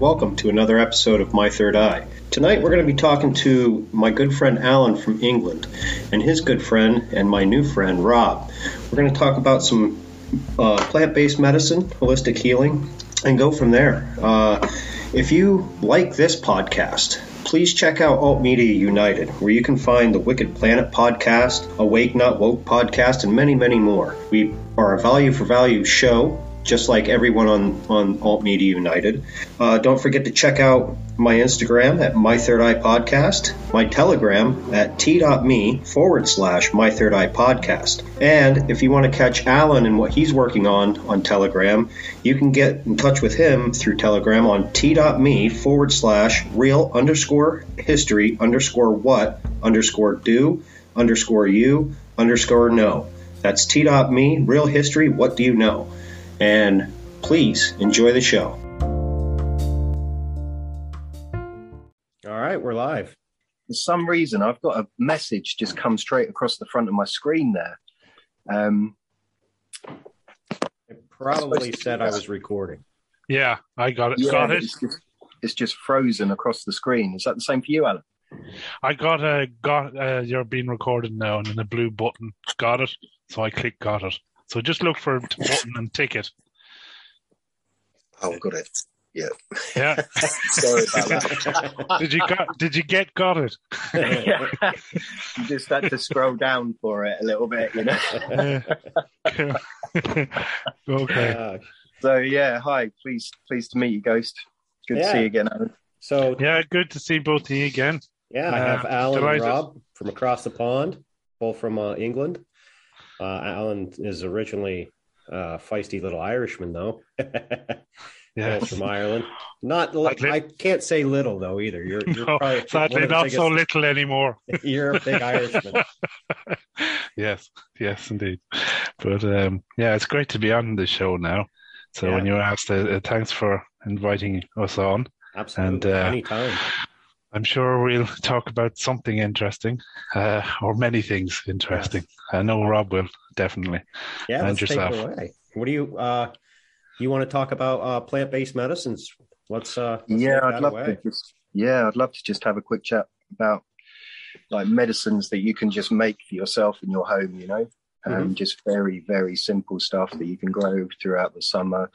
Welcome to another episode of My Third Eye. Tonight we're going to be talking to my good friend Alan from England and his good friend and my new friend Rob. We're going to talk about some uh, plant based medicine, holistic healing, and go from there. Uh, if you like this podcast, please check out Alt Media United, where you can find the Wicked Planet podcast, Awake Not Woke podcast, and many, many more. We are a value for value show just like everyone on, on Alt Media United. Uh, don't forget to check out my Instagram at My Third Eye Podcast, my Telegram at t.me forward slash My Third Eye Podcast. And if you want to catch Alan and what he's working on on Telegram, you can get in touch with him through Telegram on t.me forward slash real underscore history underscore what underscore do underscore you underscore know. That's t.me real history what do you know and please enjoy the show. All right, we're live. For some reason, I've got a message just come straight across the front of my screen there. Um, It probably said I was recording. Yeah, I got it. yeah, got it. It's just, it's just frozen across the screen. Is that the same for you, Alan? I got a got. Uh, you're being recorded now, and then the blue button. Got it. So I click got it. So just look for a button and tick it. Oh, got it. Yeah. Yeah. Sorry about that. Did you got? Did you get got it? you just had to scroll down for it a little bit, you know. Uh, okay. Uh, So yeah, hi. Pleased pleased to meet you, Ghost. Good to see you again, Alan. so Yeah, good to see both of you again. yeah, I have Uh, Alan and delighted. Rob from across the pond, both from uh, England. Uh, Alan is originally uh, feisty little Irishman, though. Yeah. From Ireland. Not, li- I can't say little though either. You're, you're No, probably sadly, not so little anymore. You're a big Irishman. yes, yes, indeed. But um, yeah, it's great to be on the show now. So Yeah. when you asked, uh, uh, thanks for inviting us on. Absolutely. And, uh, Anytime. I'm sure we'll talk about something interesting, uh, or many things interesting. I know Rob will definitely. Yeah, And yourself. take it away. What do you uh you want to talk about uh plant-based medicines? Let's uh let's yeah, I'd love away. to just yeah, I'd love to just have a quick chat about like medicines that you can just make for yourself in your home, you know, Mm-hmm. um, just very very simple stuff that you can grow throughout the summer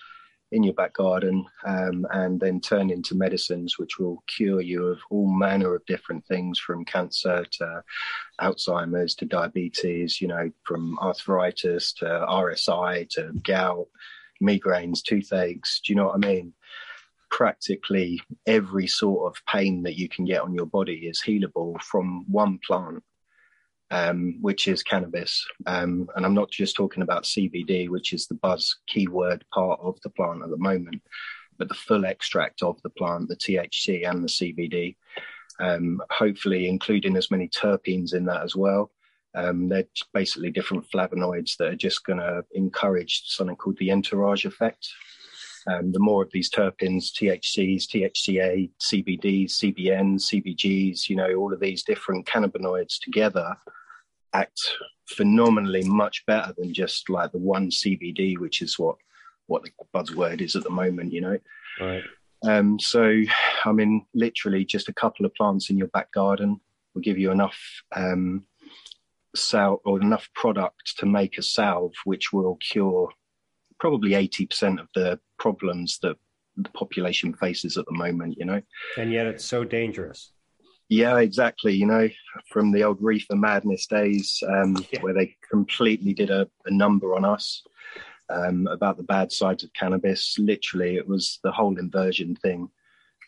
in your back garden, um, and then turn into medicines which will cure you of all manner of different things, from cancer to Alzheimer's to diabetes, you know, from arthritis to RSI to gout, migraines, toothaches. Do you know what I mean? practically every sort of pain that you can get on your body is healable from one plant, um, which is cannabis. Um, and I'm not just talking about CBD, which is the buzz keyword part of the plant at the moment, but the full extract of the plant, the THC and the CBD, um, hopefully including as many terpenes in that as well. Um, they're basically different flavonoids that are just going to encourage something called the entourage effect. Um, the more of these terpenes, THCs, THCA, CBDs, CBN, CBGs, you know, all of these different cannabinoids together act phenomenally much better than just like the one CBD, which is what what the buzzword is at the moment, you know. Right. Um, so, I mean, literally just a couple of plants in your back garden will give you enough um, sal or enough product to make a salve, which will cure probably 80% of the problems that the population faces at the moment, you know? And yet it's so dangerous. Yeah, exactly. You know, from the old Reefer Madness days, um, Yeah. where they completely did a, a number on us um, about the bad sides of cannabis. Literally, it was the whole inversion thing.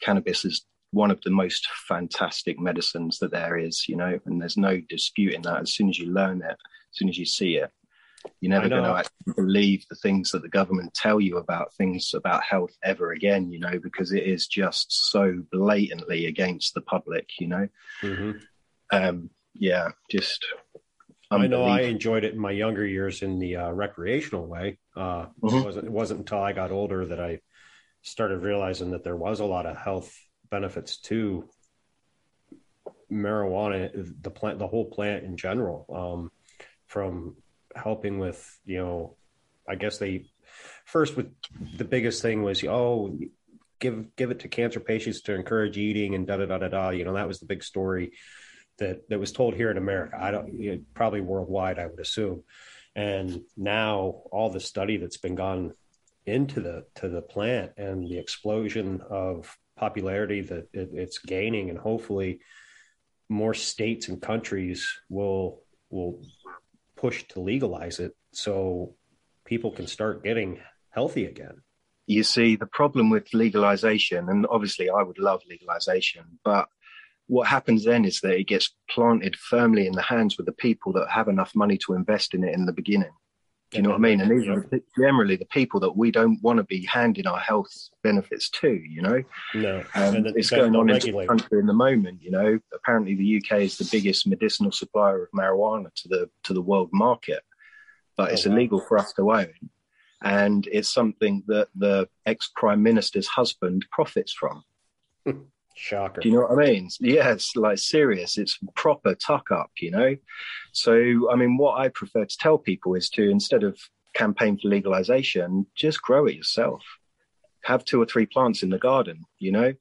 Cannabis is one of the most fantastic medicines that there is, you know, and there's no disputing that. As soon as you learn it, as soon as you see it, you're never going to actually believe the things that the government tell you about things about health ever again, you know, because it is just so blatantly against the public, you know. hmm Um, yeah, just. I know I enjoyed it in my younger years in the uh, recreational way. Uh, Mhm. it, wasn't, it wasn't until I got older that I started realizing that there was a lot of health benefits to marijuana, the plant, the whole plant in general, um, from helping with, you know, I guess they first with the biggest thing was, oh, give give it to cancer patients to encourage eating and da da da da da. You know, that was the big story that that was told here in America. I don't you know, probably worldwide, I would assume. And now all the study that's been gone into the to the plant and the explosion of popularity that it, it's gaining, and hopefully more states and countries will will push to legalize it so people can start getting healthy again. you see the problem with legalization and obviously i would love legalization but what happens then is that it gets planted firmly in the hands with the people that have enough money to invest in it in the beginning you know what i mean? And these are generally the people that we don't want to be handing our health benefits to you know? No, um, and it's going on in the country in the moment you know? Apparently the uk is the biggest medicinal supplier of marijuana to the to the world market but Oh, it's wow. illegal for us to own. And it's something that the ex prime minister's husband profits from. Shocker. Do you know what I mean? It's like serious. It's proper tuck up, you know. So, I mean, what I prefer to tell people is to instead of campaign for legalization, just grow it yourself. Have two or three plants in the garden, you know.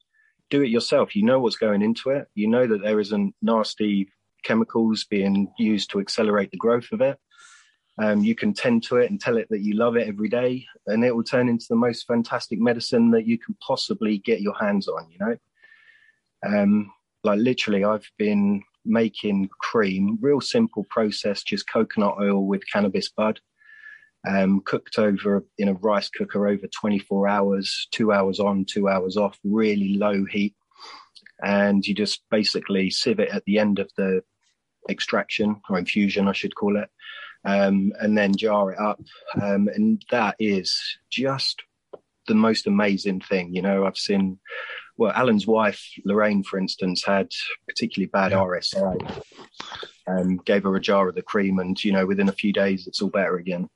Do it yourself. You know what's going into it. You know that there isn't nasty chemicals being used to accelerate the growth of it. Um, you can tend to it and tell it that you love it every day, and it will turn into the most fantastic medicine that you can possibly get your hands on. You know, um, like literally, I've been making cream, real simple process, just coconut oil with cannabis bud, um, cooked over in a rice cooker over 24 hours, two hours on, two hours off, really low heat, and you just basically sieve it at the end of the extraction or infusion, I should call it um, and then jar it up. Um, and that is just the most amazing thing. You know, I've seen, well, Alan's wife, Lorraine, for instance, had particularly bad Yeah. RSI. Um, gave her a jar of the cream, and you know, within a few days, it's all better again.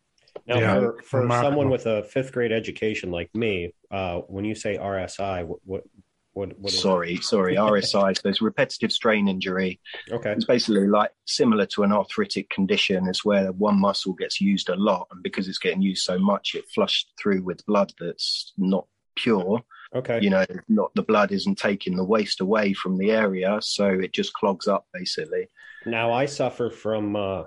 Now, Yeah, for, for remarkable. someone with a fifth grade education like me, uh, when you say RSI, what, what What? what is sorry, sorry, RSI. so it's repetitive strain injury. Okay. It's basically like similar to an arthritic condition. It's where one muscle gets used a lot, and because it's getting used so much, it flushed through with blood that's not pure. Okay. You know, not the blood isn't taking the waste away from the area, so it just clogs up basically. Now I suffer from uh,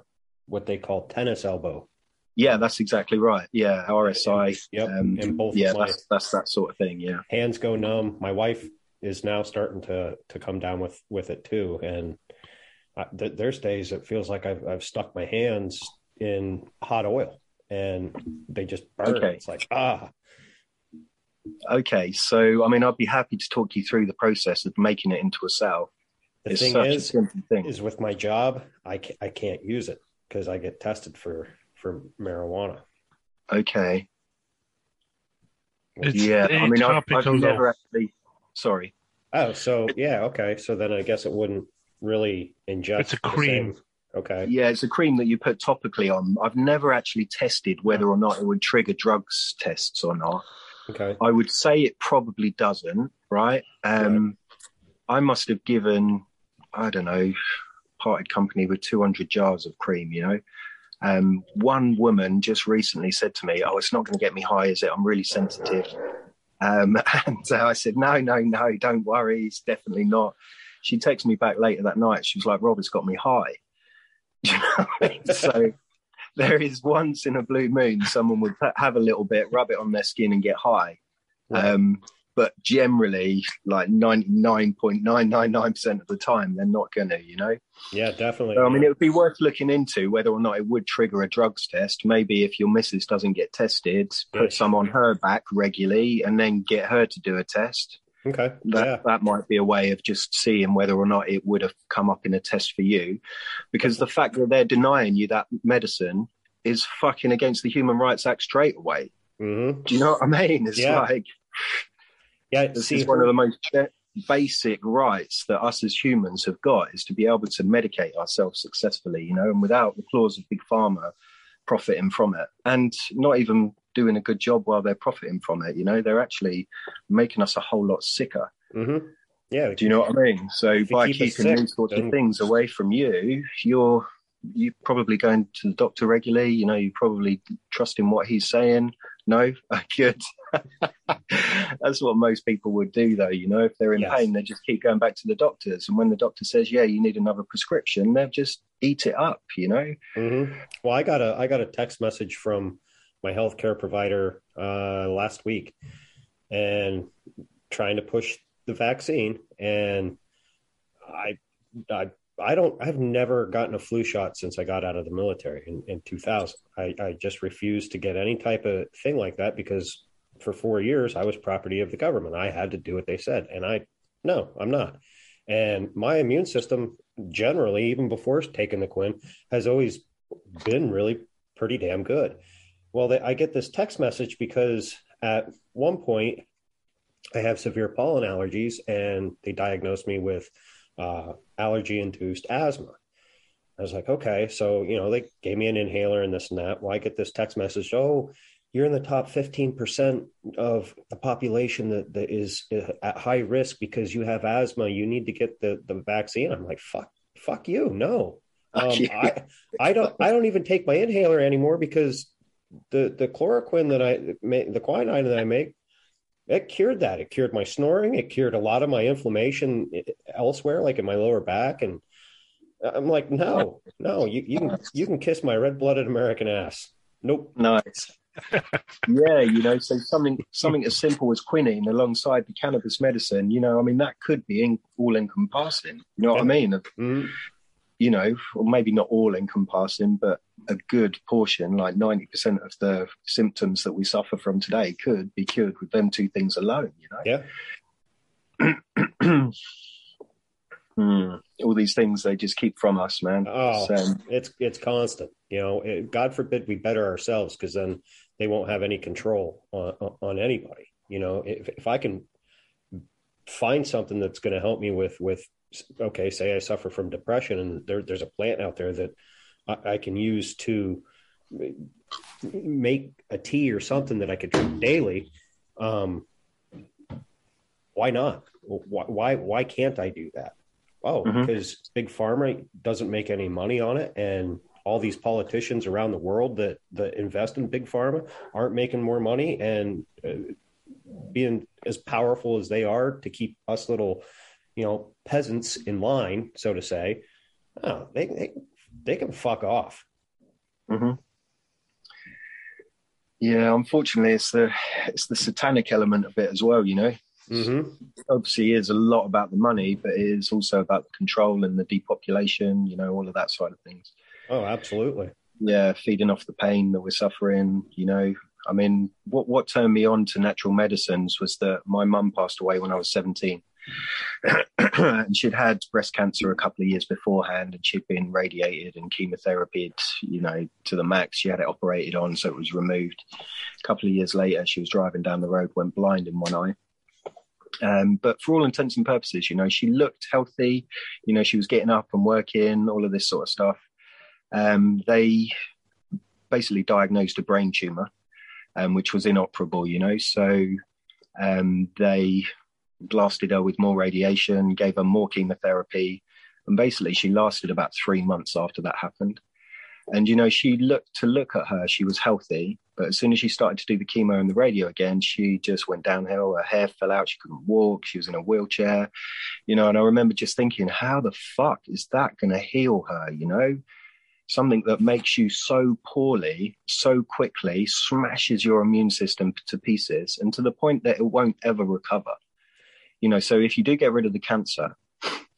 what they call tennis elbow. Yeah, that's exactly right. Yeah, RSI. Yep. Um, and both yeah, that's that's that sort of thing. Yeah. hands go numb. My wife is now starting to to come down with with it too, and I, th- there's days it feels like I've I've stuck my hands in hot oil and they just burn. Okay. It's like ah, Okay, so I mean, I'd be happy to talk you through the process of making it into a cell. the it's thing is, thing. is with my job, I ca- I can't use it because I get tested for for marijuana. Okay. It's yeah, I mean, I've, I've atypical, never actually. Sorry. Oh, so yeah, okay. So then I guess it wouldn't really ingest. It's a cream. Okay. Yeah, it's a cream that you put topically on. I've never actually tested whether or not it would trigger drugs tests or not. Okay. I would say it probably doesn't, right? Um, I must have given, I don't know, parted company with 200 jars of cream, you know? Um, one woman just recently said to me, Oh, it's not going to get me high, is it? I'm really sensitive. Um, and uh, I said, No, no, no, don't worry. It's definitely not. She texted me back later that night. She was like, Rob, it's got me high. You know I mean? So there is once in a blue moon, someone would have a little bit, rub it on their skin and get high. Right. Um, but generally, like 99.999% of the time, they're not going to, you know? yeah, definitely. So, I mean, it would be worth looking into whether or not it would trigger a drugs test. Maybe if your missus doesn't get tested, Yeah. put some on her back regularly and then get her to do a test. Okay. That, yeah. that might be a way of just seeing whether or not it would have come up in a test for you. Because the fact that they're denying you that medicine is fucking against the Human Rights Act straight away. hmm Do you know what I mean? It's Yeah. like Yeah. this see, is one of the most basic rights that us as humans have got is to be able to medicate ourselves successfully, you know, and without the claws of big pharma profiting from it and not even doing a good job while they're profiting from it, you know, they're actually making us a whole lot sicker. hmm Yeah. Do you know what I mean? So by keep keeping sick, these sorts then- of things away from you, you're you probably going to the doctor regularly. You know, you probably trusting what he's saying. No, good. That's what most people would do, though. You know, if they're in Yes. pain, they just keep going back to the doctors, and when the doctor says, "Yeah, you need another prescription," they'll just eat it up. You know. hmm Well, I got a I got a text message from my healthcare provider uh, last week, and trying to push the vaccine, and I I I don't I've never gotten a flu shot since I got out of the military in, in 2000. I, I just refused to get any type of thing like that because for four years I was property of the government. I had to do what they said, and I no, I'm not. And my immune system generally, even before taking the Quinn, has always been really pretty damn good. Well, they, I get this text message because at one point I have severe pollen allergies, and they diagnosed me with uh, allergy-induced asthma. I was like, okay, so you know, they gave me an inhaler and this and that. Well, I get this text message, oh, you're in the top 15% of the population that, that is uh, at high risk because you have asthma. You need to get the, the vaccine. I'm like, fuck, fuck you. No. Um, I, I don't, I don't even take my inhaler anymore because the, the chloroquine that I make, the quinine that I make, it cured that. It cured my snoring. It cured a lot of my inflammation elsewhere, like in my lower back. And I'm like, no, no, you, you can, you can kiss my red blooded American ass. Nope. Nice. yeah, you know, so something something as simple as quinine alongside the cannabis medicine, you know, I mean, that could be in, all encompassing. You know what I mean? Mhm. You know, or maybe not all encompassing, but a good portion, like 90% of the symptoms that we suffer from today could be cured with them two things alone, you know? Yeah. Hmm. All these things they just keep from us, man. Oh, It's, um, it's it's constant. You know, it, God forbid we better ourselves because then they won't have any control on on anybody. You know, if if I can find something that's going to help me with with okay, say I suffer from depression and there, there's a plant out there that I, I can use to make a tea or something that I could drink daily. Um, why not? Why why, why can't I do that? Oh, Mhm. because big pharma doesn't make any money on it, and all these politicians around the world that that invest in big pharma aren't making more money and uh, being as powerful as they are to keep us little, you know, peasants in line, so to say. Oh, they they, they can fuck off. hmm Yeah, unfortunately, it's the it's the satanic element of it as well. You know, Mm-hmm. obviously, it is a lot about the money, but it is also about the control and the depopulation. You know, all of that side of things. Oh, absolutely. Yeah, feeding off the pain that we're suffering. You know, I mean, what what turned me on to natural medicines was that my mum passed away when I was seventeen. and she'd had breast cancer a couple of years beforehand and she'd been radiated and chemotherapy you know to the max. She had it operated on so it was removed. A couple of years later she was driving down the road went blind in one eye. Um, but for all intents and purposes you know she looked healthy. You know she was getting up and working all of this sort of stuff. Um, they basically diagnosed a brain tumor um, which was inoperable you know. So um, they blasted her with more radiation, gave her more chemotherapy, and basically she lasted about three months after that happened. And you know, she looked to look at her, she was healthy, but as soon as she started to do the chemo and the radio again, she just went downhill. Her hair fell out, she couldn't walk, she was in a wheelchair, you know. And I remember just thinking, how the fuck is that going to heal her, you know? Something that makes you so poorly, so quickly, smashes your immune system to pieces, and to the point that it won't ever recover you know so if you do get rid of the cancer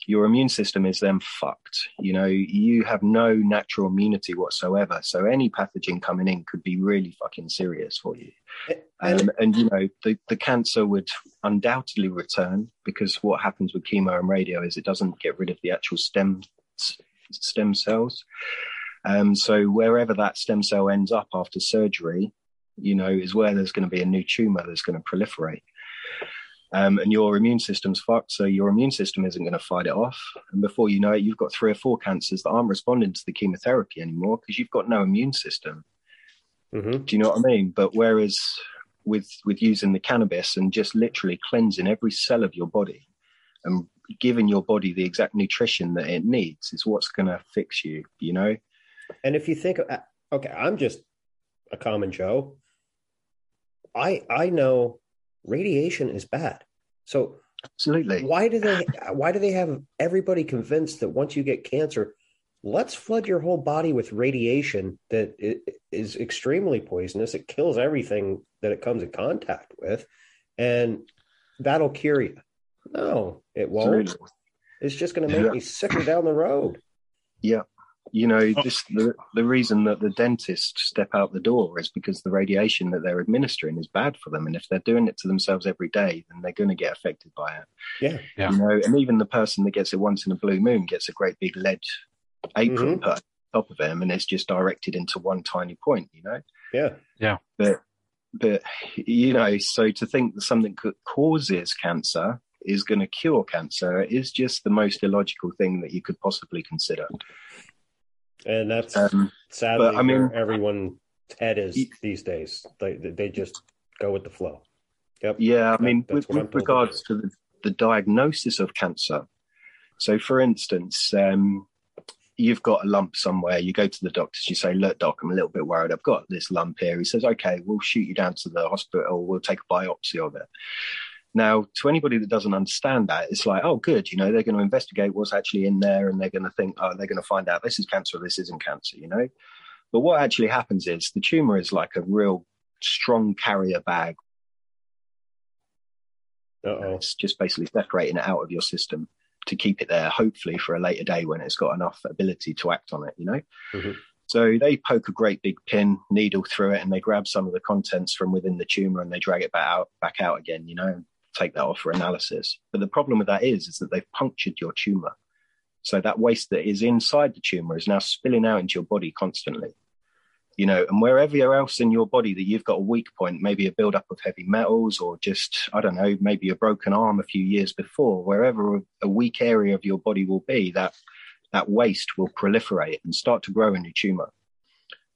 your immune system is then fucked. You know you have no natural immunity whatsoever. So any pathogen coming in could be really fucking serious for you. Um, and you know the, the cancer would undoubtedly return because what happens with chemo and radio is it doesn't get rid of the actual stem stem cells. Um, so wherever that stem cell ends up after surgery you know is where there's going to be a new tumor that's going to proliferate um, and your immune system's fucked. So your immune system isn't going to fight it off. And before you know it, you've got three or four cancers that aren't responding to the chemotherapy anymore because you've got no immune system. Mm-hmm. Do you know what I mean? But whereas with with using the cannabis and just literally cleansing every cell of your body and giving your body the exact nutrition that it needs is what's going to fix you. You know. And if you think, okay, I'm just a common Joe. I I know radiation is bad. So absolutely, why do they why do they have everybody convinced that once you get cancer, let's flood your whole body with radiation that is extremely poisonous. It kills everything that it comes in contact with, and that'll cure you. No, it won't. Absolutely. It's just going to make yeah. me sicker down the road. Yeah you know this the, the reason that the dentists step out the door is because the radiation that they're administering is bad for them. And if they're doing it to themselves every day then they're going to get affected by it. Yeah, yeah. you know and even the person that gets it once in a blue moon gets a great big lead apron mm-hmm. put on top of them and it's just directed into one tiny point you know? Yeah. Yeah. But but you know so to think that something that causes cancer is going to cure cancer is just the most illogical thing that you could possibly consider and that's um, sadly but, I mean, where everyone's head is these days. They they just go with the flow. Yep. Yeah, I mean, that, with, with regards to the, the, diagnosis of cancer. So, for instance, um, you've got a lump somewhere. You go to the doctors. You say, "Look, doc, I'm a little bit worried. I've got this lump here." He says, "Okay, we'll shoot you down to the hospital. We'll take a biopsy of it." Now, to anybody that doesn't understand that, it's like, oh, good, you know, they're going to investigate what's actually in there and they're going to think, oh, they're going to find out this is cancer, this isn't cancer, you know. But what actually happens is the tumor is like a real strong carrier bag. Uh-oh. It's just basically separating it out of your system to keep it there, hopefully for a later day when it's got enough ability to act on it, you know. Mm-hmm. So they poke a great big pin needle through it, and they grab some of the contents from within the tumor and they drag it back out, back out again. You know, take that off for analysis. But the problem with that is, is that they've punctured your tumor. So that waste that is inside the tumor is now spilling out into your body constantly. You know, and wherever else in your body that you've got a weak point, maybe a buildup of heavy metals or just, I don't know, maybe a broken arm a few years before, wherever a weak area of your body will be, that that waste will proliferate and start to grow in your tumor.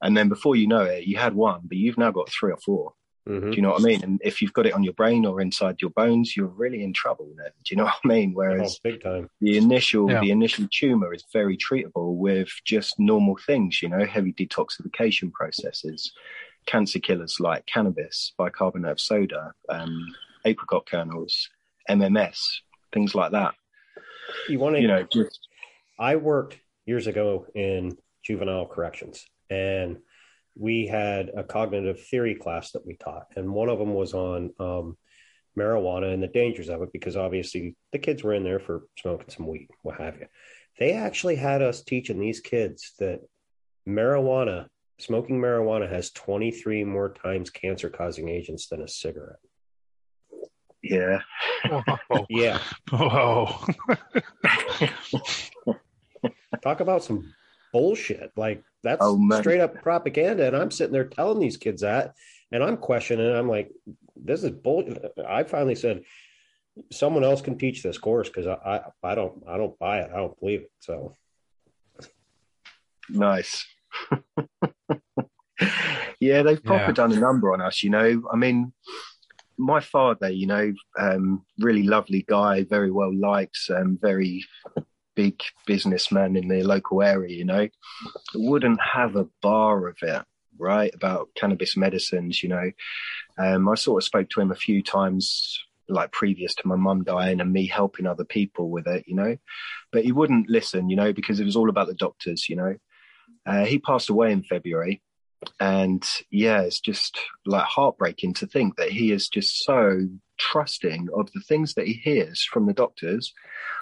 And then before you know it, you had one, but you've now got three or 4 Mhm. Do you know what I mean? And if you've got it on your brain or inside your bones, you're really in trouble then. Do you know what I mean? Oh, Whereas big time. the initial Yeah. the initial tumor is very treatable with just normal things, you know, heavy detoxification processes, cancer killers like cannabis, bicarbonate of soda, um, apricot kernels, MMS, things like that. You want to, You know, just I worked years ago in juvenile corrections, and we had a cognitive theory class that we taught, and one of them was on um, marijuana and the dangers of it, because obviously the kids were in there for smoking some weed, what have you. They actually had us teaching these kids that marijuana, smoking marijuana, has 23 more times cancer causing agents than a cigarette. yeah. Whoa. Yeah. Whoa. talk about some bullshit. Like that's Oh, straight up propaganda. And I'm sitting there telling these kids that, and I'm questioning. it. I'm like, this is bull. I finally said, someone else can teach this course because I, I, I don't, I don't buy it. I don't believe it. So Nice. yeah, they've proper Yeah. done a number on us, you know. I mean, my father, you know, um, really lovely guy, very well liked, um, very big businessman in the local area, you know, wouldn't have a bar of it, right? About cannabis medicines, you know. Um, I sort of spoke to him a few times, like previous to my mum dying and me helping other people with it, you know. But he wouldn't listen, you know, because it was all about the doctors, you know. Uh, he passed away in February. And yeah, it's just like heartbreaking to think that he is just so trusting of the things that he hears from the doctors,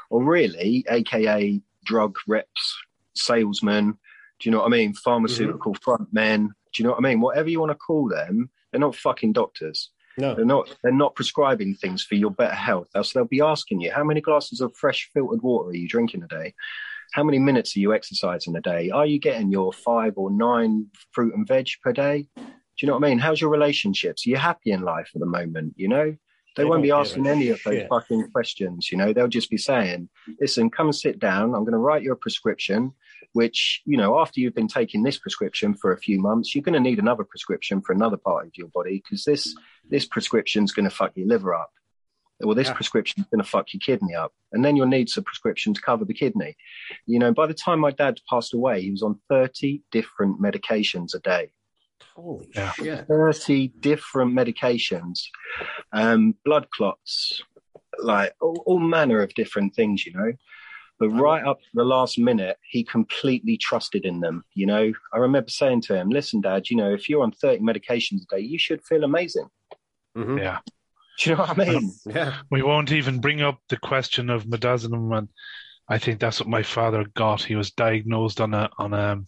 or really, AKA drug reps, salesmen. Do you know what I mean? Pharmaceutical mm-hmm. front men. Do you know what I mean? Whatever you want to call them, they're not fucking doctors. no, They're not. They're not prescribing things for your better health. Else they'll be asking you how many glasses of fresh filtered water are you drinking a day? How many minutes are you exercising a day? Are you getting your five or nine fruit and veg per day? Do you know what I mean? How's your relationships? Are you happy in life at the moment? You know, they, They won't be asking any of those shit. fucking questions. You know, they'll just be saying, "Listen, come and sit down. I'm going to write you a prescription." Which you know, after you've been taking this prescription for a few months, you're going to need another prescription for another part of your body because this this prescription's going to fuck your liver up. Well, this Yeah. prescription's going to fuck your kidney up, and then you'll need some prescription to cover the kidney. You know, by the time my dad passed away, he was on 30 different medications a day. Holy Yeah. shit. 30 different medications, um, blood clots, like all, all manner of different things, you know. But right up to the last minute, he completely trusted in them. You know, I remember saying to him, "Listen, Dad, you know, if you're on 30 medications a day, you should feel amazing." Mhm. Yeah. Do you know what I mean? Yeah. We won't even bring up the question of midazolam, and I think that's what my father got. He was diagnosed on a on a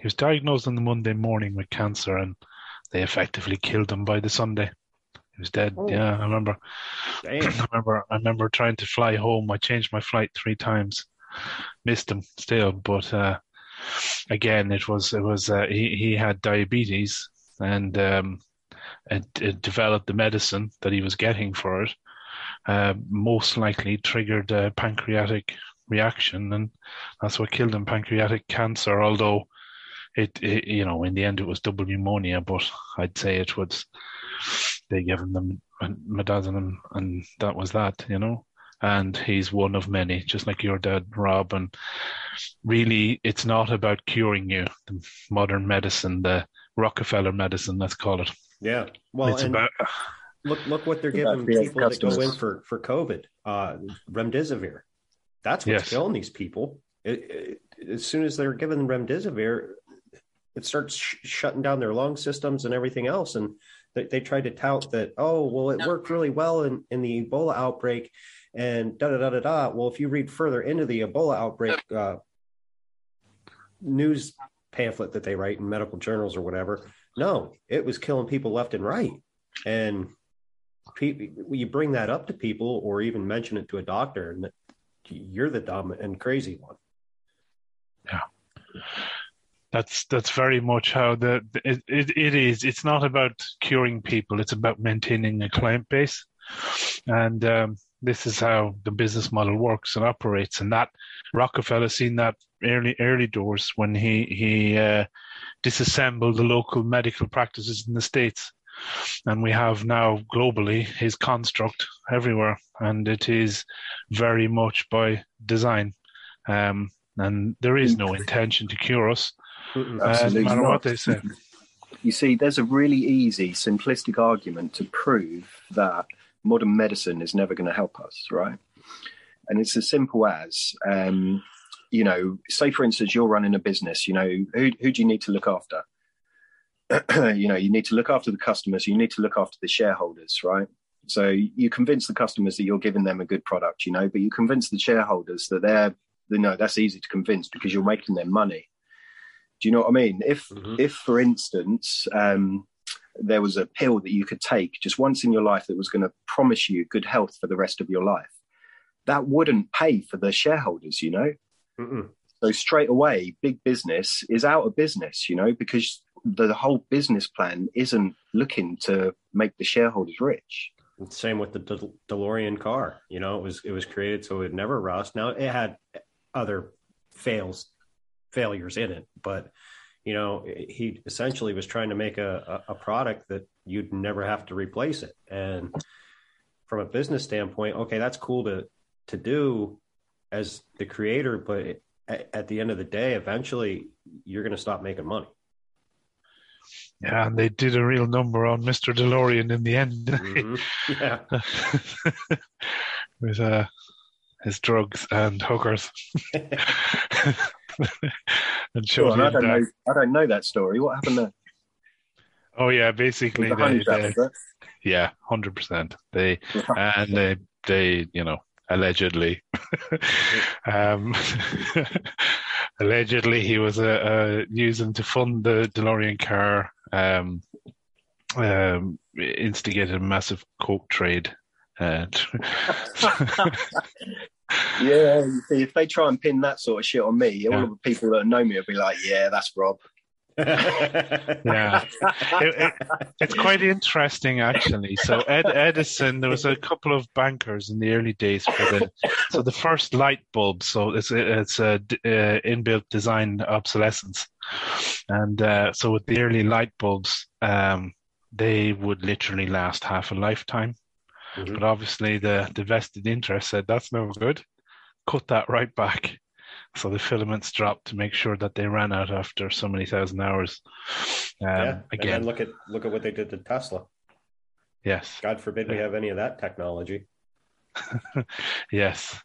he was diagnosed on the Monday morning with cancer, and they effectively killed him by the Sunday. He was dead. Oh. Yeah, I remember. I remember. I remember trying to fly home. I changed my flight three times, missed him still, but uh, again, it was it was uh, he he had diabetes and um, it, it developed the medicine that he was getting for it. Uh, most likely triggered a pancreatic reaction, and that's what killed him. Pancreatic cancer, although it, it you know in the end it was double pneumonia, but I'd say it was they gave him the midazolam, and that was that, you know. And he's one of many, just like your dad, Rob. And really, it's not about curing you. The modern medicine, the Rockefeller medicine, let's call it. Yeah. Well, it's and about look look what they're giving being people that go in for for COVID. Uh, remdesivir. That's what's Yes. killing these people. It, it, as soon as they're given remdesivir, it starts sh- shutting down their lung systems and everything else. And they, they tried to tout that, oh, well, it worked really well in, in the Ebola outbreak and da da da da da. Well, if you read further into the Ebola outbreak uh, news pamphlet that they write in medical journals or whatever, no, it was killing people left and right. And people, you bring that up to people or even mention it to a doctor, and you're the dumb and crazy one. That's that's very much how the it, it, it is. It's not about curing people. It's about maintaining a client base, and um, this is how the business model works and operates. And that Rockefeller seen that early early doors when he he uh, disassembled the local medical practices in the states. and we have now globally his construct everywhere, and it is very much by design. Um, and there is no intention to cure us, uh, no matter not. what they say. You see, there's a really easy, simplistic argument to prove that modern medicine is never going to help us, right? And it's as simple as, um, you know, say for instance, you're running a business. You know, who who do you need to look after? you know, you need to look after the customers. You need to look after the shareholders, right? So you convince the customers that you're giving them a good product, you know, but you convince the shareholders that they're, you know, that's easy to convince because you're making them money. Do you know what I mean? If, mm-hmm. if for instance, um, there was a pill that you could take just once in your life that was going to promise you good health for the rest of your life, that wouldn't pay for the shareholders, you know? Mm-mm. So straight away, big business is out of business, you know, because the whole business plan isn't looking to make the shareholders rich. Same with the De- DeLorean car. You know, it was it was created so it would never rust. Now it had other fails failures in it, but you know, he essentially was trying to make a, a, product that you'd never have to replace it. And from a business standpoint, okay, that's cool to to do as the creator, but at, at the end of the day, eventually you're going to stop making money. Yeah, and they did a real number on Mr. DeLorean in the end. Mm-hmm. Yeah. With uh, his drugs and hookers. and well, I don't know. I don't know that story. What happened there? Oh yeah, basically the they, they, yeah, hundred percent. They and they they you know allegedly um, allegedly he was uh, uh, using to fund the DeLorean car um, um, instigated a massive coke trade. Uh, yeah, if they try and pin that sort of shit on me, yeah. all of the people that know me will be like, "Yeah, that's Rob." yeah, it, it, it's quite interesting actually. So Ed Edison, there was a couple of bankers in the early days for the so the first light bulb. So it's it's a, uh, inbuilt design obsolescence, and uh, so with the early light bulbs, um, they would literally last half a lifetime. Mm-hmm. But obviously, the the vested interest said that's no good. Cut that right back so the filaments dropped to make sure that they ran out after so many thousand hours. Um, yeah, again, look at look at what they did to Tesla. Yes. God forbid we have any of that technology. yes,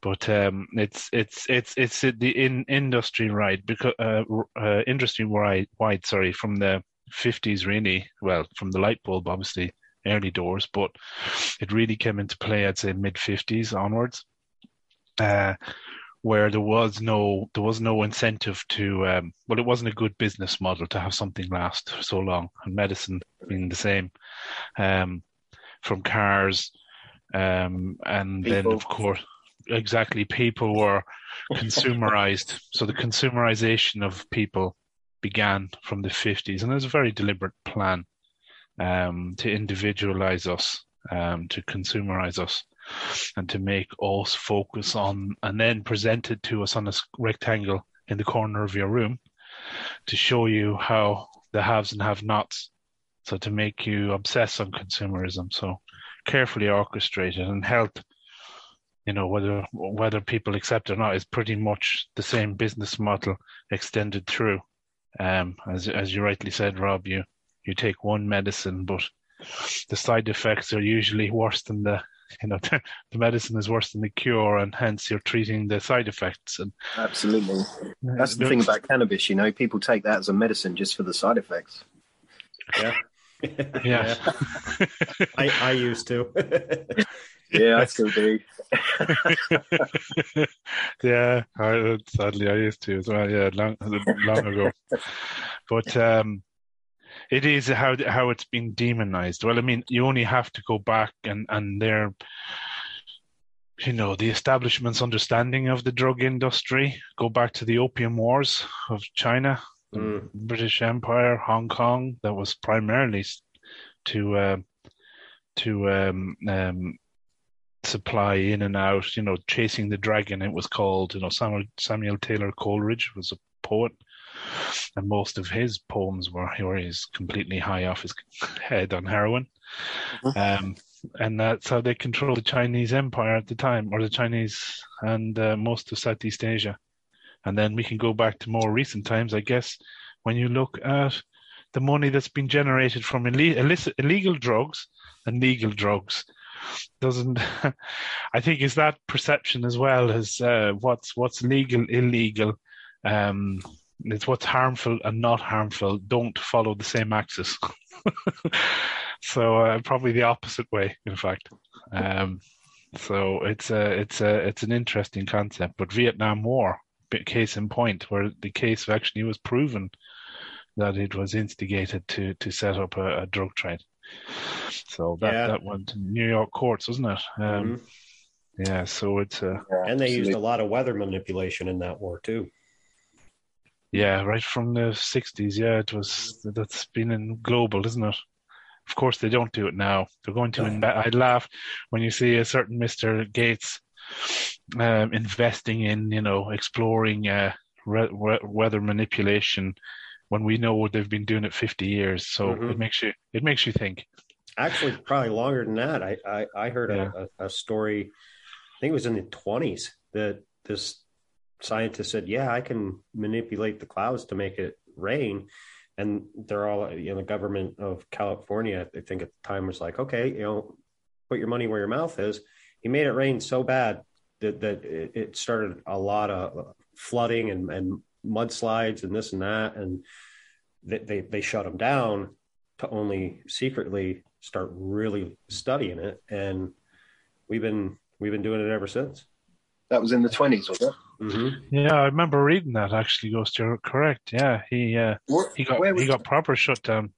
but um, it's it's it's it's the in industry wide because uh, uh, industry wide wide sorry from the fifties really well from the light bulb obviously early doors, but it really came into play I'd say mid fifties onwards. Uh, where there was no there was no incentive to um, well it wasn't a good business model to have something last so long and medicine being the same um, from cars um, and people. then of course exactly people were consumerized so the consumerization of people began from the 50s and there's a very deliberate plan um, to individualize us um, to consumerize us and to make us focus on and then present it to us on a rectangle in the corner of your room to show you how the haves and have nots. So to make you obsess on consumerism. So carefully orchestrated and health, you know, whether whether people accept or not is pretty much the same business model extended through. Um, as as you rightly said, Rob, you you take one medicine, but the side effects are usually worse than the you know the medicine is worse than the cure and hence you're treating the side effects. And absolutely. That's the thing about cannabis you know people take that as a medicine just for the side effects. Yeah. Yeah, I, I used to. Yeah i still do. Yeah I, sadly i used to as well yeah long long ago. But um it is how how it's been demonized. Well, I mean, you only have to go back and and their, you know, the establishment's understanding of the drug industry. Go back to the opium wars of China, mm. British Empire, Hong Kong. That was primarily to uh, to um, um, supply in and out. You know, chasing the dragon. It was called. You know, Samuel Samuel Taylor Coleridge was a poet and most of his poems were where he's completely high off his head on heroin. Mm-hmm. Um, and that's how they controlled the Chinese Empire at the time, or the Chinese and uh, most of Southeast Asia. And then we can go back to more recent times, I guess, when you look at the money that's been generated from illicit, illegal drugs and legal drugs doesn't i think is that perception as well as uh, what's what's legal illegal um, it's what's harmful and not harmful don't follow the same axis so uh, probably the opposite way in fact um, so it's a it's a it's an interesting concept but vietnam war case in point where the case actually was proven that it was instigated to to set up a, a drug trade so that yeah. that went to New York courts, wasn't it? Um, mm-hmm. Yeah. So it's uh, and they used a lot of weather manipulation in that war too. Yeah, right from the '60s. Yeah, it was. That's been in global, isn't it? Of course, they don't do it now. They're going to. Inve- I laugh when you see a certain Mister Gates um, investing in, you know, exploring uh, re- re- weather manipulation when we know what they've been doing it 50 years. So mm-hmm. it makes you it makes you think. Actually, probably longer than that. I I, I heard yeah. a, a story. I think it was in the 20s that this scientist said, "Yeah, I can manipulate the clouds to make it rain." And they're all, you know, the government of California, I think at the time was like, "Okay, you know, put your money where your mouth is." He made it rain so bad that that it started a lot of flooding and, and mudslides and this and that, and they, they, they shut them down to only secretly start really studying it, and we've been we've been doing it ever since. That was in the twenties, was it? Mm-hmm. Yeah, I remember reading that. Actually, Ghost, you're correct. Yeah, he uh, he got he got proper shut down.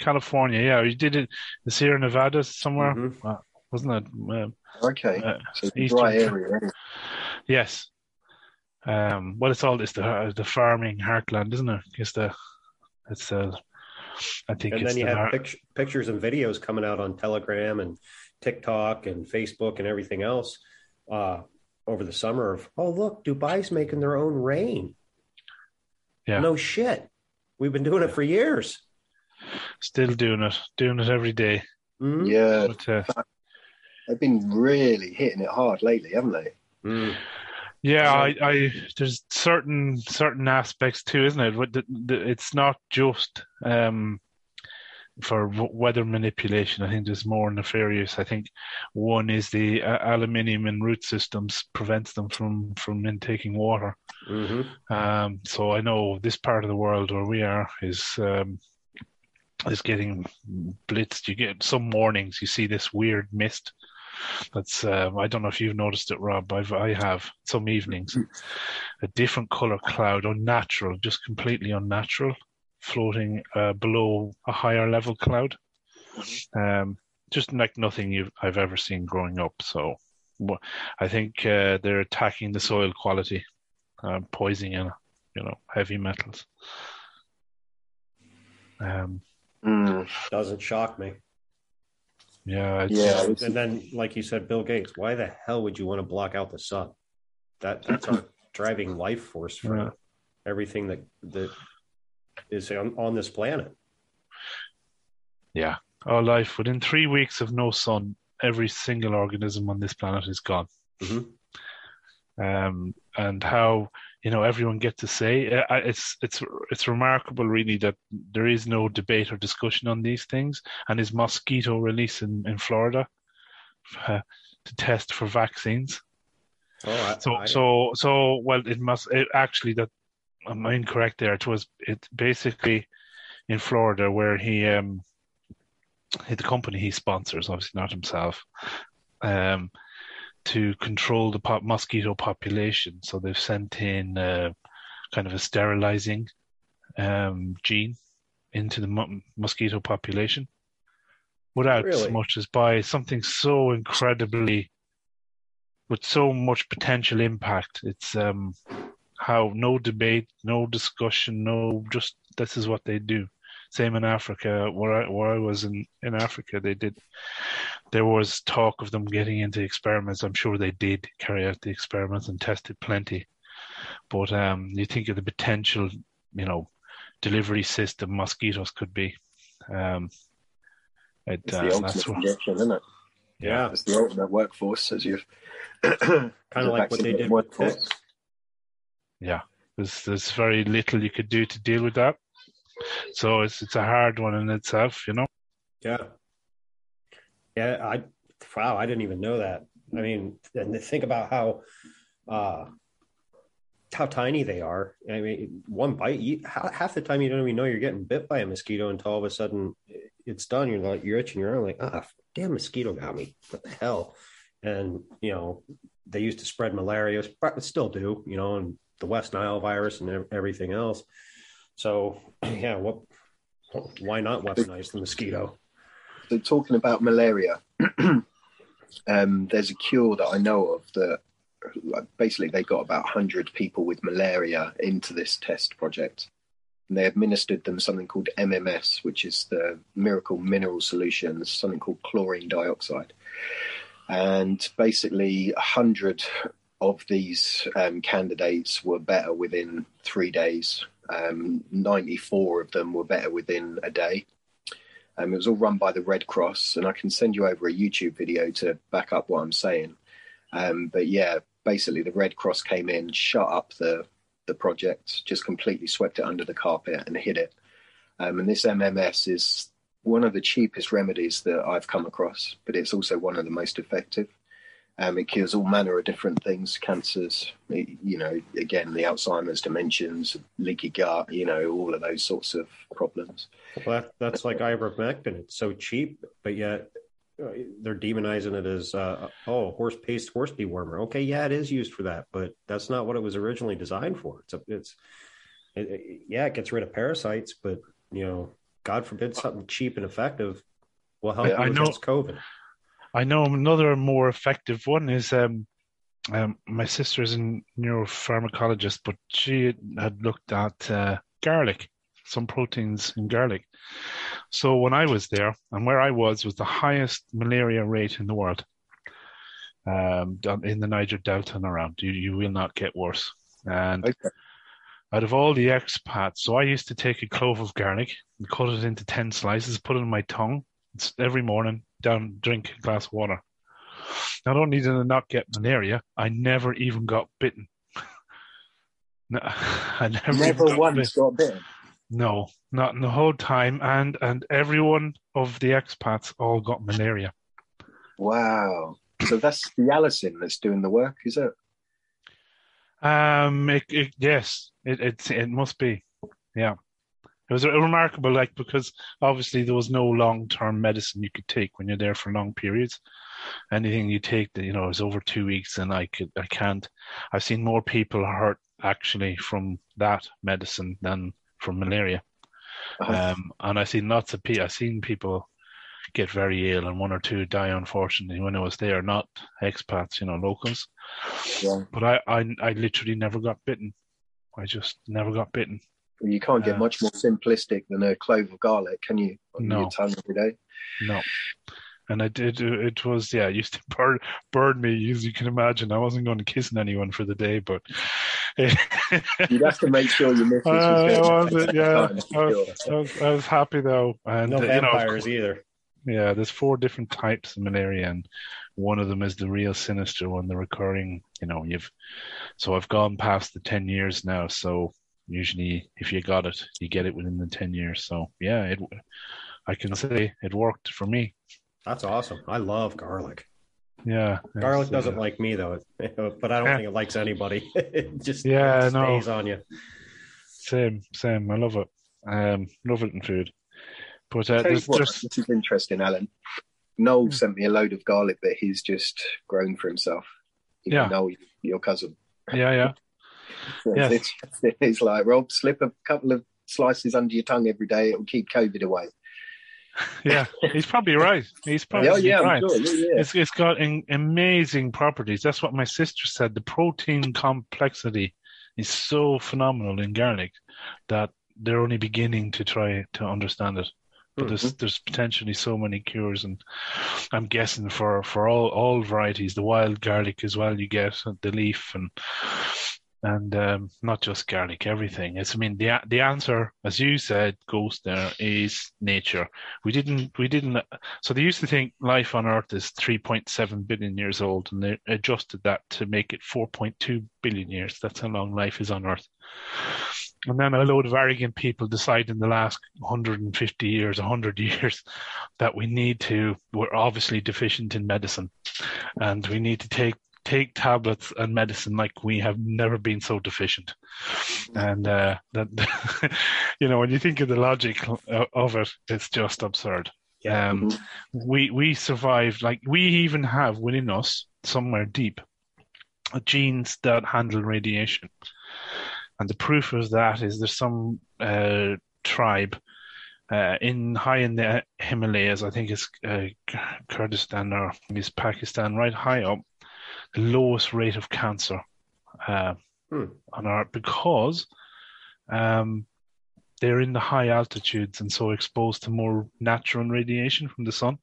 California, yeah, he did it. The Sierra Nevada somewhere, mm-hmm. uh, wasn't it? Uh, okay, uh, so dry area. Yes, um, well, it's all it's the the farming heartland, isn't it? It's the it's the I think. And then you the have pict- pictures and videos coming out on Telegram and TikTok and Facebook and everything else uh, over the summer of oh look, Dubai's making their own rain. Yeah. No shit. We've been doing it for years. Still doing it, doing it every day. Mm-hmm. Yeah. But, uh, they've been really hitting it hard lately, haven't they? Mm. Yeah, I, I, there's certain certain aspects too, isn't it? It's not just um, for weather manipulation. I think there's more nefarious. I think one is the uh, aluminium in root systems prevents them from from intaking water. Mm-hmm. Um, so I know this part of the world where we are is um, is getting blitzed. You get some mornings you see this weird mist that's um, I don't know if you've noticed it, Rob. I've I have some evenings, a different color cloud, unnatural, just completely unnatural, floating uh, below a higher level cloud. Um, just like nothing you've I've ever seen growing up. So I think uh, they're attacking the soil quality, uh, poisoning, you know, heavy metals. Um, mm. Doesn't shock me. Yeah, yeah. And then, like you said, Bill Gates. Why the hell would you want to block out the sun? That that's our driving life force for yeah. everything that that is on, on this planet. Yeah, our life within three weeks of no sun, every single organism on this planet is gone. Mm-hmm. Um, and how you know everyone gets to say uh, it's it's it's remarkable really that there is no debate or discussion on these things and is mosquito release in, in Florida uh, to test for vaccines oh, I, so I, so so well it must it actually that I'm incorrect there it was it basically in Florida where he um the company he sponsors obviously not himself um to control the pop- mosquito population. So they've sent in uh, kind of a sterilizing um, gene into the mo- mosquito population without really? so much as by something so incredibly with so much potential impact. It's um, how no debate, no discussion, no just this is what they do. Same in Africa, where I, where I was in, in Africa, they did. There was talk of them getting into experiments. I'm sure they did carry out the experiments and tested plenty. But um, you think of the potential you know delivery system mosquitoes could be. Um, it, it's uh, the ultimate injection, isn't it? Yeah, it's the ultimate workforce, as you've kind of like what they did workforce. with Yeah, there's there's very little you could do to deal with that, so it's it's a hard one in itself, you know. Yeah. Yeah, I wow, I didn't even know that. I mean, and think about how uh how tiny they are. I mean, one bite, you, half the time you don't even know you're getting bit by a mosquito until all of a sudden it's done. You're like, you're itching your arm, like, ah, damn mosquito got me. What the hell? And, you know, they used to spread malaria, but still do, you know, and the West Nile virus and everything else. So, yeah, what, why not weaponize the mosquito? So, talking about malaria, um, there's a cure that I know of that basically they got about 100 people with malaria into this test project and they administered them something called MMS, which is the miracle mineral solution, something called chlorine dioxide. And basically, 100 of these um, candidates were better within three days. Um, 94 of them were better within a day. Um, it was all run by the Red Cross, and I can send you over a YouTube video to back up what I'm saying. Um, but yeah, basically the Red Cross came in, shut up the the project, just completely swept it under the carpet and hid it. Um, and this MMS is one of the cheapest remedies that I've come across, but it's also one of the most effective. Um, it cures all manner of different things, cancers, you know, again, the Alzheimer's, dementias, leaky gut, you know, all of those sorts of problems. Well, that, that's like ivermectin. It's so cheap, but yet uh, they're demonizing it as uh, oh horse paste horse dewormer. Okay, yeah, it is used for that, but that's not what it was originally designed for. It's a, it's it, it, yeah, it gets rid of parasites, but you know, God forbid something cheap and effective will help I, I know, COVID. I know another more effective one is um, um, my sister's a neuropharmacologist, but she had looked at uh, garlic, some proteins in garlic, so when I was there, and where I was was the highest malaria rate in the world, um, in the Niger Delta and around. You you will not get worse. And okay. out of all the expats, so I used to take a clove of garlic and cut it into ten slices, put it in my tongue every morning, down drink a glass of water. Not only did I not get malaria, I never even got bitten. no, I never, never got once bitten. got bitten. No, not in the whole time, and and everyone of the expats all got malaria. Wow! So that's the allicin that's doing the work, is it? Um, it, it, yes, it, it it must be. Yeah, was remarkable, like because obviously there was no long term medicine you could take when you're there for long periods. Anything you take that you know is over two weeks, and I could I can't. I've seen more people hurt actually from that medicine than from malaria. Uh-huh. Um, and I've seen lots of people. I've seen people get very ill, and one or two die unfortunately when I was there. Not expats, you know, locals. Yeah. But I, I, I literally never got bitten. I just never got bitten. You can't get uh, much more simplistic than a clove of garlic, can you? On no. your tongue every day. No and I did. It was yeah, it used to burn burn me as you can imagine. I wasn't going to kiss anyone for the day, but you'd have to make sure you miss. Uh, was it? Yeah, I was, I, was, I was, happy though, and no vampires you know, either. Yeah, there's four different types of malaria, and one of them is the real sinister one, the recurring. You know, you've so I've gone past the ten years now, so usually if you got it, you get it within the ten years. So yeah, it. I can say it worked for me. That's awesome. I love garlic. Yeah, garlic doesn't uh, like me though, but I don't think it likes anybody. it just yeah, it stays no. on you. Same, same. I love it. Um, love it in food. But uh, there's what, just this is interesting, Alan. Noel sent me a load of garlic that he's just grown for himself. Even yeah, Noel, your cousin. Yeah, yeah. Yeah. It's, it's like Rob, slip a couple of slices under your tongue every day. It'll keep COVID away. yeah, he's probably right. He's probably yeah, yeah, right. Sure. Yeah, it's, it's got in, amazing properties. That's what my sister said. The protein complexity is so phenomenal in garlic that they're only beginning to try to understand it. But mm-hmm. there's there's potentially so many cures, and I'm guessing for for all all varieties, the wild garlic as well. You get the leaf and and um, not just garlic, everything. It's I mean the the answer, as you said, Ghost there is nature. We didn't we didn't. So they used to think life on Earth is 3.7 billion years old, and they adjusted that to make it 4.2 billion years. That's how long life is on Earth. And then a load of arrogant people decide in the last 150 years, 100 years, that we need to, we're obviously deficient in medicine and we need to take take tablets and medicine like we have never been so deficient. And uh, that, you know, when you think of the logic of it, it's just absurd. Yeah. Um, mm-hmm. We we survived like we even have within us somewhere deep genes that handle radiation, and the proof of that is there's some uh, tribe uh, in high in the Himalayas. I think it's uh, Kurdistan or is Pakistan, right high up lowest rate of cancer uh, hmm. on Earth because um, they're in the high altitudes and so exposed to more natural radiation from the sun,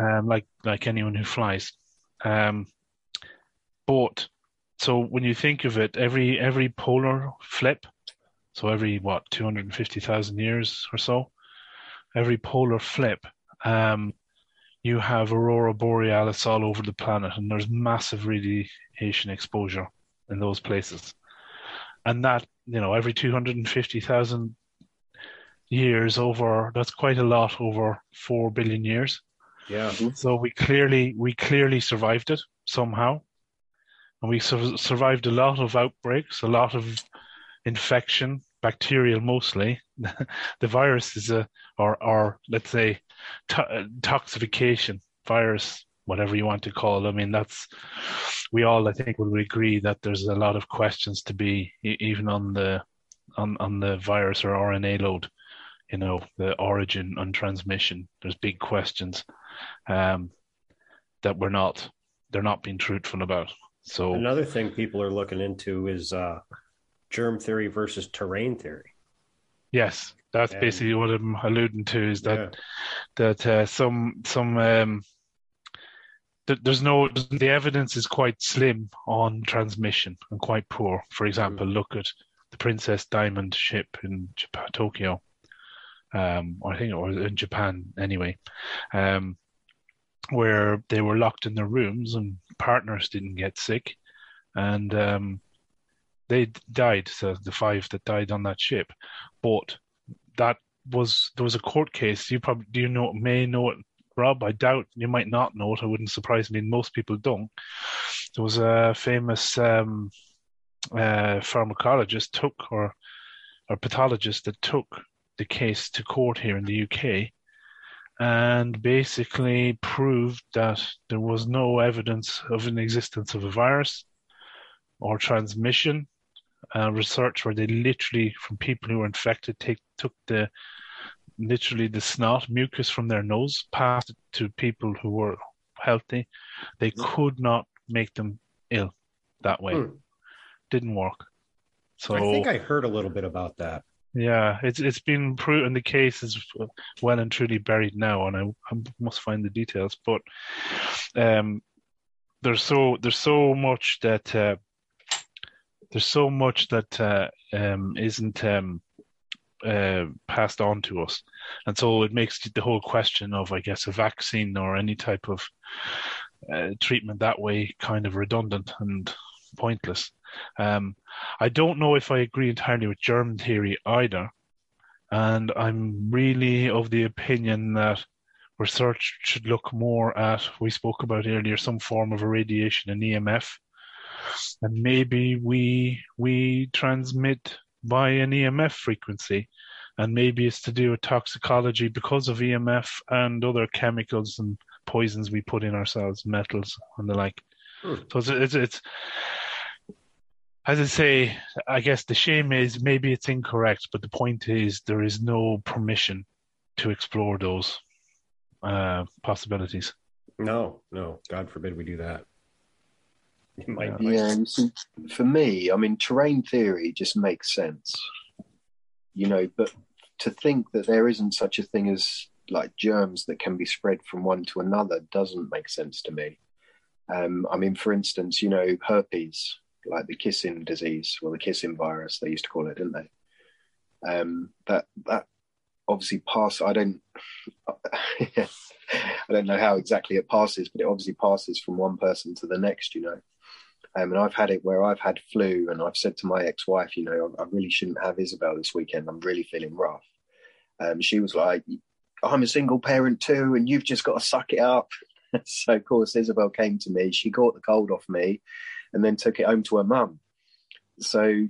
um, like like anyone who flies. Um, but so when you think of it, every every polar flip, so every what two hundred and fifty thousand years or so, every polar flip um, you have aurora borealis all over the planet, and there's massive radiation exposure in those places. And that, you know, every 250,000 years over, that's quite a lot over 4 billion years. Yeah. Mm-hmm. So we clearly, we clearly survived it somehow. And we su- survived a lot of outbreaks, a lot of infection, bacterial mostly. the virus is a, or, or let's say, to- toxification, virus, whatever you want to call it. I mean, that's we all, I think, would agree that there's a lot of questions to be even on the on on the virus or RNA load. You know, the origin and transmission. There's big questions um, that we're not they're not being truthful about. So another thing people are looking into is uh, germ theory versus terrain theory. Yes, that's and, basically what I'm alluding to. Is that yeah. that uh, some some um, th- there's no the evidence is quite slim on transmission and quite poor. For example, mm. look at the Princess Diamond ship in Japan, Tokyo, um, or I think it was in Japan anyway, um, where they were locked in their rooms and partners didn't get sick, and um, they died. So the five that died on that ship, but that was there was a court case. You probably do you know may know it, Rob. I doubt you might not know it. It wouldn't surprise me. Most people don't. There was a famous um, uh, pharmacologist took or or pathologist that took the case to court here in the UK and basically proved that there was no evidence of an existence of a virus or transmission uh, research where they literally, from people who were infected, take took the literally the snot mucus from their nose, passed it to people who were healthy. They could not make them ill that way. Hmm. Didn't work. So I think I heard a little bit about that. Yeah, it's it's been proven. The case is well and truly buried now, and I, I must find the details. But um, there's so there's so much that uh, there's so much that uh, um, not um, uh, passed on to us, and so it makes the whole question of, I guess, a vaccine or any type of uh, treatment that way kind of redundant and pointless. Um, I don't know if I agree entirely with germ theory either, and I'm really of the opinion that research should look more at we spoke about earlier some form of irradiation and EMF and maybe we we transmit by an EMF frequency, and maybe it's to do with toxicology because of EMF and other chemicals and poisons we put in ourselves, metals and the like. Hmm. So it's, it's, it's as I say, I guess the shame is maybe it's incorrect, but the point is there is no permission to explore those uh, possibilities. No, no, God forbid we do that. Yeah, yeah see, for me, I mean, terrain theory just makes sense, you know. But to think that there isn't such a thing as like germs that can be spread from one to another doesn't make sense to me. Um, I mean, for instance, you know, herpes. like the kissing disease or the kissing virus, they used to call it, didn't they? Um, that that obviously pass. I don't, I don't know how exactly it passes, but it obviously passes from one person to the next. You know, um, and I've had it where I've had flu, and I've said to my ex-wife, you know, I, I really shouldn't have Isabel this weekend. I'm really feeling rough. Um, she was like, "I'm a single parent too, and you've just got to suck it up." so of course Isabel came to me. She caught the cold off me, and then took it home to her mum. So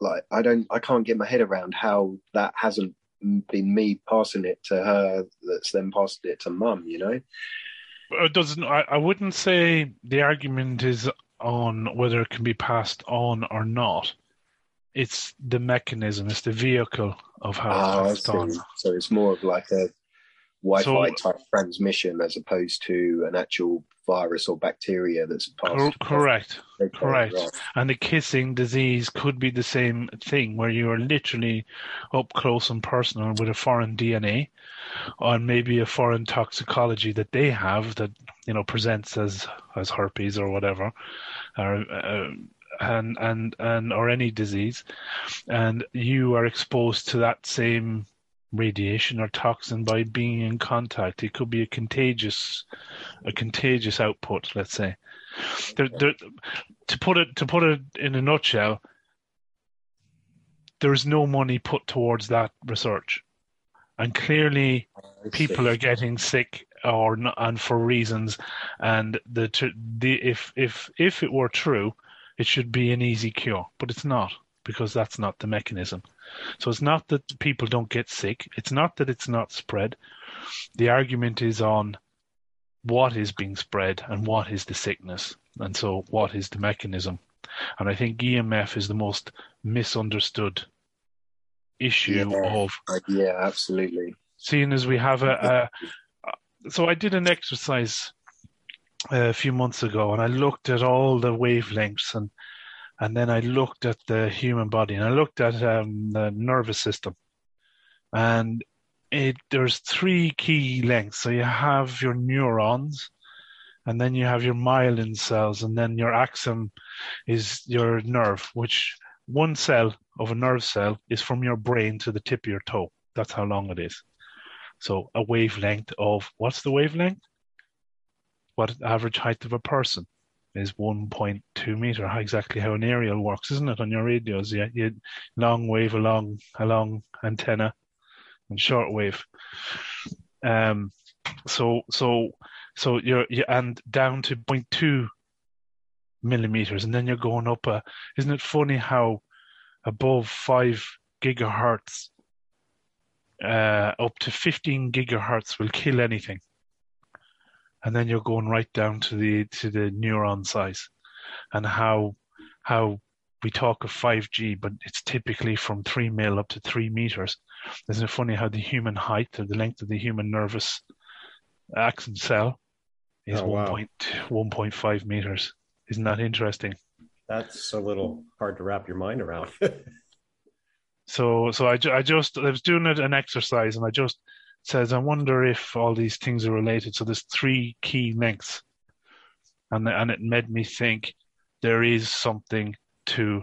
like I don't, I can't get my head around how that hasn't been me passing it to her. That's then passed it to mum. You know. It doesn't. I, I wouldn't say the argument is on whether it can be passed on or not. It's the mechanism, it's the vehicle of how oh, it's passed on. So it's more of like a Wi-Fi so, type transmission as opposed to an actual virus or bacteria that's passed. Correct, correct. Right. And the kissing disease could be the same thing, where you are literally up close and personal with a foreign DNA, or maybe a foreign toxicology that they have that you know presents as as herpes or whatever, or. Uh, and and and or any disease, and you are exposed to that same radiation or toxin by being in contact. It could be a contagious, a contagious output. Let's say. There, there, to put it to put it in a nutshell, there is no money put towards that research, and clearly, people are getting sick or not, and for reasons. And the the if if if it were true, it should be an easy cure, but it's not because that's not the mechanism. So it's not that people don't get sick. It's not that it's not spread. The argument is on what is being spread and what is the sickness. And so what is the mechanism? And I think EMF is the most misunderstood issue yeah, of. Uh, yeah, absolutely. Seeing as we have a, a. So I did an exercise uh, a few months ago and I looked at all the wavelengths and and then I looked at the human body and I looked at um, the nervous system, and it there's three key lengths. So you have your neurons, and then you have your myelin cells, and then your axon is your nerve, which one cell of a nerve cell is from your brain to the tip of your toe. That's how long it is. So a wavelength of what's the wavelength? What average height of a person? Is 1.2 meter. Exactly how an aerial works, isn't it? On your radios, yeah, you long wave along a long antenna and short wave. Um, so so so you're you, and down to 0.2 millimeters, and then you're going up a. Isn't it funny how above five gigahertz, uh, up to 15 gigahertz will kill anything and then you're going right down to the to the neuron size and how how we talk of 5G, but it's typically from three mil up to three meters. Isn't it funny how the human height or the length of the human nervous axon cell is oh, wow. 1.5 meters? Isn't that interesting? That's a little hard to wrap your mind around. so, so I, I just I was doing an exercise and I just says, I wonder if all these things are related. So there's three key links. And, and it made me think there is something to,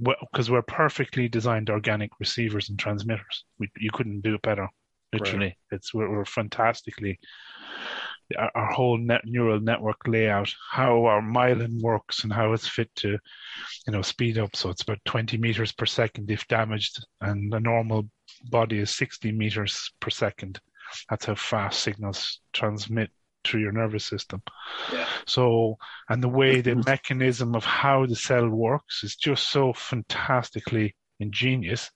because we're perfectly designed organic receivers and transmitters. We, you couldn't do it better. Literally, right. it's we're, we're fantastically our, our whole net, neural network layout, how our myelin works, and how it's fit to, you know, speed up. So it's about 20 meters per second if damaged, and a normal body is 60 meters per second. That's how fast signals transmit through your nervous system. Yeah. So, and the way the mm-hmm. mechanism of how the cell works is just so fantastically ingenious.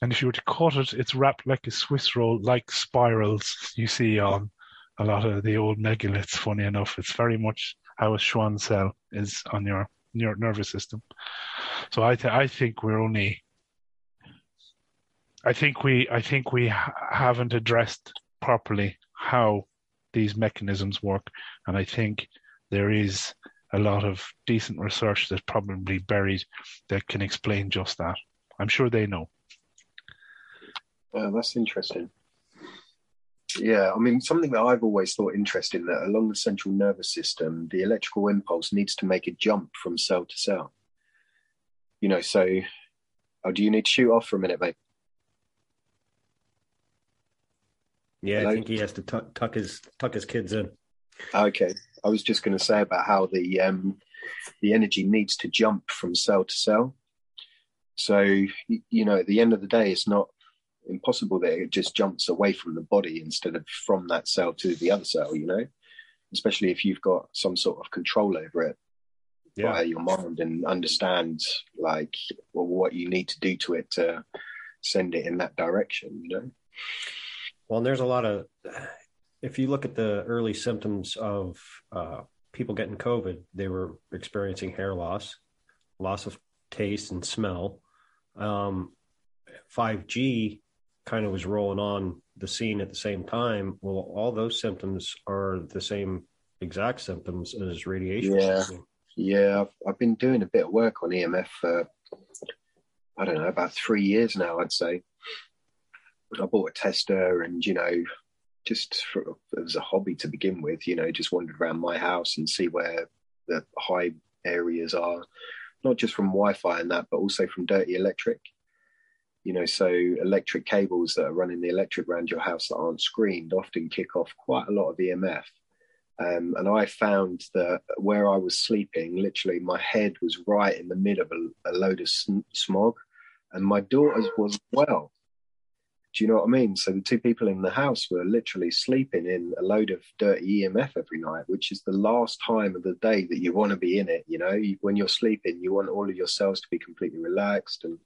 And if you were to cut it, it's wrapped like a Swiss roll, like spirals you see on a lot of the old megaliths. Funny enough, it's very much how a Schwann cell is on your your nervous system. So I th- I think we're only I think we I think we ha- haven't addressed properly how these mechanisms work, and I think there is a lot of decent research that's probably buried that can explain just that. I'm sure they know. Uh, that's interesting. Yeah, I mean, something that I've always thought interesting that along the central nervous system, the electrical impulse needs to make a jump from cell to cell. You know, so oh, do you need to shoot off for a minute, mate? Yeah, Hello? I think he has to tuck, tuck his tuck his kids in. Okay, I was just going to say about how the um, the energy needs to jump from cell to cell. So you know, at the end of the day, it's not impossible that it just jumps away from the body instead of from that cell to the other cell. You know, especially if you've got some sort of control over it Yeah. via your mind and understand like well, what you need to do to it to send it in that direction. You know. Well, and there's a lot of, if you look at the early symptoms of uh, people getting COVID, they were experiencing hair loss, loss of taste and smell. Um, 5G kind of was rolling on the scene at the same time. Well, all those symptoms are the same exact symptoms as radiation. Yeah. Yeah, I've, I've been doing a bit of work on EMF for, I don't know, about three years now, I'd say. I bought a tester and, you know, just for, it was a hobby to begin with, you know, just wandered around my house and see where the high areas are, not just from Wi Fi and that, but also from dirty electric. You know, so electric cables that are running the electric around your house that aren't screened often kick off quite a lot of EMF. Um, and I found that where I was sleeping, literally my head was right in the middle of a, a load of sm- smog, and my daughter's was well. Do you know what I mean? So the two people in the house were literally sleeping in a load of dirty EMF every night, which is the last time of the day that you want to be in it. You know, when you're sleeping, you want all of your cells to be completely relaxed and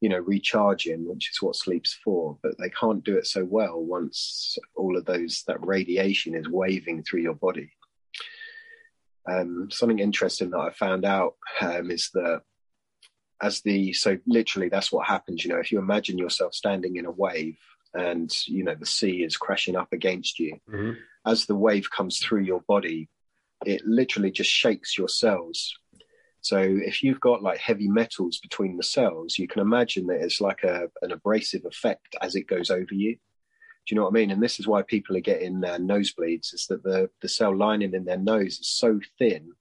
you know recharging, which is what sleep's for. But they can't do it so well once all of those that radiation is waving through your body. Um, something interesting that I found out um, is that as the so literally that's what happens. You know, if you imagine yourself standing in a wave and you know the sea is crashing up against you, Mhm. as the wave comes through your body, it literally just shakes your cells. So if you've got like heavy metals between the cells, you can imagine that it's like a, an abrasive effect as it goes over you. Do you know what I mean? And this is why people are getting uh, nosebleeds. Is that the the cell lining in their nose is so thin,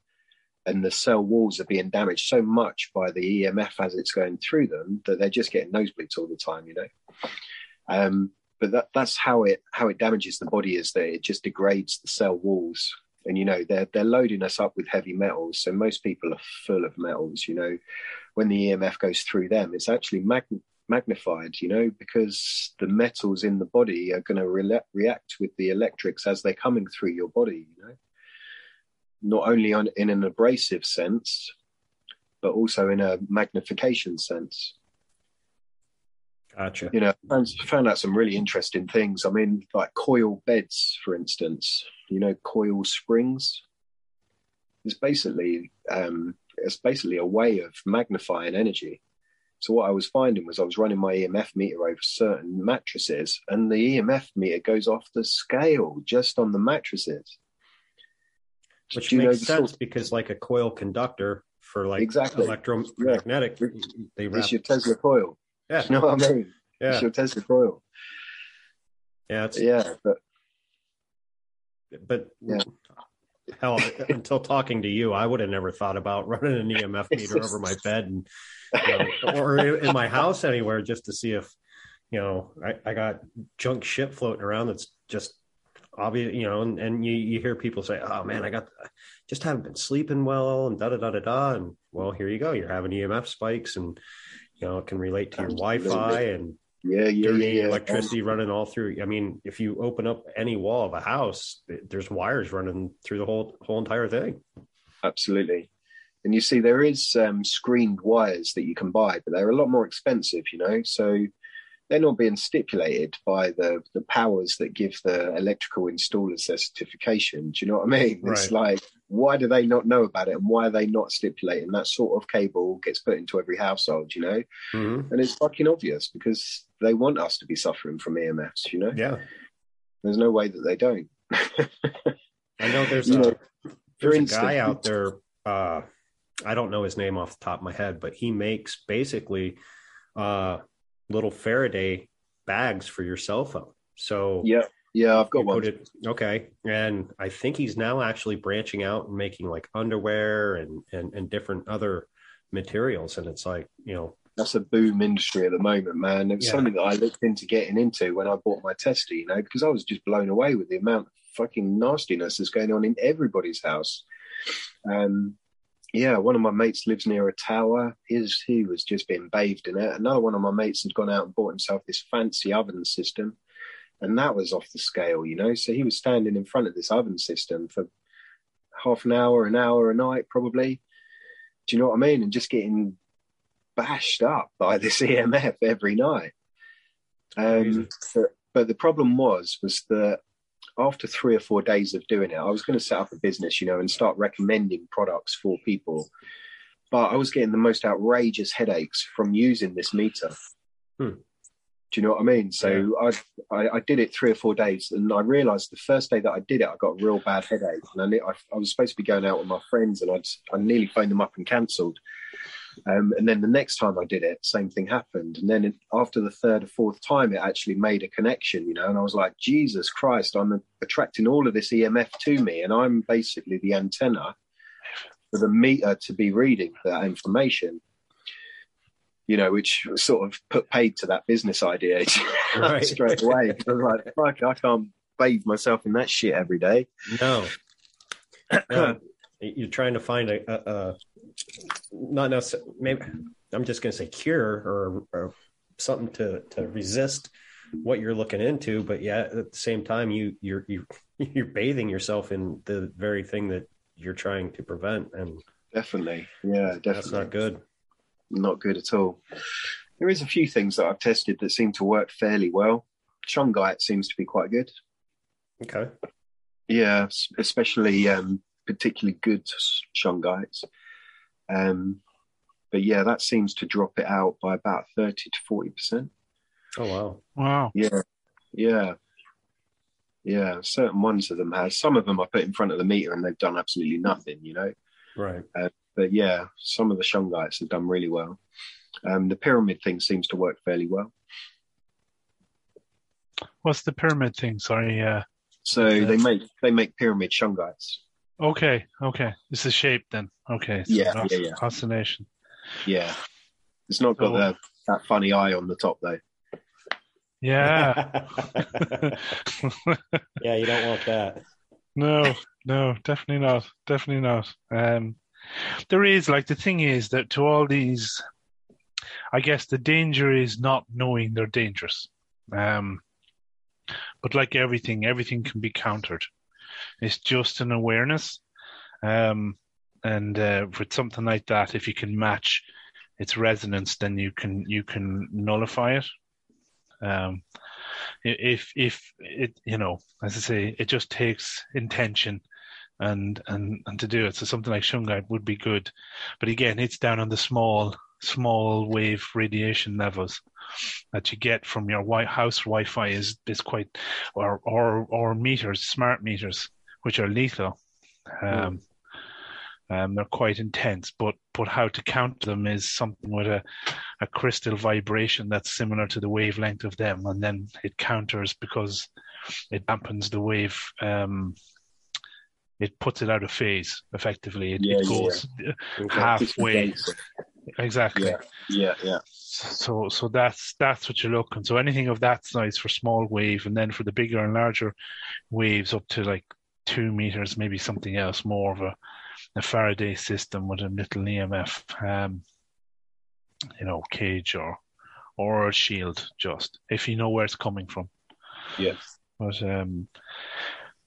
and the cell walls are being damaged so much by the EMF as it's going through them that they're just getting nosebleeds all the time. You know. Um, but that, that's how it how it damages the body is that it just degrades the cell walls and you know they're they're loading us up with heavy metals so most people are full of metals you know when the emf goes through them it's actually mag- magnified you know because the metals in the body are going to re- react with the electrics as they're coming through your body you know not only on in an abrasive sense but also in a magnification sense Gotcha. you know, found, found out some really interesting things. I mean, like coil beds, for instance. You know, coil springs. It's basically um, it's basically a way of magnifying energy. So what I was finding was I was running my EMF meter over certain mattresses, and the EMF meter goes off the scale just on the mattresses. Which Do you makes sense sort- because, like a coil conductor for like Exactly. electromagnetic, they wrap. It's your Tesla coil. Yeah, You know what I mean? yeah, It's your Tesla coil. yeah. It's Yeah, but but Yeah. hell, until talking to you, I would have never thought about running an EMF meter over my bed and you know, or in my house anywhere just to see if you know I, I got junk shit floating around that's just obvious, you know, and, and you, you hear people say, "Oh man, I got just haven't been sleeping well," and da da da da da, and well, here you go, you're having EMF spikes, and you know it can relate to your Wi-Fi and yeah, yeah, dirty yeah, electricity running all through. I mean, if you open up any wall of a house, there's wires running through the whole whole entire thing. absolutely. And you see, there is um, screened wires that you can buy, but they're a lot more expensive, you know. So they're not being stipulated by the the powers that give the electrical installers their certification. Do you know what I mean? It's Right. like, why do they not know about it, and why are they not stipulating that sort of cable gets put into every household? You know, Mm-hmm. and it's fucking obvious because they want us to be suffering from EMFs. You know, Yeah, there's no way that they don't. I know there's You a know, there's a guy out there. Uh, I don't know his name off the top of my head, but he makes basically uh, little Faraday bags for your cell phone. So yeah, Yeah, I've got one. it- okay, and I think he's now actually branching out and making like underwear and and and different other materials, and it's like you know, That's a boom industry at the moment, man. It's Yeah. something that I looked into getting into when I bought my tester, you know, because I was just blown away with the amount of fucking nastiness that's going on in everybody's house. Um, yeah, one of my mates lives near a tower. His he was just being bathed in it. Another one of my mates had gone out and bought himself this fancy oven system, and that was off the scale, you know. So he was standing in front of this oven system for half an hour, an hour a night, probably. Do you know what I mean? And just getting bashed up by this EMF every night. Um, but, but the problem was, was that after three or four days of doing it, I was going to set up a business, you know, and start recommending products for people. But I was getting the most outrageous headaches from using this meter. Hmm. Do you know what I mean? So I, I I did it three or four days, and I realised the first day that I did it, I got a real bad headache, and I, I, I was supposed to be going out with my friends, and I'd I nearly phoned them up and cancelled. Um, and then the next time I did it, same thing happened. And then it, after the third or fourth time, it actually made a connection, you know. And I was like, Jesus Christ, I'm attracting all of this EMF to me, and I'm basically the antenna for the meter to be reading that information. You know, which sort of put paid to that business idea Right. straight away. I was like, fuck, I can't bathe myself in that shit every day. no, No. You're trying to find a, a, a not necessarily maybe I'm just going to say cure or, or something to to resist what you're looking into, but yeah, at the same time, you you're you you're bathing yourself in the very thing that you're trying to prevent, and Definitely. Yeah, definitely. that's not good. not good at all. There is a few things that I've tested that seem to work fairly well. Shungite seems to be quite good. Okay. Yeah, especially um, particularly good shungites. Um, but yeah, that seems to drop it out by about thirty to forty percent. Oh wow. Wow. Yeah, yeah, yeah. Certain ones of them has. Some of them I put in front of the meter and they've done absolutely nothing. You know. Right. but yeah, some of the shungites have done really well. Um, the pyramid thing seems to work fairly well. What's the pyramid thing? Sorry. Uh, So Okay. they make they make pyramid shungites. Okay. Okay. It's the shape then. Okay. So Yeah, that's yeah, yeah. Oscillation. Yeah, it's not got So- the, that funny eye on the top though. Yeah. yeah, you don't want that. No, no, definitely not. Definitely not. Um, there is like the thing is that to all these, I guess the danger is not knowing they're dangerous. Um, but like everything, everything can be countered. It's just an awareness. Um, and uh, with something like that, if you can match its resonance, then you can you can nullify it. Um, if if it you know as I say, it just takes intention and and and to do it. So something like shungite would be good, but again, it's down on the small small wave radiation levels that you get from your White House Wi-Fi is is quite or or or meters, smart meters, which are lethal. Um, um, they're quite intense, but but how to counter them is something with a, a crystal vibration that's similar to the wavelength of them, and then it counters because it dampens the wave. Um, it puts it out of phase effectively. It, Yeah, it goes Okay. halfway. Exactly. Yeah, yeah, yeah. So so that's that's what you're looking. So anything of that size for small wave, and then for the bigger and larger waves up to like two meters, maybe something else, more of a, a Faraday system with a little EMF, um, you know, cage or or a shield, just if you know where it's coming from. Yeah. But um,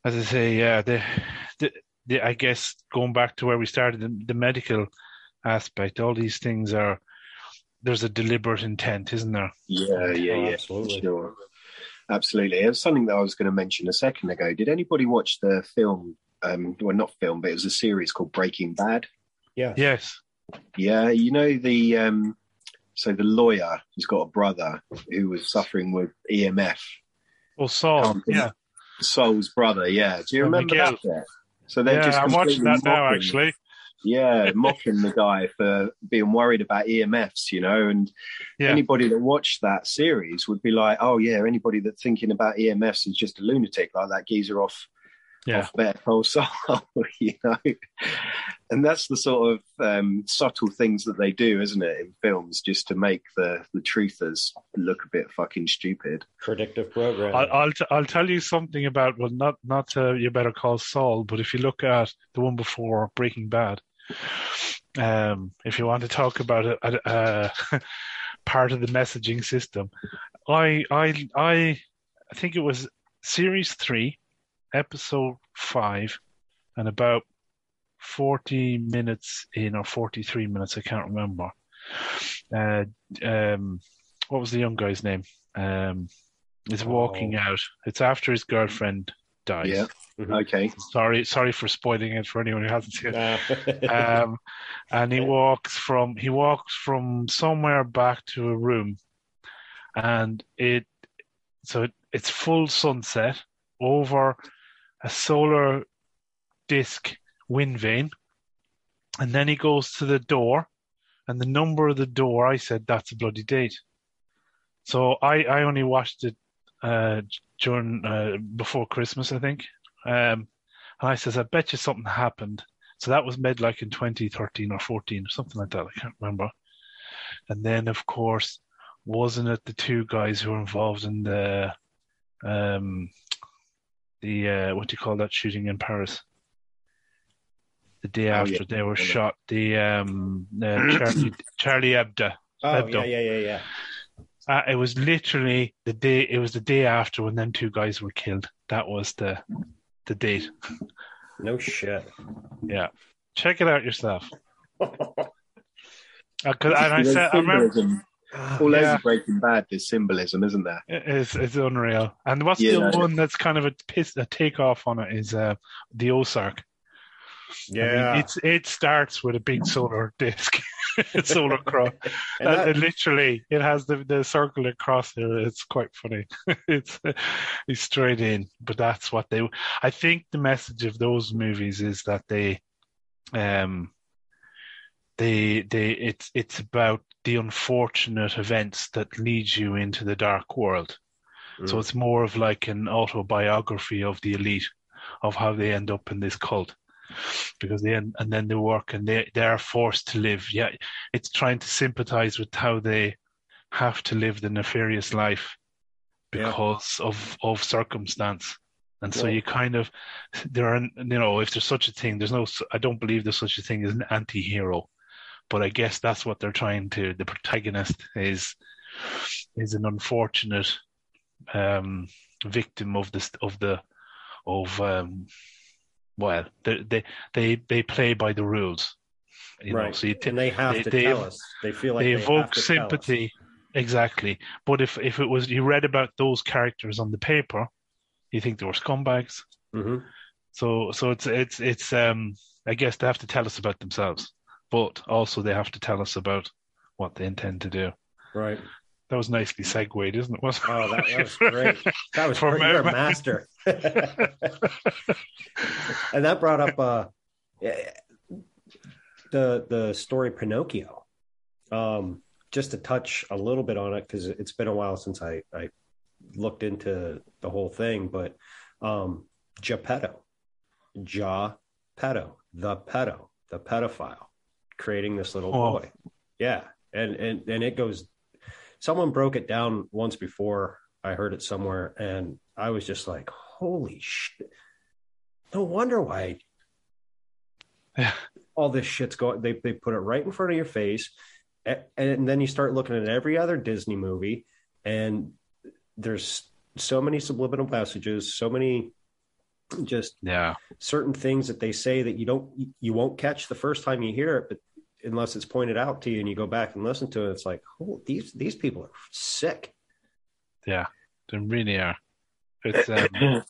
as I say, yeah, the, the the I guess going back to where we started, the, the medical aspect, all these things are there's a deliberate intent, isn't there? Yeah, yeah, Oh, yeah. absolutely. Sure. Absolutely. It was something that I was going to mention a second ago. Did anybody watch the film? Um, well, not film, but it was a series called Breaking Bad. Yeah. Yes. Yeah, you know the um, so the lawyer who's got a brother who was suffering with EMF. Or Saul. Yeah. Saul's brother. Yeah, do you remember McGill. that? Bit? So they're Yeah, just I'm watching that now. mocking- Actually. Yeah, mocking the guy for being worried about EMFs, you know, and Yeah. anybody that watched that series would be like, oh yeah, anybody that's thinking about EMFs is just a lunatic, like that geezer off Yeah. off Better Call Saul, you know. And that's the sort of um, subtle things that they do, isn't it, in films, just to make the the truthers look a bit fucking stupid. Predictive program. I'll I'll, t- I'll tell you something about well, not not uh, you better call Saul, but if you look at the one before Breaking Bad, um, if you want to talk about a, a, a part of the messaging system, I I I I think it was series three, episode five, and about forty minutes in or forty three minutes, I can't remember. Uh, um, what was the young guy's name? Um, is walking Oh. out. It's after his girlfriend dies. Yeah. Mhm. Okay. Sorry, sorry for spoiling it for anyone who hasn't seen it. Nah. Um, and he walks from he walks from somewhere back to a room, and it so it, it's full sunset over a solar disk wind vane, and then he goes to the door, and the number of the door I said that's a bloody date. So I I only watched it uh, during uh, before Christmas I think, um, and I says I bet you something happened. So that was made like in 2013 or 14 or something like that. I can't remember. And then, of course, wasn't it the two guys who were involved in the um the uh, what do you call that shooting in Paris? The day Oh, after yeah. they were Yeah. shot, the um uh, Charlie Charlie Hebdo. oh, Hebdo. yeah, yeah, yeah, yeah. Uh, it was literally the day. It was the day after when them two guys were killed. That was the the date. No shit. Yeah, check it out yourself. Uh, 'cause- and I There's said, I remember symbolism. All Yeah. over Breaking Bad, there's symbolism, isn't there? it's it's unreal. And what's Yeah. the one that's kind of a piss a takeoff on it is uh, the Ozark. I mean, Yeah. it's it starts with a big solar disk, solar cross. And And that- it literally, it has the the circle across there. It's quite funny. it's it's straight in, but that's what they. I think the message of those movies is that they, um, they they it's it's about the unfortunate events that lead you into the dark world. So Mm. it's more of like an autobiography of the elite, of how they end up in this cult, because they end, and then they work and they they are forced to live. Yeah, it's trying to sympathize with how they have to live the nefarious life Yeah. because of of circumstance. And so Well- you kind of there are you know if there's such a thing there's no I don't believe there's such a thing as an anti-hero but I guess that's what they're trying to the protagonist is is an unfortunate um victim of this of the of um well they they they, they play by the rules you know right. so you and they have they- to they- tell us. They feel like they they, evoke sympathy exactly but if if it was you read about those characters on the paper you think they were scumbags hmm so so it's it's it's um I guess they have to tell us about themselves, but also they have to tell us about what they intend to do. Right. That was nicely segued, isn't it? Wasn't Oh, that, that was great. That was great. You're a master. and that brought up uh, the the story Pinocchio. Um, just to touch a little bit on it because it's been a while since I, I looked into the whole thing, but um, Geppetto, Geppetto, the pedo, the pedophile, creating this little Oh. boy. Yeah, and and and it goes. Someone broke it down once before. I heard it somewhere, and I was just like, "Holy shit!" No wonder why Yeah. all this shit's going. They they put it right in front of your face, a- and then you start looking at every other Disney movie, and there's so many subliminal messages, so many just Yeah, certain things that they say that you don't you won't catch the first time you hear it, but unless it's pointed out to you and you go back and listen to it, it's like, oh, these these people are sick. yeah, they really are. It's um,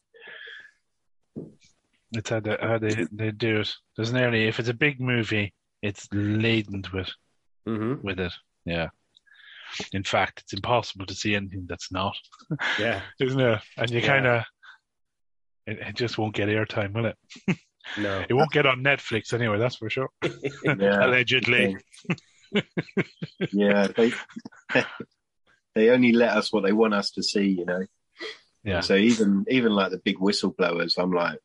it's how they, how they they do it. There's nearly if it's a big movie, it's laden with Mm-hmm. with it. Yeah. In fact, it's impossible to see anything that's not, Yeah, isn't it? And you Yeah. kind of, it, it just won't get airtime, will it? No. It won't get on Netflix anyway, that's for sure. Yeah. Allegedly. yeah, they they only let us what they want us to see, you know. Yeah. So even even like the big whistleblowers, I'm like,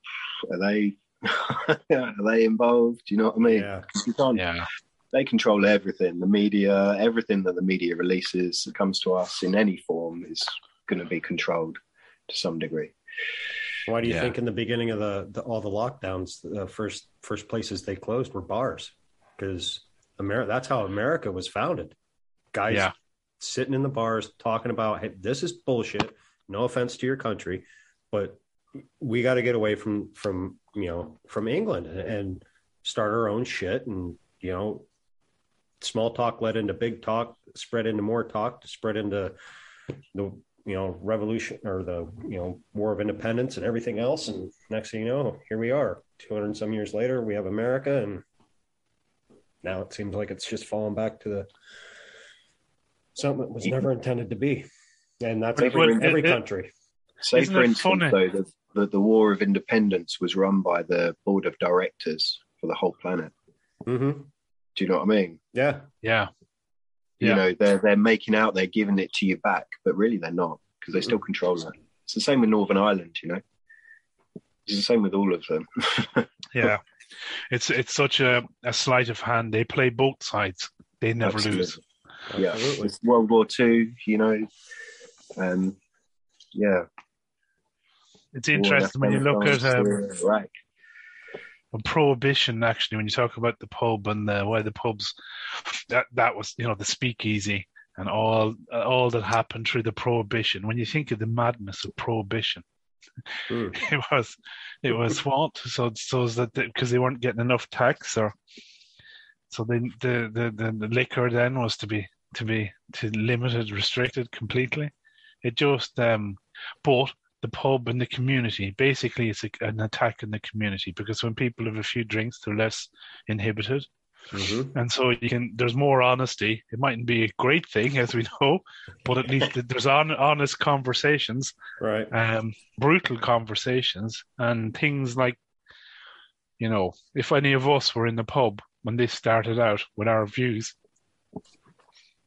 are they are they involved? Do you know what I mean? Yeah. You can't, Yeah. They control everything. The media, everything that the media releases that comes to us in any form is going to be controlled to some degree. Why do you Yeah. think in the beginning of the, the all the lockdowns, the first first places they closed were bars? Because America, that's how America was founded. Guys Yeah. sitting in the bars talking about, hey, this is bullshit. No offense to your country, but we got to get away from from you know from England and, and start our own shit. And you know, small talk led into big talk, spread into more talk, spread into the you know revolution or the you know war of independence and everything else and next thing you know here we are 200 and some years later we have america and now it seems like it's just falling back to the something that was never intended to be and that's every, it- every it- country Say, for instance, though, that the, the War of Independence was run by the board of directors for the whole planet. mm-hmm. Do you know what I mean? yeah Yeah. You know, they're they're making out they're giving it to you back, but really they're not because they still control it. It's the same with Northern Ireland, you know. It's the same with all of them. Yeah. It's it's such a, a sleight of hand. They play both sides. They never Absolutely. lose. yeah, absolutely it's World War Two, you know. Um, yeah. It's interesting when you look at um, Iraq. Prohibition actually when you talk about the pub and the, why the pubs that that was you know the speakeasy and all all that happened through the prohibition. When you think of the madness of prohibition Mm. it was it was what? So so that because they weren't getting enough tax or so they, the, the the the liquor then was to be to be to limited restricted completely. It just um but the pub and the community. Basically it's a, an attack in the community because when people have a few drinks they're less inhibited. Mm-hmm. and so you can there's more honesty. It mightn't be a great thing as we know but at least there's on, honest conversations right. um, brutal conversations and things like, you know, if any of us were in the pub when this started out with our views,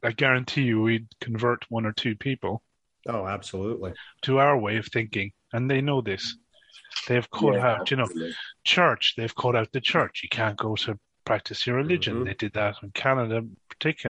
I guarantee you we'd convert one or two people oh absolutely to our way of thinking, and they know this. They've cut Yeah, out, you know, church. They've cut out the church. You can't go to practice your religion. Mhm. They did that in Canada, in particular.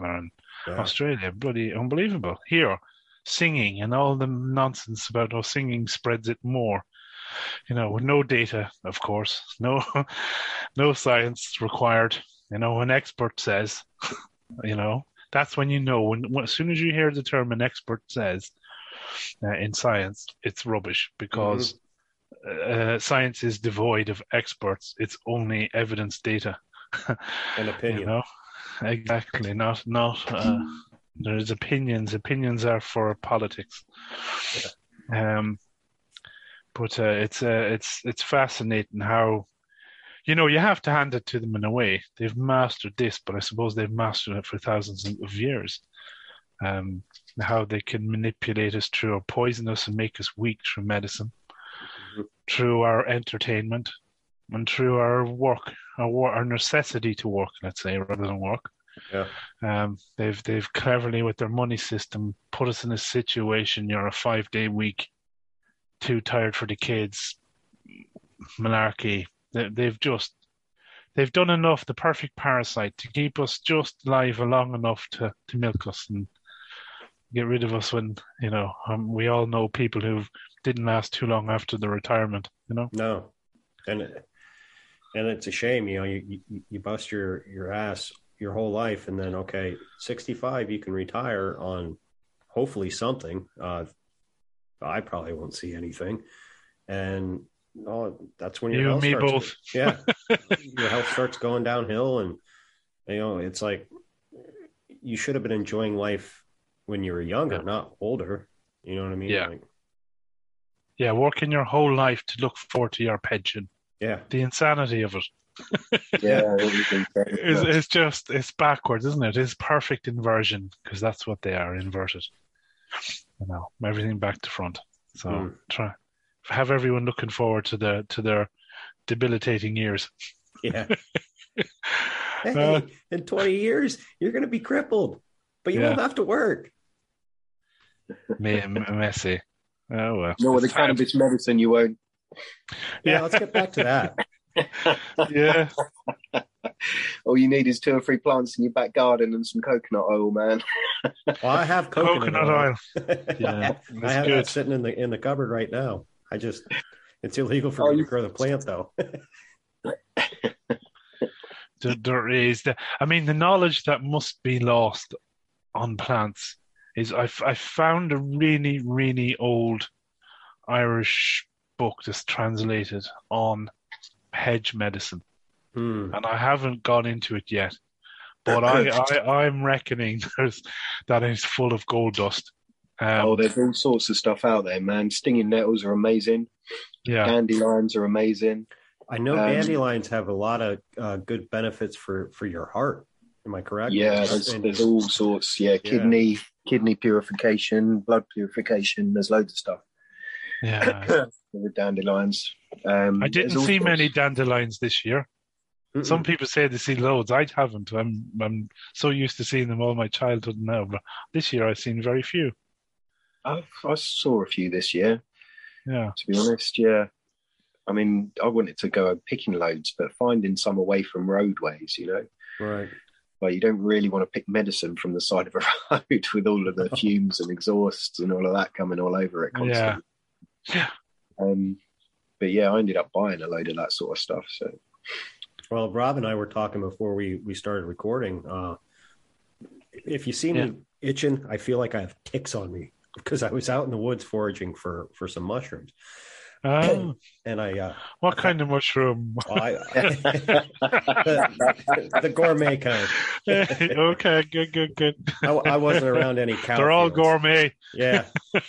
In Yeah. Australia. Bloody unbelievable. Here, singing and all the nonsense about how singing spreads it more. You know, with no data, of course, no, no science required. You know, an expert says, you know, that's when you know. When, when as soon as you hear the term "an expert says" uh, in science, it's rubbish because uh, science is devoid of experts. It's only evidence data. an you opinion know exactly. Not not uh, there's opinions. Opinions are for politics. Um but uh, it's uh, it's it's fascinating how you know you have to hand it to them in a way. They've mastered this but i suppose they've mastered it for thousands of years. Um how they can manipulate us through or poison us and make us weak through medicine through our entertainment and through our work our, necessity to work let's say rather than work yeah um, they've they've cleverly with their money system put us in a situation. You're a five day week, too tired for the kids, malarkey, They, they've just they've done enough, the perfect parasite, to keep us just alive long enough to, to milk us and get rid of us when you know um, we all know people who didn't last too long after the retirement. You know. No, and and it's a shame. You know, you you, you bust your your ass your whole life, and then okay, sixty five, you can retire on hopefully something. Uh, I probably won't see anything, and oh, that's when your You health and me starts, both. Yeah, your health starts going downhill, and you know it's like you should have been enjoying life when you were younger, Yeah. not older. You know what I mean? Yeah. Like, Yeah, working your whole life to look forward to your pension. Yeah. The insanity of it Yeah, it was incredible. is it's just it's backwards, isn't it? It's perfect inversion because that's what they are, inverted. You know, everything back to front. So Mm. try have everyone looking forward to the to their debilitating years. Yeah. hey, Uh, in 20 years, you're going to be crippled, but you Yeah. won't have to work. Me m- messy. Oh well. No, with the cannabis medicine, you won't. Yeah, Yeah. let's get back to that. Yeah. All you need is two or three plants in your back garden and some coconut oil, man. Well, I have coconut, Coconut oil. Yeah, I that's have good. that sitting in the in the cupboard right now. I just it's illegal for Oh, me you- to grow the plant though. There, there is the, I mean, the knowledge that must be lost on plants is I, f- I found a really, really old Irish book that's translated on hedge medicine, Hmm. and I haven't gone into it yet. But I, I, I'm reckoning there's, that it's full of gold dust. Um, oh, there's all sorts of stuff out there, man. Stinging nettles are amazing. yeah, Dandelions are amazing. I know Um, dandelions have a lot of uh, good benefits for for your heart. Am I correct? Yeah, there's, And- there's all sorts. Yeah, kidney kidney purification, blood purification. There's loads of stuff yeah. with dandelions. Um, I didn't see sorts. many dandelions this year. Mm-mm. Some people say they see loads. I haven't. I'm I'm so used to seeing them all my childhood now, but this year I've seen very few. I, I saw a few this year. Yeah, To be honest, yeah. I mean, I wanted to go picking loads, but finding some away from roadways, you know, right. like you don't really want to pick medicine from the side of a road with all of the fumes and exhausts and all of that coming all over it constantly. Yeah. Um, but yeah, I ended up buying a load of that sort of stuff. So Well, Rob and I were talking before we we started recording. Uh, if you see me Yeah. itching, I feel like I have ticks on me because I was out in the woods foraging for for some mushrooms, Oh, and I uh, what kind of mushroom? I, the, the gourmet kind. okay, good, good, good. I, I wasn't around any cow. They're all fields. gourmet. Yeah.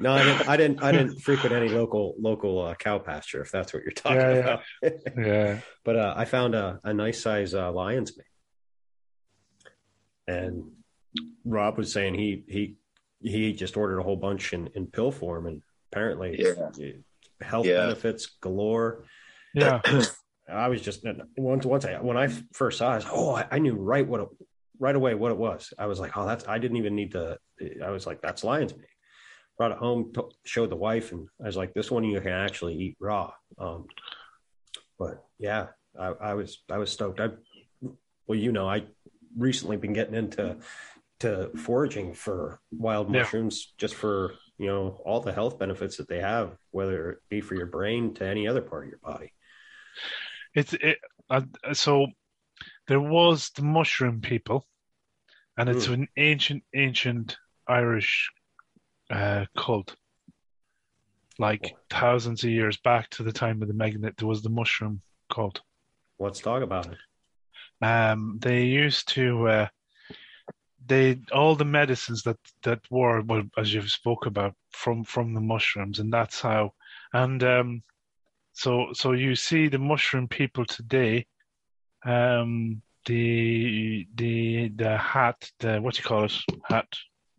No, I didn't. I didn't. I didn't frequent any local local uh, cow pasture. If that's what you're talking Yeah, yeah. about. Yeah. but uh, I found a, a nice size uh, lion's mane, and Rob was saying he he he just ordered a whole bunch in, in pill form, and apparently Yeah. health Yeah. benefits galore. Yeah. I was just once once I when I first saw it, I was, oh, I, I knew right what it, right away what it was. I was like, oh, that's I didn't even need to. I was like, that's lion's mane. Brought it home, to, showed the wife, and I was like, this one you can actually eat raw. Um, but yeah, I, I was I was stoked. I well, you know, I recently been getting into to foraging for wild Yeah. mushrooms just for you know all the health benefits that they have, whether it be for your brain to any other part of your body. It's it. Uh, so there was the mushroom people, and it's Mm. an ancient, ancient Irish uh, cult. Like thousands of years back to the time of the Magnet, there was the mushroom cult. Let's talk about it. Um, they used to uh, they all the medicines that that were well, as you've spoke about from from the mushrooms, and that's how. And um, so so you see the mushroom people today. Um, the the the hat, the what do you call it, hat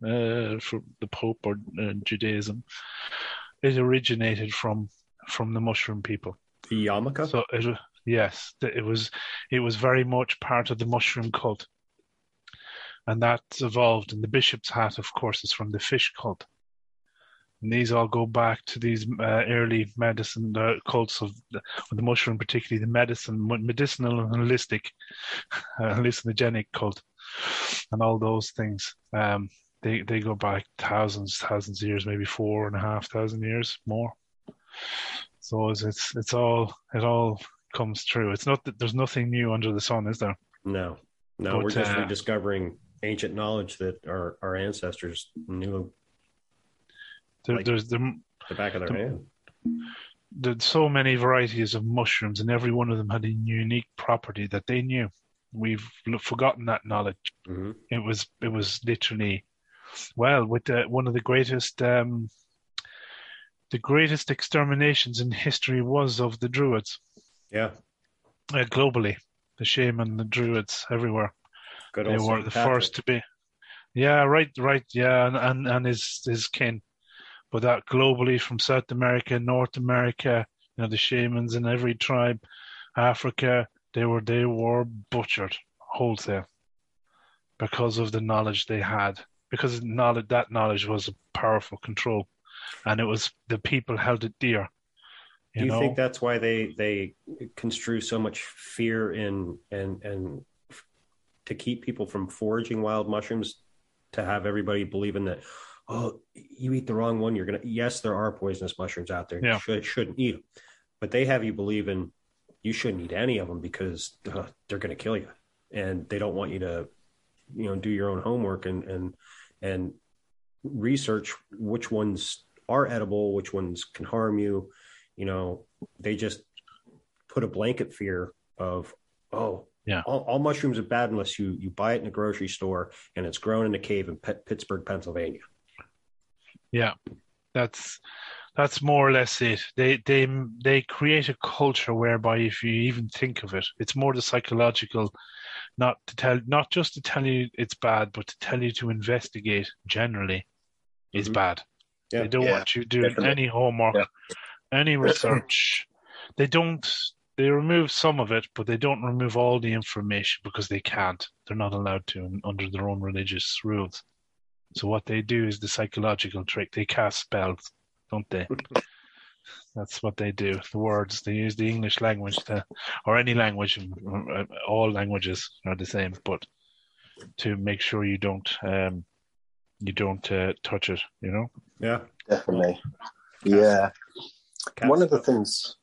uh, for the Pope or uh, Judaism, it originated from from the mushroom people. The yarmulke. So it yes, it was it was very much part of the mushroom cult, and that's evolved. And the bishop's hat, of course, is from the fish cult. And these all go back to these uh, early medicine uh, cults of the, of the mushroom, particularly the medicine, medicinal and holistic, uh, hallucinogenic cult, and all those things. Um, they they go back thousands, thousands of years, maybe four and a half thousand years more. So it's it's, it's all it all comes true. It's not that there's nothing new under the sun, is there? No, no, But, we're just uh, rediscovering ancient knowledge that our, our ancestors knew There, Like- there's there, the back of their The- hand. there's so many varieties of mushrooms, and every one of them had a unique property that they knew. We've forgotten that knowledge. hmm It was it was literally, well, with the, one of the greatest um, the greatest exterminations in history was of the Druids Yeah, uh, globally. The shaman, the Druids, everywhere. Good they were the Patrick. first to be. Yeah, right, right, yeah, and, and and his his kin, but that globally from South America, North America, you know, the shamans in every tribe, Africa, they were they were butchered wholesale because of the knowledge they had. Because knowledge that knowledge was a powerful control, and it was the people held it dear. Do You you know, think that's why they they construe so much fear in and and to keep people from foraging wild mushrooms to have everybody believing that oh you eat the wrong one you're gonna yes there are poisonous mushrooms out there. Yeah. you should, shouldn't eat them but they have you believing you shouldn't eat any of them because uh, they're gonna kill you. And they don't want you to you know do your own homework and and and research which ones are edible which ones can harm you. You know they just put a blanket fear of oh Yeah. all, all mushrooms are bad unless you you buy it in a grocery store and it's grown in a cave in P- pittsburgh pennsylvania Yeah, that's that's more or less it. They they they create a culture whereby if you even think of it, it's more the psychological, not to tell, not just to tell you it's bad, but to tell you to investigate generally is Mhm. bad. Yeah. They don't Yeah, want you doing definitely. any homework, Yeah. any research. they don't. They remove some of it, but they don't remove all the information because they can't. They're not allowed to under their own religious rules. So what they do is the psychological trick. They cast spells, don't they? That's what they do. The words they use the English language to, or any language. uh, All languages are the same, but to make sure you don't, um, you don't uh, touch it. You know. yeah Definitely. Yeah. Cats one of the things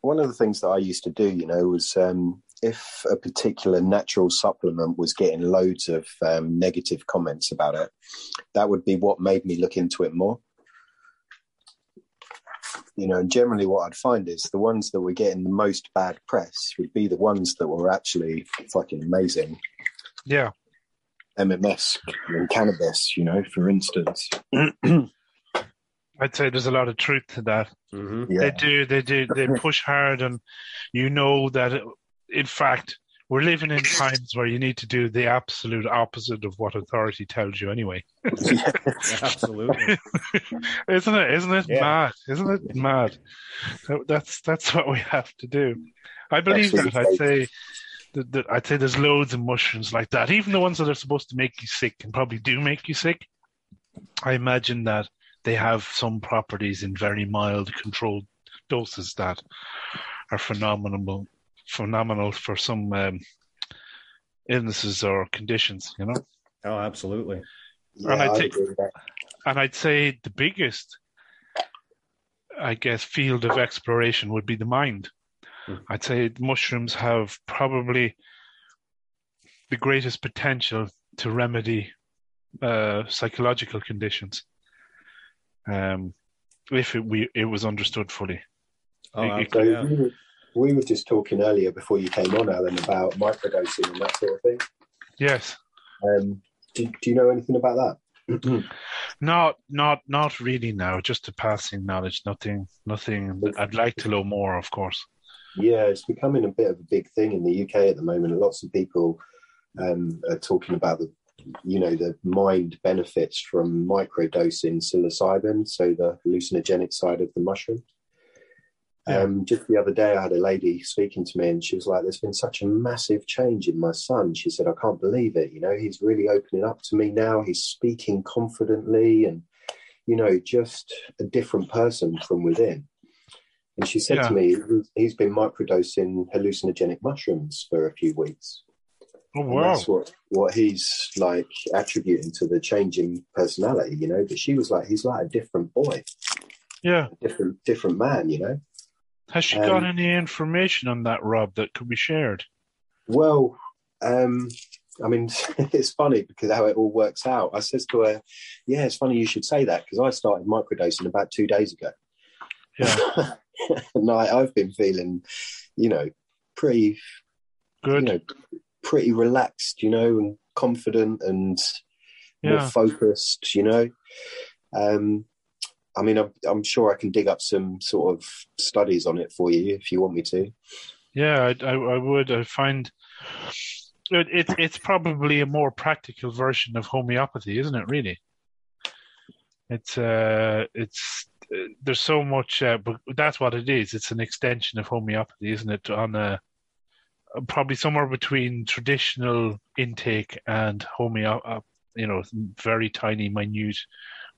one of the things that I used to do, you know, was um, if a particular natural supplement was getting loads of um, negative comments about it, that would be what made me look into it more. You know, and generally what I'd find is the ones that were getting the most bad press would be the ones that were actually fucking amazing. Yeah. MMS and cannabis, you know, for instance. I'd say there's a lot of truth to that. Mhm. yeah. They do, they do, they push hard, and you know that, it, in fact, we're living in times where you need to do the absolute opposite of what authority tells you anyway. Yeah, absolutely isn't it? Isn't it Yeah. mad? Isn't it mad? So that's that's what we have to do. I believe Absolutely. that. I'd say that, that I'd say there's loads of mushrooms like that. Even the ones that are supposed to make you sick and probably do make you sick. I imagine that they have some properties in very mild, controlled doses that are phenomenal, phenomenal for some um, illnesses or conditions. You know. oh absolutely Yeah, And I I'd think- agree with that. And I'd say the biggest, I guess, field of exploration would be the mind. Hmm. I'd say mushrooms have probably the greatest potential to remedy uh, psychological conditions, um, if it we it was understood fully. oh It- it So yeah. we, were, we were just talking earlier before you came on, Alan, about microdosing and that sort of thing. Yes, Um, do, do you know anything about that? not not not really now. Just a passing knowledge. Nothing. Nothing. I'd like to know more, of course. yeah, it's becoming a bit of a big thing in the UK at the moment. Lots of people um, are talking about the, you know, the mind benefits from microdosing psilocybin, so the hallucinogenic side of the mushroom. Yeah. Um, just the other day, I had a lady speaking to me, and she was like, "There's been such a massive change in my son." She said, "I can't believe it. You know, he's really opening up to me now. He's speaking confidently, and you know, just a different person from within. And she said Yeah. to me, he's been microdosing hallucinogenic mushrooms for a few weeks. Oh And wow! that's what, what he's like attributing to the changing personality, you know. But she was like, he's like a different boy, Yeah. a different different man, you know. Has she Um, got any information on that, Rob, that could be shared? Well, um, I mean, it's funny because how it all works out. I says to her, "Yeah, it's funny you should say that because I started microdosing about two days ago, Yeah. and I, I've been feeling, you know, pretty, Good. you know, pretty relaxed, you know, and confident and more focused, you know. Um, I mean, I'm, I'm sure I can dig up some sort of studies on it for you if you want me to. Yeah, I, I, I would. I find it, it, it's probably a more practical version of homeopathy, isn't it? Really, it's uh, it's uh, there's so much, uh, but that's what it is. It's an extension of homeopathy, isn't it? On a probably somewhere between traditional intake and homeo, uh, you know, very tiny, minute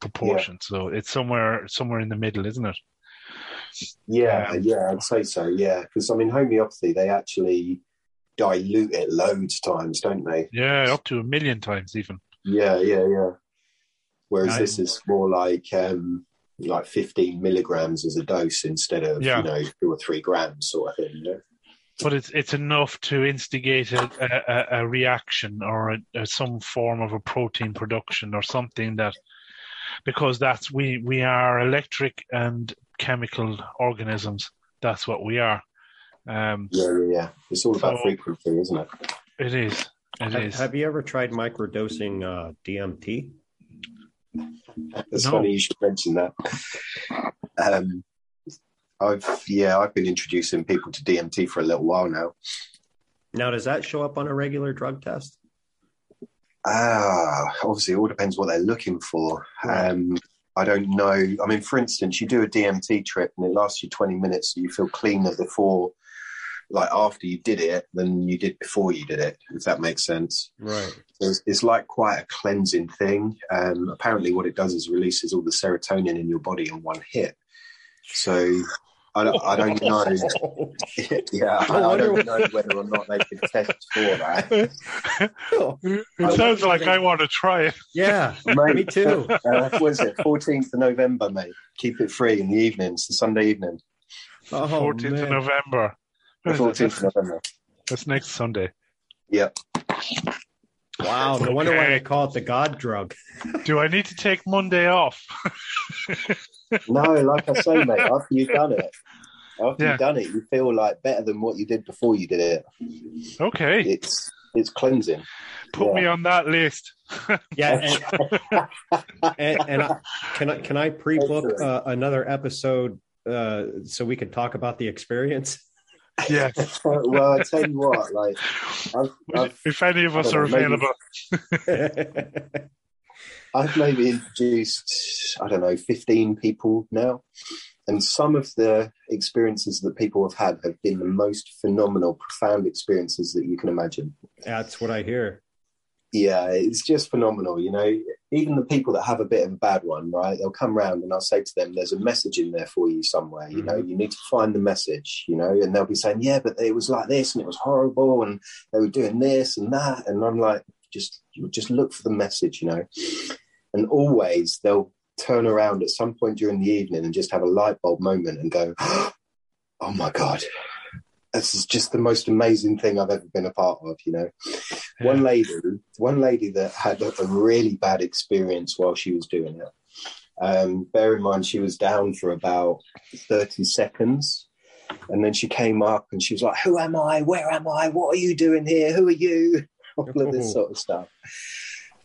proportion. So it's somewhere somewhere in the middle, isn't it? Yeah, Um, yeah, I'd say so. Yeah, because I mean, homeopathy they actually dilute it loads of times, don't they? Yeah, up to a million times even. Yeah, yeah, yeah. Whereas I- this is more like um, like fifteen milligrams as a dose instead of Yeah. you know two or three grams sort of thing. You know? But it's it's enough to instigate a, a, a reaction or a, a, some form of a protein production or something that because that's we we are electric and chemical organisms that's what we are um Yeah, yeah, yeah. It's all about So- frequency, isn't it? it is it Have, is have you ever tried microdosing uh, DMT? It's No. funny you should mention that. Um, I've yeah, I've been introducing people to DMT for a little while now. Now, does that show up on a regular drug test? Ah, obviously, it all depends what they're looking for. Right. Um, I don't know. I mean, for instance, you do a DMT trip and it lasts you 20 minutes, so you feel cleaner before, like after you did it, than you did before you did it, if that makes sense. Right. It's, it's like quite a cleansing thing. Um, apparently, what it does is releases all the serotonin in your body in one hit. So I don't, I don't know. yeah, I, I don't know whether or not they can test for that. it sounds like I want to try it Yeah, Mate, me too. Uh, what is it? 14th of November, mate. Keep it free in the evenings, the Sunday evening. Oh, 14th of. November The What is it? 14th of November. that's next Sunday Yep. Wow, no wonder why they call it the God drug. do I need to take Monday off No, like I say, mate, after you've done it, after Yeah. you've done it, you feel like better than what you did before you did it. okay It's it's cleansing. put yeah. me on that list Yeah, and, and, and I, can I can I pre-book uh, another episode uh, so we can talk about the experience? yeah well, I tell you what, like I've, I've, if any of us are know, maybe- available I've maybe introduced, I don't know, 15 people now. And some of the experiences that people have had have been the most phenomenal, profound experiences that you can imagine. That's what I hear. Yeah, it's just phenomenal. You know, even the people that have a bit of a bad one, right? They'll come round and I'll say to them, there's a message in there for you somewhere. You know, mm-hmm. you need to find the message, you know, and they'll be saying, yeah, but it was like this and it was horrible and they were doing this and that. And I'm like, just, just look for the message, you know. And always they'll turn around at some point during the evening and just have a light bulb moment and go, oh my God, this is just the most amazing thing I've ever been a part of, you know. One lady, one lady that had a, a really bad experience while she was doing it. Um, bear in mind, she was down for about 30 seconds. And then she came up and she was like, Who am I? Where am I? What are you doing here? Who are you? All of this sort of stuff.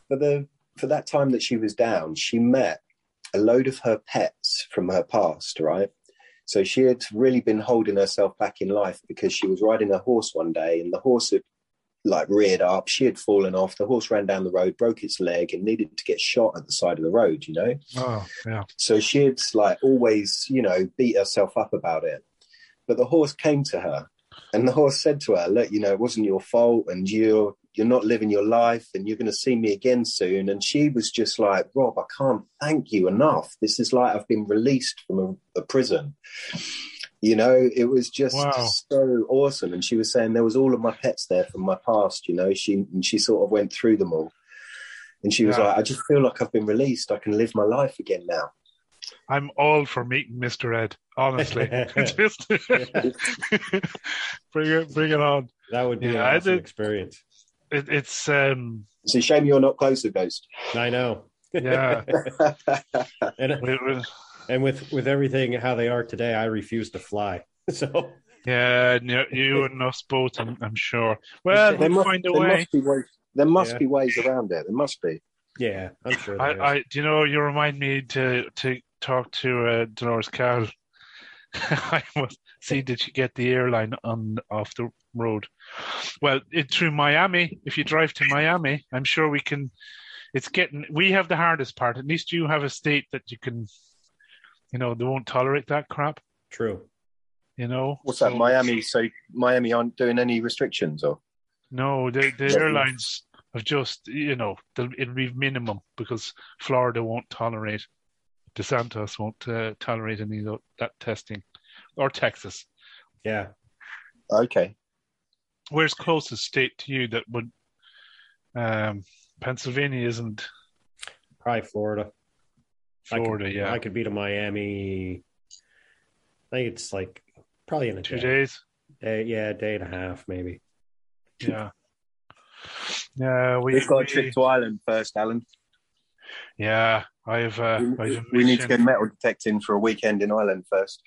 But the for that time that she was down, she met a load of her pets from her past, right? So she had really been holding herself back in life because she was riding a horse one day and the horse had like reared up. She had fallen off. The horse ran down the road, broke its leg, and needed to get shot at the side of the road, you know? Oh, yeah. So she had like always, you know, beat herself up about it. But the horse came to her and the horse said to her, Look, you know, it wasn't your fault and you're you're not living your life and you're going to see me again soon. And she was just like, Rob, I can't thank you enough. This is like I've been released from a, a prison. You know, it was just Wow. so awesome. And she was saying there was all of my pets there from my past, you know, she, and she sort of went through them all. And she was Yeah. like, I just feel like I've been released. I can live my life again now. I'm all for meeting Mr. Ed, honestly. Just bring it bring it on. That would be Yeah, an I awesome did- experience. It, it's um It's a shame you're not closer, Ghost. I know. Yeah. and we- we- and with with everything how they are today, I refuse to fly. So yeah, you, you and us both, I'm, I'm sure. Well, there we'll must, find a there way. must be ways. There must Yeah. be ways around it. There must be. yeah, I'm sure. I, there is. I, do you know, you remind me to to talk to uh, Dolores Cal. I must see did you get the airline on off the road? Well, it, through Miami. If you drive to Miami, I'm sure we can. It's getting. We have the hardest part. At least you have a state that you can. You know, they won't tolerate that crap. True. You know. What's that? Miami. So Miami aren't doing any restrictions, or No, the the airlines have just you know it'll be minimum because Florida won't tolerate, DeSantis won't uh, tolerate any of that testing, or Texas. Yeah. okay. Where's closest state to you that would? Um, Pennsylvania isn't Probably Florida. I could- Florida. yeah, I could be to Miami. I think it's like probably in a two day. days. Day- yeah, a day and a half maybe. Yeah. Yeah, we, We've got a trip to Ireland first, Alan. yeah. I've uh, We, I've we need to get metal detecting for a weekend in Ireland first.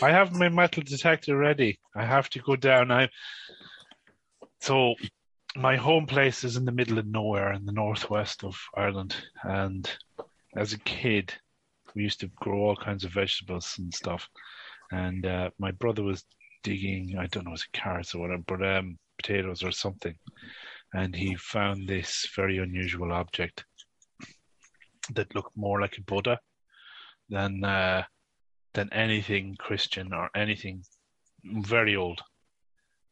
I have my metal detector ready. I have to go down. I so my home place is in the middle of nowhere in the northwest of Ireland, and as a kid, we used to grow all kinds of vegetables and stuff. And uh, my brother was digging, I don't know, was it carrots or whatever, but um, potatoes or something, and he found this very unusual object that looked more like a Buddha than. Uh, than anything Christian or anything very old.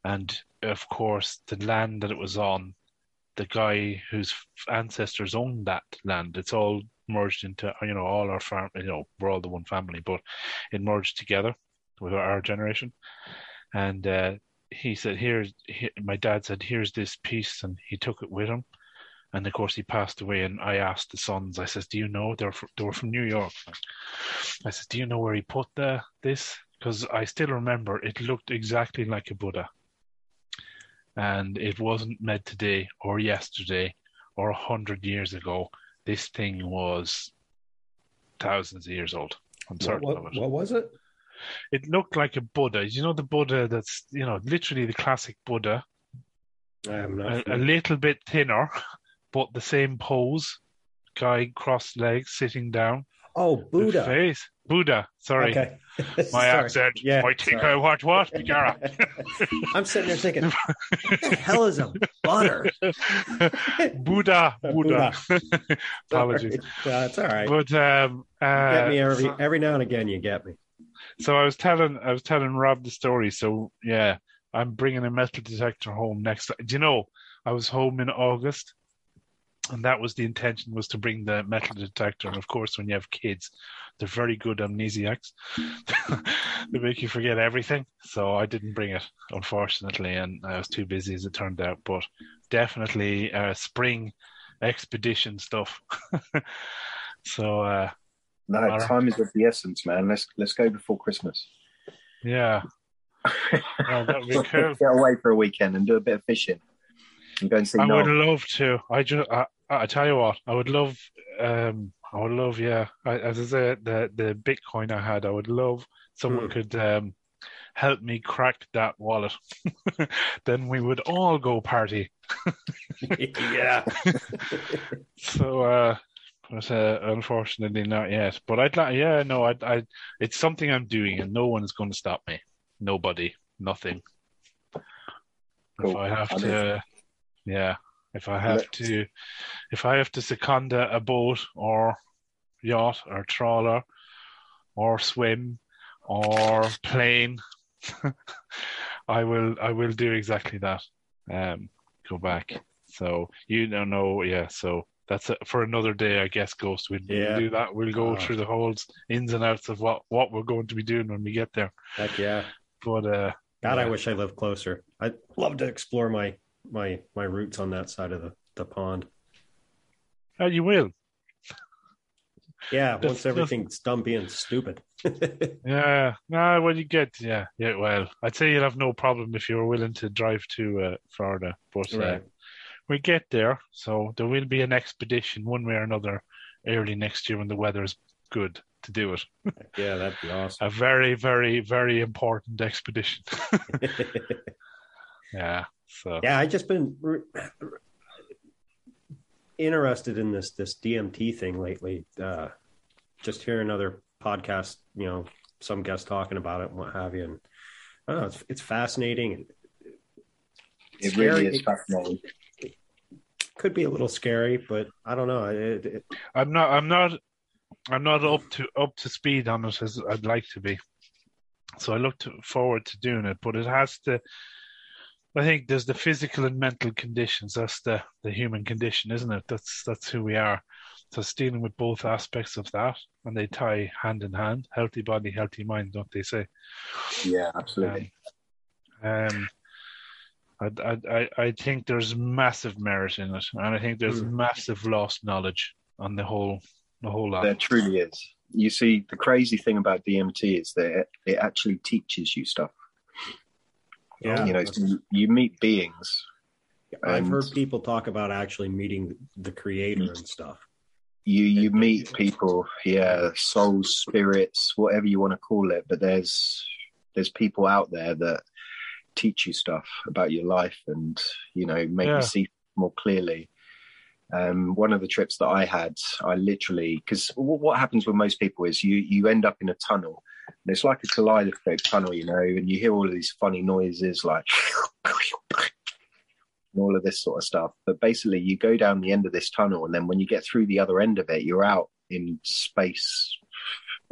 And of course, the land that it was on, the guy whose ancestors owned that land, it's all merged into, you know, all our farm, you know, we're all the one family, but it merged together with our generation. And uh, he said, "Here's," he, my dad said, "Here's this piece," and he took it with him. And of course, he passed away. And I asked the sons, I says, "Do you know they're fr- they were from New York?" I said, "Do you know where he put the this?" Because I still remember it looked exactly like a Buddha, and it wasn't made today or yesterday or a hundred years ago. This thing was thousands of years old. I'm What, certain of what, it. what was it? It looked like a Buddha. You know the Buddha that's you know literally the classic Buddha, a, a little bit thinner, but the same pose. Guy crossed legs, sitting down. oh, The Buddha. face. Buddha. Sorry. Okay. My Sorry. accent. Yeah. Sorry. I watch what, Bigara? I'm sitting there thinking, what the hell is a butter? Buddha. Buddha. Apologies. That's all right. But um, uh, get me every so, every now and again. You get me. so I was telling I was telling Rob the story. So yeah, I'm bringing a metal detector home next. Do you know? I was home in August, and that was the intention was to bring the metal detector. And of course, when you have kids, they're very good amnesiacs. they make you forget everything. So I didn't bring it, unfortunately, and I was too busy as it turned out. But definitely uh, spring expedition stuff. so uh, No, time is of the essence, man. Let's let's go before Christmas. yeah, that would be cool. Get away for a weekend and do a bit of fishing and go and see I would love to. I just, I, I tell you what, I would love, um, I would love, yeah. I, as I said, the the Bitcoin I had, I would love someone Hmm. could um help me crack that wallet. then we would all go party. yeah. So, uh, but uh, unfortunately not yet. But I'd like, yeah, no, I, I, it's something I'm doing, and no one is going to stop me. Nobody, nothing. If I have I'm to, yeah, if I have Let's- to, if I have to second a boat or yacht or trawler or swim or plane, I will, I will do exactly that. Um, go back. So you don't know, yeah. So that's it for another day, I guess. Ghost, we'll, Yeah. do that. We'll go Ah. through the whole ins and outs of what what we're going to be doing when we get there. Heck yeah. But uh, God, I wish I lived closer. I'd love to explore my my my roots on that side of the, the pond. Oh, you will. Yeah, once everything's done being stupid. Yeah, no, when you get, yeah, yeah. Well, I'd say you'd have no problem if you were willing to drive to uh, Florida, but uh, we get there, so there will be an expedition one way or another early next year when the weather is good to do it. yeah, that'd be awesome. A very, very, very important expedition. yeah. So yeah, I just been re- interested in this this DMT thing lately. Uh, just hearing other podcasts, you know, some guests talking about it and what have you, and I don't know, it's it's fascinating. It Scary. really is fascinating. Could be a little scary, but I don't know. It, it, I'm not, I'm not, I'm not up to up to speed on it as I'd like to be. So I look to, forward to doing it, but it has to. I think there's the physical and mental conditions. That's the the human condition, isn't it? That's that's who we are. So it's dealing with both aspects of that, and they tie hand in hand. Healthy body, healthy mind, don't they say? Yeah, absolutely. Um, I, I, I- I think there's massive merit in it, and I think there's Mm. massive lost knowledge on the whole, the whole lot. There truly is. You see, the crazy thing about DMT is that it actually teaches you stuff. Yeah, you know, so you, you meet beings. I've heard people talk about actually meeting the creator and stuff. You you meet people, yeah, souls, spirits, whatever you want to call it. But there's there's people out there that teach you stuff about your life and you know make Yeah. you see more clearly. Um, one of the trips that I had, I literally because what happens with most people is you you end up in a tunnel. And it's like a kaleidoscope tunnel, you know, and you hear all of these funny noises like and all of this sort of stuff. But basically, you go down the end of this tunnel, and then when you get through the other end of it, you're out in space.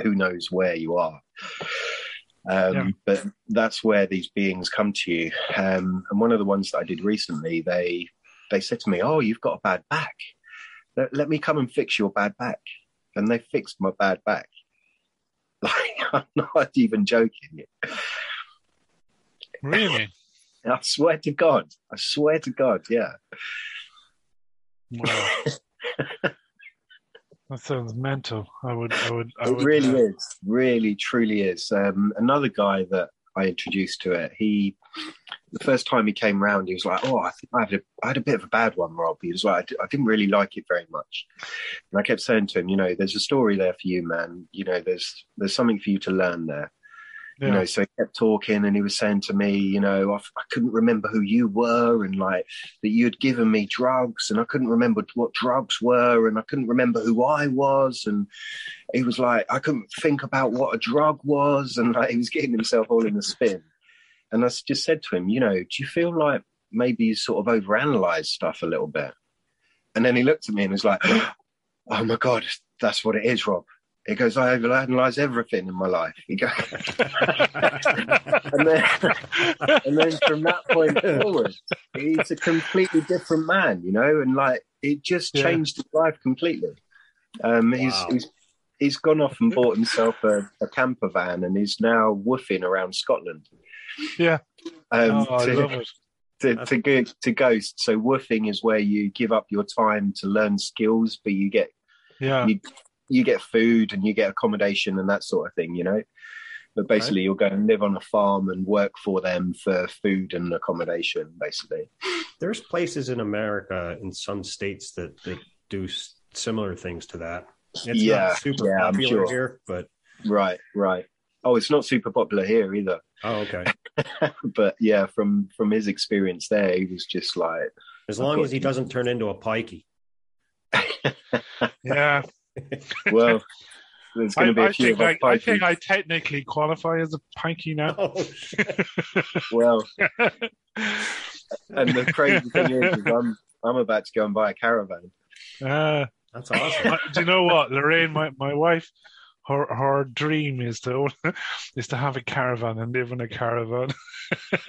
Who knows where you are? Um, Yeah. But that's where these beings come to you. Um, and one of the ones that I did recently, they they said to me, "Oh, you've got a bad back. Let, let me come and fix your bad back." And they fixed my bad back. Like I'm not even joking. Really? I swear to God. I swear to God. Yeah. Wow. that sounds mental. I would, I would, I it would. really uh, is really truly is um another guy that i introduced to it he the first time he came round he was like oh i think i had a, I had a bit of a bad one rob. He was like I d- I didn't really like it very much. And i kept saying to him you know there's a story there for you man. You know there's there's something for you to learn there. Yeah. you know so he kept talking and he was saying to me you know I, I couldn't remember who you were and like that you had given me drugs and i couldn't remember what drugs were and i couldn't remember who i was. And he was like i couldn't think about what a drug was. And like he was getting himself all in a spin and I just said to him you know do you feel like maybe you sort of overanalyze stuff a little bit and then he looked at me and was like oh my god that's what it is rob he goes i overanalyze everything in my life he goes and then and then from that point forward, he's a completely different man, you know, and like it just Yeah. changed his life completely. Um, Wow. he's he's gone off and bought himself a, a camper van and he's now woofing around Scotland. Yeah. Um, oh, I to, love it. to, to go to ghost. So woofing is where you give up your time to learn skills, but you get Yeah. you you get food and you get accommodation and that sort of thing, you know. But basically, you'll go and live on a farm and work for them for food and accommodation, basically. There's places in America in some states that, that do similar things to that. It's Yeah, not super yeah, I'm popular sure. here, but Right, right. Oh, it's not super popular here either. oh, okay. but yeah, from from his experience there, he was just like, As long as he doesn't turn into a pikey. Yeah. well, there's going I, to be a I few think of I, I think. I technically qualify as a pinky now. Oh. Well, and the crazy thing is, is I'm I'm about to go and buy a caravan. Uh, That's awesome. Do you know what, Lorraine, my, my wife, her her dream is to own, is to have a caravan and live in a caravan.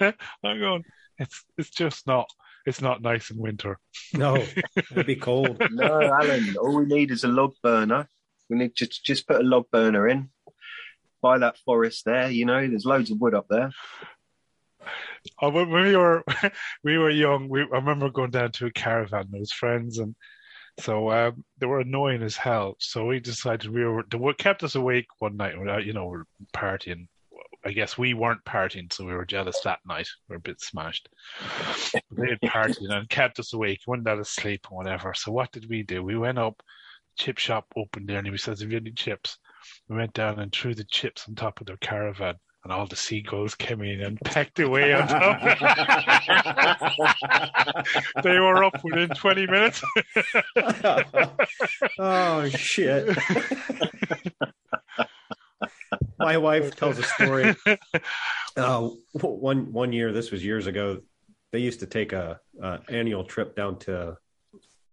I'm going. It's it's just not it's not nice in winter. No, it'd be cold. No, Alan. All we need is a log burner. We need to just put a log burner in. By that forest there, you know, there's loads of wood up there. Oh, when we were we were young, we I remember going down to a caravan with friends, and so um, they were annoying as hell. So we decided we were they kept us awake one night. You know, we're partying. I guess we weren't partying, so we were jealous that night. We are a bit smashed. they had partied and kept us awake, wouldn't let us sleep and whatever. So what did we do? We went up, chip shop opened there, and he says, "Have you any chips?" We went down and threw the chips on top of their caravan and all the seagulls came in and pecked away on top. they were up within 20 minutes. oh, shit. My wife tells a story. Uh, one one year, this was years ago. They used to take a, a annual trip down to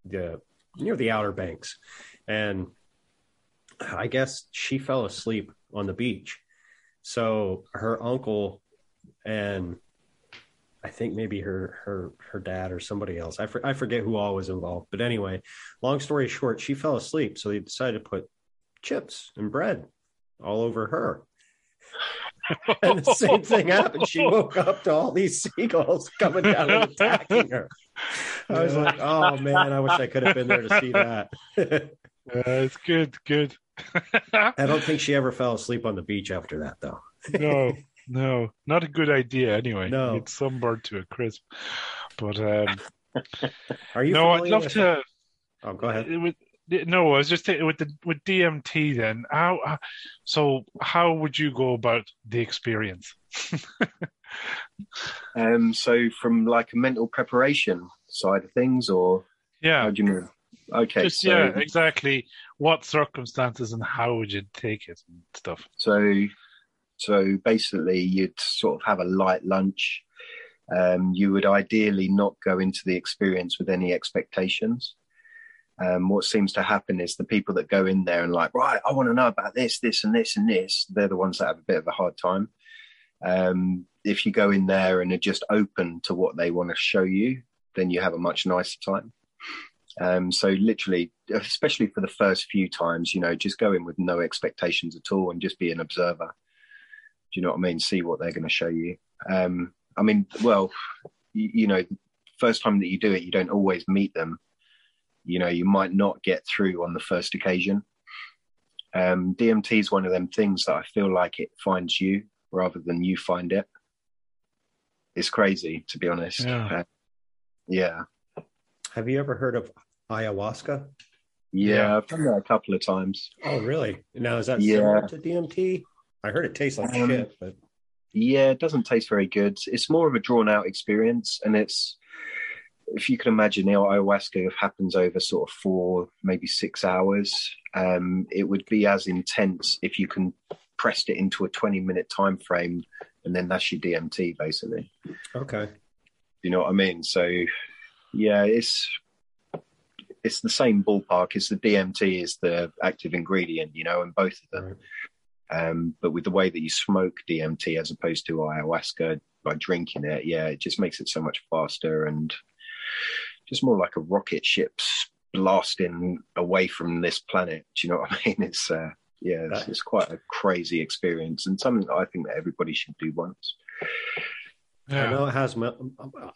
the near the Outer Banks, and I guess she fell asleep on the beach so her uncle and I think maybe her her her dad or somebody else. I for, I forget who all was involved. But anyway, long story short, she fell asleep, so they decided to put chips and bread all over her. and the same thing happened. She woke up to all these seagulls coming down and attacking her. I was like, "Oh man, I wish I could have been there to see that." uh, it's good, good. I don't think she ever fell asleep on the beach after that, though. no, no, not a good idea. Anyway, no, it's sunburned to a crisp. But um, are you? No, I'd love to. That? Oh, go ahead. With, no, I was just with the with DMT. Then how? So how would you go about the experience? um. So from like a mental preparation side of things, or yeah, how do you mean? Okay. Just, so, yeah, exactly. What circumstances and how would you take it and stuff? So, so basically, you'd sort of have a light lunch. Um, you would ideally not go into the experience with any expectations. Um, what seems to happen is the people that go in there and like, right, I want to know about this, this, and this, and this. They're the ones that have a bit of a hard time. Um, if you go in there and are just open to what they want to show you, then you have a much nicer time. Um, so literally, especially for the first few times, you know, just go in with no expectations at all and just be an observer. Do you know what I mean? See what they're going to show you. Um, I mean, well, you, you know, first time that you do it, you don't always meet them. You know, you might not get through on the first occasion. Um, DMT is one of them things that I feel like it finds you rather than you find it. It's crazy, to be honest. Yeah. Uh, yeah. Have you ever heard of ayahuasca? Yeah, yeah, I've done that a couple of times. Oh, really? Now is that yeah. similar to DMT? I heard it tastes like um, shit, but yeah, it doesn't taste very good. It's more of a drawn out experience, and it's if you can imagine, the ayahuasca happens over sort of four, maybe six hours. Um, it would be as intense if you can pressed it into a twenty minute time frame, and then that's your DMT, basically. Okay. You know what I mean? So yeah, it's it's the same ballpark. It's the DMT is the active ingredient, you know, in both of them. Right. Um, but with the way that you smoke DMT as opposed to ayahuasca by drinking it, yeah, it just makes it so much faster and just more like a rocket ship blasting away from this planet. Do you know what I mean? It's uh, yeah, it's, it's, quite a crazy experience and something that I think that everybody should do once. Yeah. I know it has.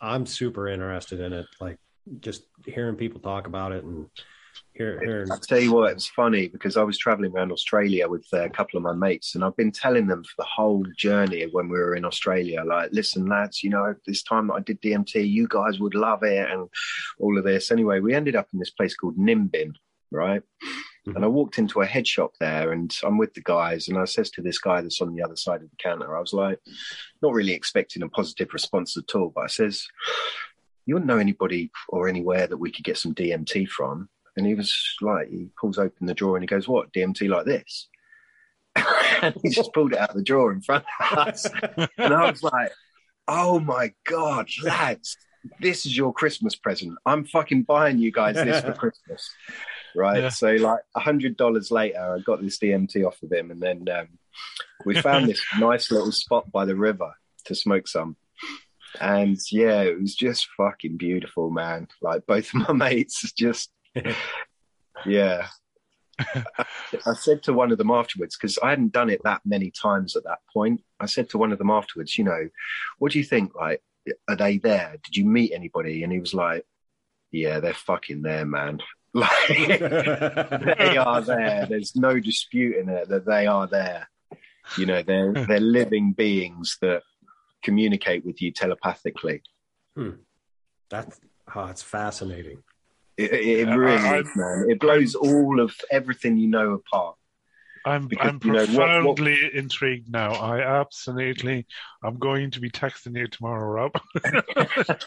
I'm super interested in it. Like just hearing people talk about it and hear, hearing. I'll tell you what, it's funny because I was traveling around Australia with uh, a couple of my mates, and I've been telling them for the whole journey when we were in Australia, like, listen, lads, you know, this time that I did DMT, you guys would love it, and all of this. Anyway, we ended up in this place called Nimbin, right? Mm-hmm. And I walked into a head shop there and I'm with the guys and I says to this guy that's on the other side of the counter, I was like, not really expecting a positive response at all, but I says, you wouldn't know anybody or anywhere that we could get some DMT from. And he was like, he pulls open the drawer and he goes, what, DMT like this? and he just pulled it out of the drawer in front of us. and I was like, oh my God, lads, this is your Christmas present. I'm fucking buying you guys this for Christmas right? Yeah. So like a hundred dollars later, I got this DMT off of him, and then um, we found this nice little spot by the river to smoke some. and yeah, it was just fucking beautiful, man. Like both of my mates, just yeah. I said to one of them afterwards because I hadn't done it that many times at that point. I said to one of them afterwards, you know, what do you think? Like, are they there? Did you meet anybody? And he was like, yeah, they're fucking there, man. Like, they are there. There's no disputing it that they are there. You know, they're they're living beings that communicate with you telepathically. Hmm. That's oh, it's fascinating. It, it really I, is, man. It blows all of everything you know apart. I'm Because, I'm you know, what- profoundly what- intrigued now. I absolutely I'm going to be texting you tomorrow, Rob.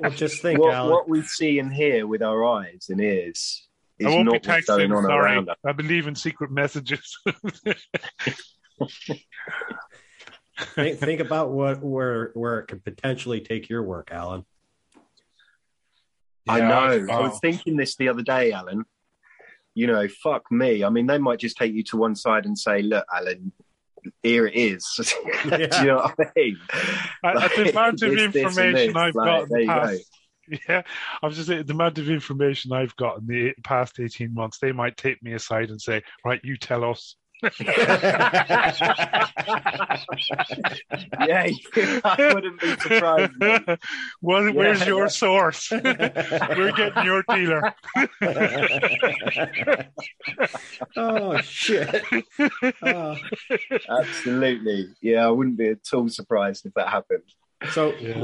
Well, just think, What, Alan. what we see and hear with our eyes and ears is I won't not be what's going texting. on Sorry, around us. I believe in secret messages. think, think about what where where it could potentially take your work, Alan. I Yeah, know. I was thinking this the other day, Alan. You know, fuck me. I mean, they might just take you to one side and say, "Look, Alan, here it is." Do you know what I mean? Like, the amount of information. I've Like, got in there the you go. past, yeah, I was just saying the amount of information I've got in the past eighteen months, they might take me aside and say, "Right, you tell us." Yeah, I wouldn't be surprised. mate. well, where's Yeah. your source? We're getting your dealer. oh shit! Oh. Absolutely. Yeah, I wouldn't be at all surprised if that happened. So Yeah.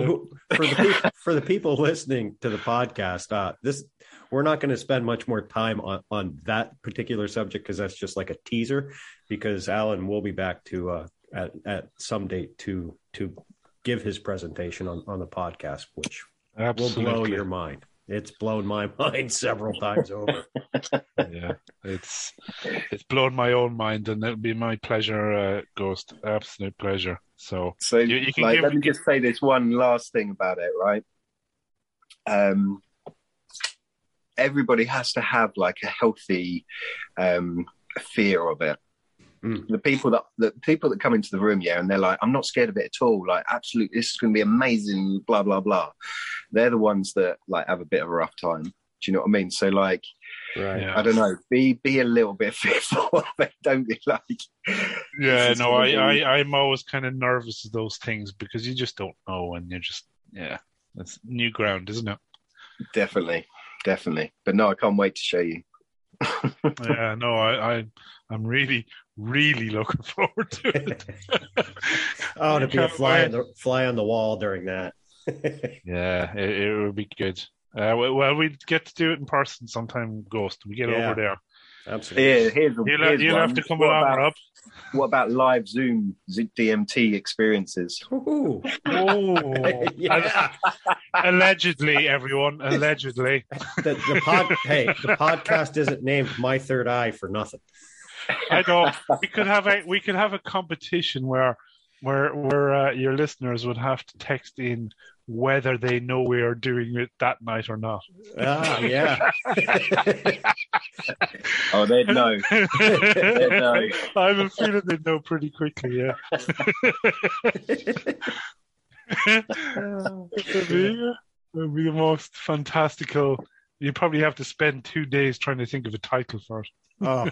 for the peop- for the people listening to the podcast, uh, this we're not going to spend much more time on on that particular subject because that's just like a teaser. Because Alan will be back to uh, at at some date to to give his presentation on on the podcast, which will blow your mind. It's blown my mind several times over. yeah, it's it's blown my own mind, and it'll be my pleasure, uh, Ghost. Absolute pleasure. So So, You- you can like, give- let me just say this one last thing about it, right? Um, everybody has to have like a healthy um, fear of it. Mm. The people that the people that come into the room, yeah, and they're like, "I'm not scared of it at all. Like, absolutely, this is going to be amazing." Blah blah blah. They're the ones that like have a bit of a rough time. Do you know what I mean? So, like, Right. Yeah. I don't know. Be be a little bit fearful of it. Don't be like. yeah, no, I, I I'm always kind of nervous of those things because you just don't know, and you're just yeah, it's new ground, isn't it? Definitely, definitely. But no, I can't wait to show you. yeah, no, I, I I'm really really looking forward to it. oh, to be a fly on the fly on the wall during that. Yeah, it, it would be good. Uh, well, well, we get to do it in person sometime, Ghost. We get Yeah. over there. Absolutely. Here, here's, a, You'll, here's you'll have to come what along, about, Rob. What about live Zoom DMT experiences? Ooh. Oh, yeah. allegedly, everyone, allegedly. the, the pod, hey, the podcast isn't named My Third Eye for nothing. I know we could have a we could have a competition where where where uh, your listeners would have to text in whether they know we are doing it that night or not. Ah, yeah. Oh, they'd know. know. I have a feeling they'd know pretty quickly. Yeah. it'd, be, it'd be the most fantastical. You probably have to spend two days trying to think of a title for it. oh,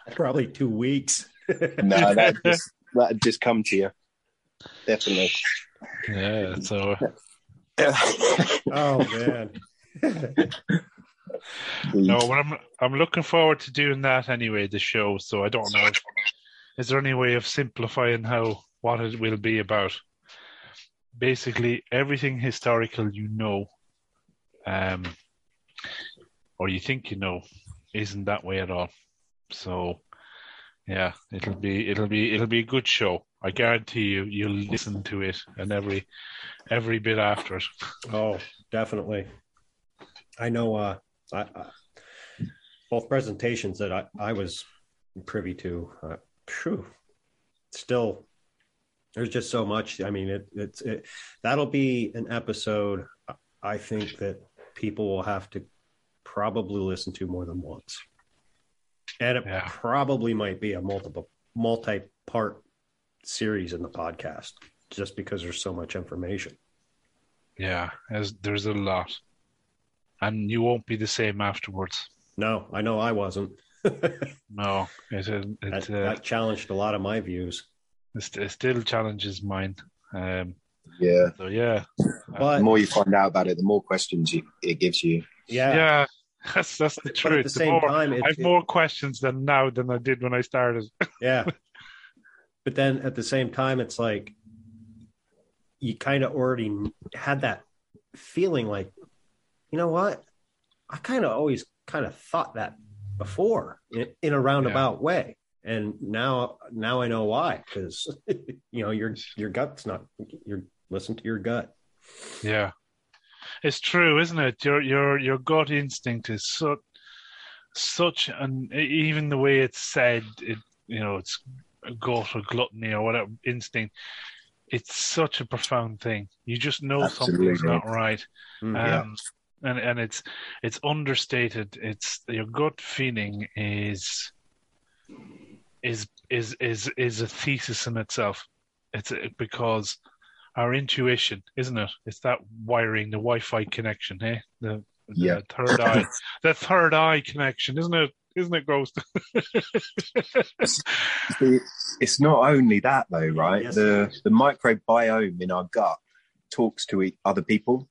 probably two weeks. no, that just that'd just come to you. Definitely. Yeah. So Oh man. no, but I'm I'm looking forward to doing that anyway. The show. So I don't know. Is there any way of simplifying how what it will be about? Basically, everything historical you know, um, or you think you know, isn't that way at all. So, yeah, it'll be it'll be it'll be a good show. I guarantee you, you'll listen to it and every every bit after it. Oh, definitely. I know. Uh, I, I, both presentations that I, I was privy to. Uh, phew, still, there's just so much. I mean, it, it's it, that'll be an episode. I think that people will have to probably listen to more than once, and it Yeah. probably might be a multiple multi-part series in the podcast. just because there's so much information. Yeah, as there's a lot, and you won't be the same afterwards. No, I know I wasn't. No, it it, that, uh, that challenged a lot of my views. it, it still challenges mine. Um, Yeah. so yeah, But The more you find out about it, the more questions you, it gives you. yeah, yeah, that's that's the But at truth. the same more, time, it- I have it- more questions than now than I did when I started. yeah. But then at the same time, it's like you kind of already had that feeling like, you know what? I kind of always kind of thought that before in, in a roundabout way. And now, now I know why, because you know your your gut's not. You're listen to your gut. Yeah, it's true, isn't it? Your your your gut instinct is such such an even the way it's said, it you know it's gut or gluttony or whatever instinct. It's such a profound thing. You just know something's not right, Mhm. um, and and it's it's understated. It's your gut feeling is is is is is a thesis in itself. It's because our intuition, isn't it? It's that wiring, the Wi-Fi connection, eh? The, the Yeah. third eye, the third eye connection, isn't it? Isn't it, Ghost? See, It's not only that though, right? Yes, the the microbiome in our gut talks to other people.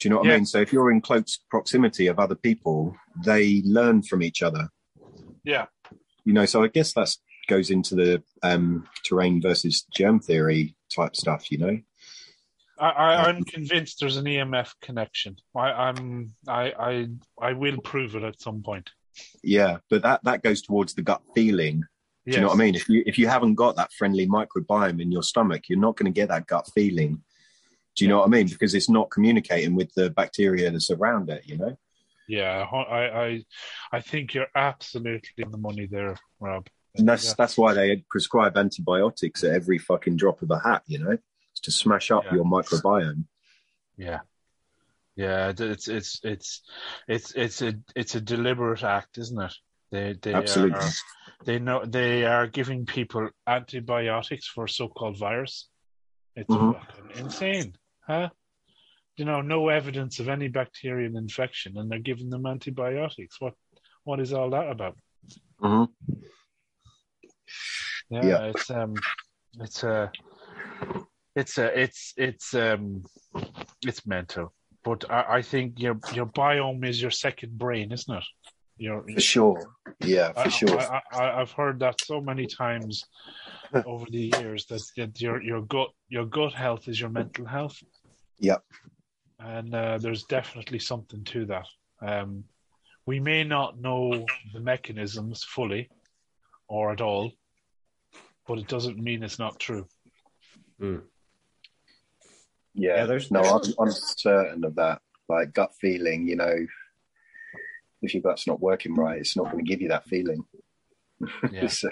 Do you know what Yeah. I mean? So if you're in close proximity of other people, they learn from each other. yeah, You know, so I guess that goes into the um, terrain versus germ theory type stuff. You know, I, I, I'm convinced there's an EMF connection. I, I'm, I, I, I will prove it at some point. Yeah. But that that goes towards the gut feeling. Do you know what I mean? If you if you haven't got that friendly microbiome in your stomach, you're not going to get that gut feeling. Do you know what I mean? Because it's not communicating with the bacteria that's around it. You know. Yeah, I, I, I think you're absolutely on the money there, Rob. And that's Yeah. that's why they prescribe antibiotics at every fucking drop of a hat, you know, it's to smash up Yeah. your microbiome. Yeah, yeah. It's it's it's it's it's a it's a deliberate act, isn't it? They they Absolutely. are they know they are giving people antibiotics for so-called virus. It's Mhm. fucking insane, huh? You know, no evidence of any bacterial infection, and they're giving them antibiotics. What what is all that about? Mhm. Yeah, Yeah. it's um, it's a, it's a, it's it's um, it's mental. But I, I think your your biome is your second brain, isn't it? Your, For sure. Yeah, for I, sure. I, I, I've heard that so many times over the years that, that your your gut your gut health is your mental health, Yep. and uh, there's definitely something to that. Um, we may not know the mechanisms fully or at all, but it doesn't mean it's not true. Yeah, Yeah, there's- no, I'm, I'm certain of that. Like gut feeling, you know, if your gut's not working right, it's not going to give you that feeling. Yeah. So,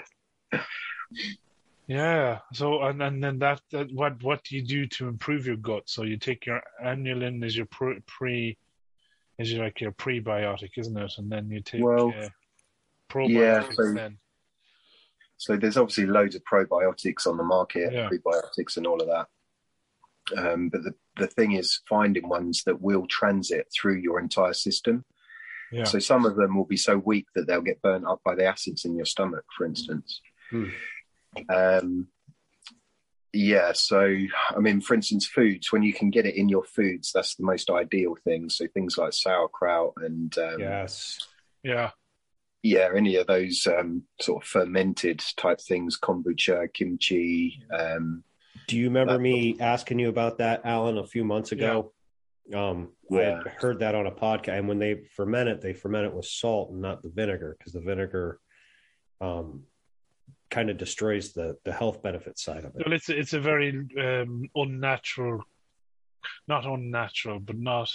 Yeah. So and, and then that, that what what do you do to improve your gut? So you take your inulin as your pre, pre is your, like your prebiotic, isn't it? And then you take Well, uh, probiotics. so- then so there's obviously loads of probiotics on the market, Yeah. prebiotics and all of that. Um, but the, the thing is finding ones that will transit through your entire system. yeah, So some of them will be so weak that they'll get burnt up by the acids in your stomach, for instance. Hmm. Um, yeah. So I mean, for instance, foods when you can get it in your foods, that's the most ideal thing. So things like sauerkraut and um, Yes. yeah, yeah, any of those um, sort of fermented type things, kombucha, kimchi. Um, Do you remember That- me asking you about that, Alan, a few months ago? Um, I Yeah. had heard that on a podcast, and when they ferment it, they ferment it with salt and not the vinegar because the vinegar um, kind of destroys the the health benefit side of it. well, it's it's a very um, unnatural, not unnatural, but not.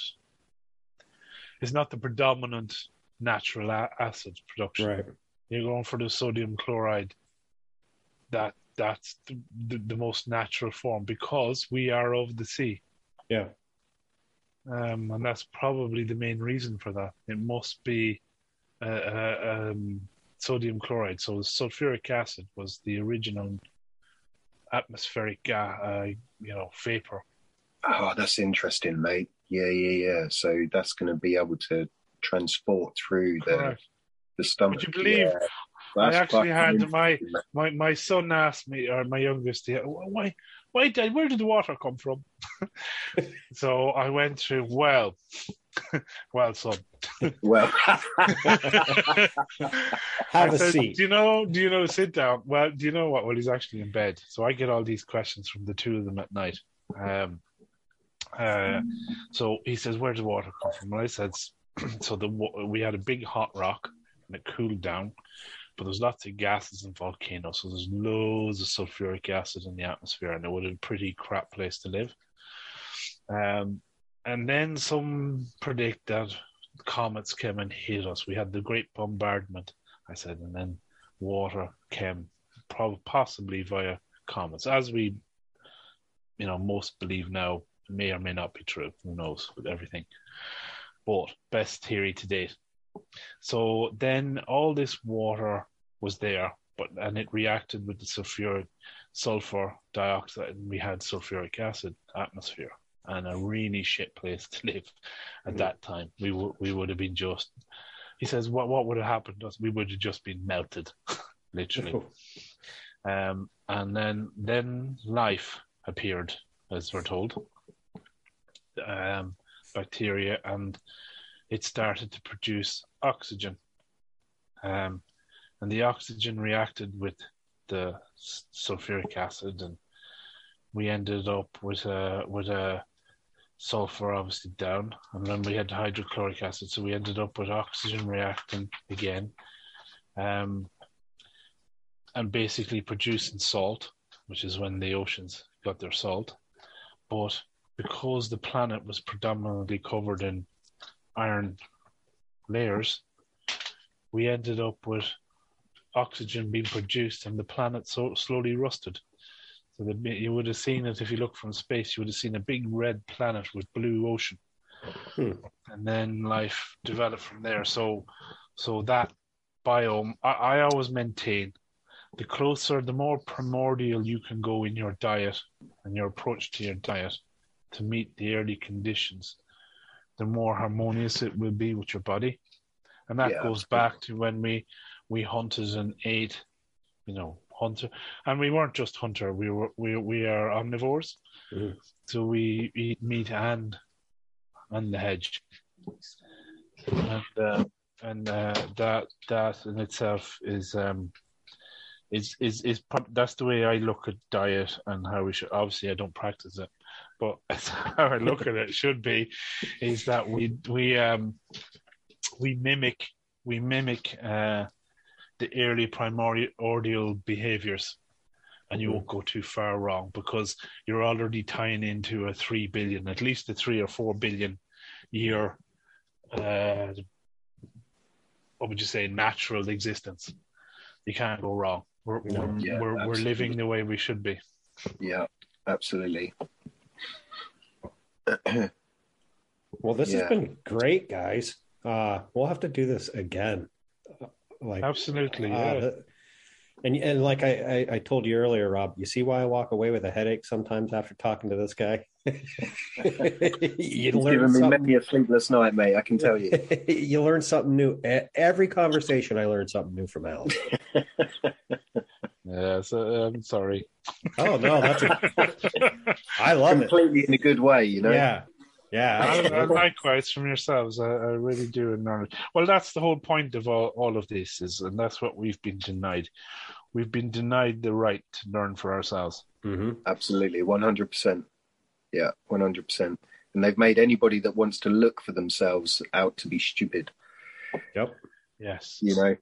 It's not the predominant natural a- acid production. Right. You're going for the sodium chloride. That that's the, the, the most natural form because we are of the sea, Yeah. um, and that's probably the main reason for that. It must be uh, uh, um, sodium chloride. So sulfuric acid was the original atmospheric, uh, you know, vapor. Oh, that's interesting, mate. Yeah, yeah, yeah. So that's going to be able to transport through the the stomach. Would you believe Yeah. I actually had interesting, my, my my son asked me, or my youngest, yeah, why, why did, where did the water come from? so I went through, well, well, son. Well, Have I a said, seat. Do you know? Do you know? Sit down. Well, do you know what? Well, he's actually in bed, so I get all these questions from the two of them at night. Um, uh, so he says, "Where did the water come from?" And I said, "So the we had a big hot rock, and it cooled down, but there's lots of gases in volcanoes, so there's loads of sulfuric acid in the atmosphere, and it would have a pretty crap place to live." Um, and then some predict that comets came and hit us. We had the Great Bombardment. I said, and then water came, prob- possibly via comets, as we, you know, most believe now. May or may not be true. Who knows with everything? But best theory to date. So then all this water was there, but and it reacted with the sulfuric sulfur dioxide, and we had sulfuric acid atmosphere, and a really shit place to live at Mhm. that time. We would we would have been just. He says, "What what would have happened to us? We would have just been melted, literally." Um, and then then life appeared, as we're told. Um, bacteria, and it started to produce oxygen. Um, and the oxygen reacted with the sulfuric acid, and we ended up with a with a sulfur obviously down, and then we had hydrochloric acid, so we ended up with oxygen reacting again. Um, and basically producing salt, which is when the oceans got their salt. But because the planet was predominantly covered in iron layers, we ended up with oxygen being produced and the planet so slowly rusted. So the, you would have seen it if you look from space, you would have seen a big red planet with blue ocean. Hmm. And then life developed from there. So so that biome I, I always maintain the closer, the more primordial you can go in your diet and your approach to your diet to meet the early conditions, the more harmonious it will be with your body. And that Yeah, goes back to when we we hunted and ate, you know, hunter, and we weren't just hunter. We were we we are omnivores, Mhm. so we eat meat and and the hedge, and uh, and uh, that that in itself is um is is is that's the way I look at diet and how we should. Obviously, I don't practice it, but how I look at it. Should be is that we we um we mimic we mimic uh the early primordial behaviors, and you won't go too far wrong because you're already tying into a three billion, at least a three or four billion year. Uh, what would you say? Natural existence. You can't go wrong. We're No. we're, Yeah, we're, we're living the way we should be. yeah, absolutely. Well, this Yeah. has been great, guys. Uh, we'll have to do this again. Uh, Like Absolutely, uh, yeah. the- and and like I, I I told you earlier, Rob, you see why I walk away with a headache sometimes after talking to this guy. you It's learn given me many a sleepless night, mate. I can tell you. you learn something new. Every conversation, I learn something new from Alan. Yeah, so, I'm sorry. Oh no, that's a, I love it. Completely in a good way, you know. Yeah, yeah. And, and absolutely. likewise from yourselves, I, I really do acknowledge. Well, that's the whole point of all, all of this, is, and that's what we've been denied. We've been denied the right to learn for ourselves. Mhm. Absolutely, one hundred percent. Yeah, one hundred percent. And they've made anybody that wants to look for themselves out to be stupid. Yep. Yes, You know.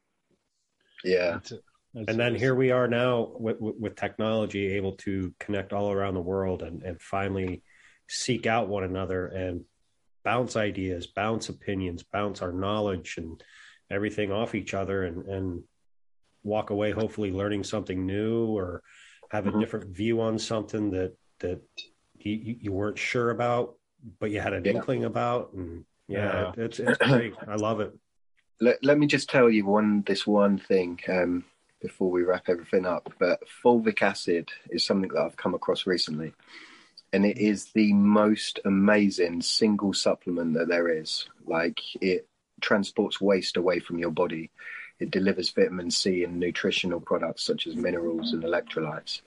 Yeah. That's it. That's And then it. here we are now with, with, with technology able to connect all around the world and, and finally seek out one another and bounce ideas, bounce opinions, bounce our knowledge and everything off each other and, and walk away hopefully learning something new or have a Mhm. different view on something that that you, you you weren't sure about, but you had an Yeah. inkling about. And yeah, Yeah. it's it's great. I love it. Let, let me just tell you one this one thing um, before we wrap everything up. But fulvic acid is something that I've come across recently, and it is the most amazing single supplement that there is. Like it transports waste away from your body. It delivers vitamin C and nutritional products such as minerals and electrolytes.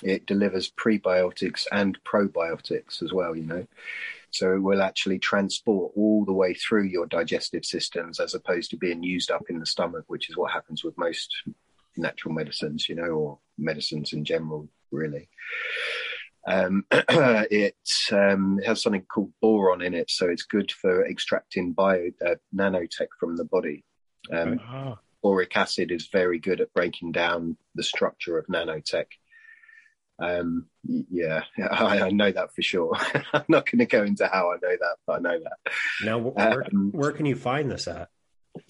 It delivers prebiotics and probiotics as well, you know. So it will actually transport all the way through your digestive systems as opposed to being used up in the stomach, which is what happens with most natural medicines, you know, or medicines in general, really. Um, it um, has something called boron in it, so it's good for extracting bio uh, nanotech from the body. Um, uh-huh. Boric acid is very good at breaking down the structure of nanotech. Um, yeah, I, I, know that for sure. I'm not going to go into how I know that, but I know that. Now, where, um, where can you find this at?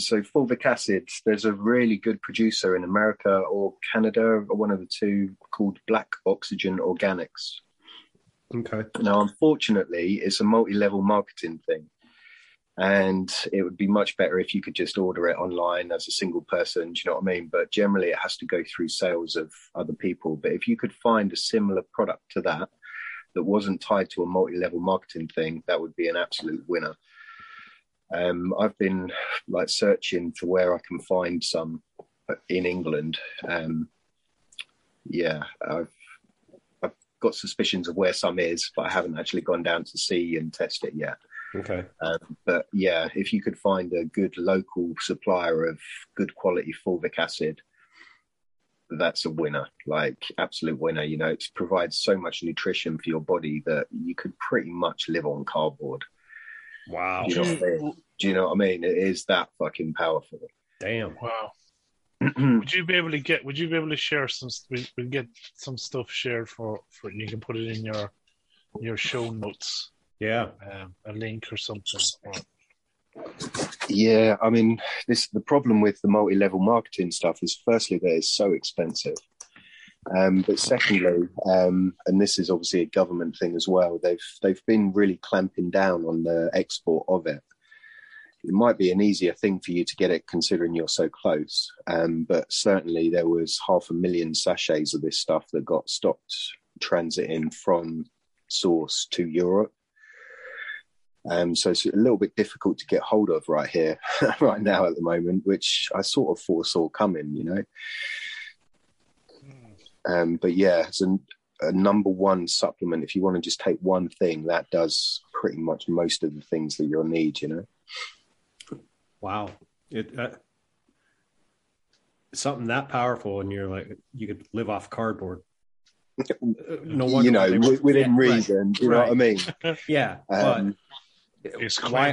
So, fulvic acid, there's a really good producer in America or Canada, or one of the two, called Black Oxygen Organics. Okay. Now, unfortunately, it's a multi level marketing thing and it would be much better if you could just order it online as a single person do you know what i mean but generally it has to go through sales of other people but if you could find a similar product to that that wasn't tied to a multi-level marketing thing that would be an absolute winner um, i've been like searching for where i can find some in england um, yeah i've i've got suspicions of where some is but i haven't actually gone down to see and test it yet Okay. Um, but yeah, if you could find a good local supplier of good quality fulvic acid, that's a winner, like absolute winner. You know, it provides so much nutrition for your body that you could pretty much live on cardboard. Wow. You know what I mean? Do you know what I mean? It is that fucking powerful. Damn. Wow. would you be able to get? Would you be able to share some? We we get some stuff shared for for you can put it in your your show notes. Yeah, um, a link or something. Yeah, I mean, this the problem with the multi-level marketing stuff is firstly that it's so expensive, um, but secondly, um, and this is obviously a government thing as well. They've they've been really clamping down on the export of it. It might be an easier thing for you to get it considering you're so close, um, but certainly there was half a million sachets of this stuff that got stopped transiting from source to Europe um, so it's a little bit difficult to get hold of right here, right now at the moment, which I sort of foresaw coming, you know. Um, but yeah, it's a, a number one supplement. If you want to just take one thing, that does pretty much most of the things that you'll need, you know. Wow, it uh, something that powerful, and you're like you could live off cardboard. no wonder you know within yeah, reason. Right, you know right. what I mean? yeah, um, why,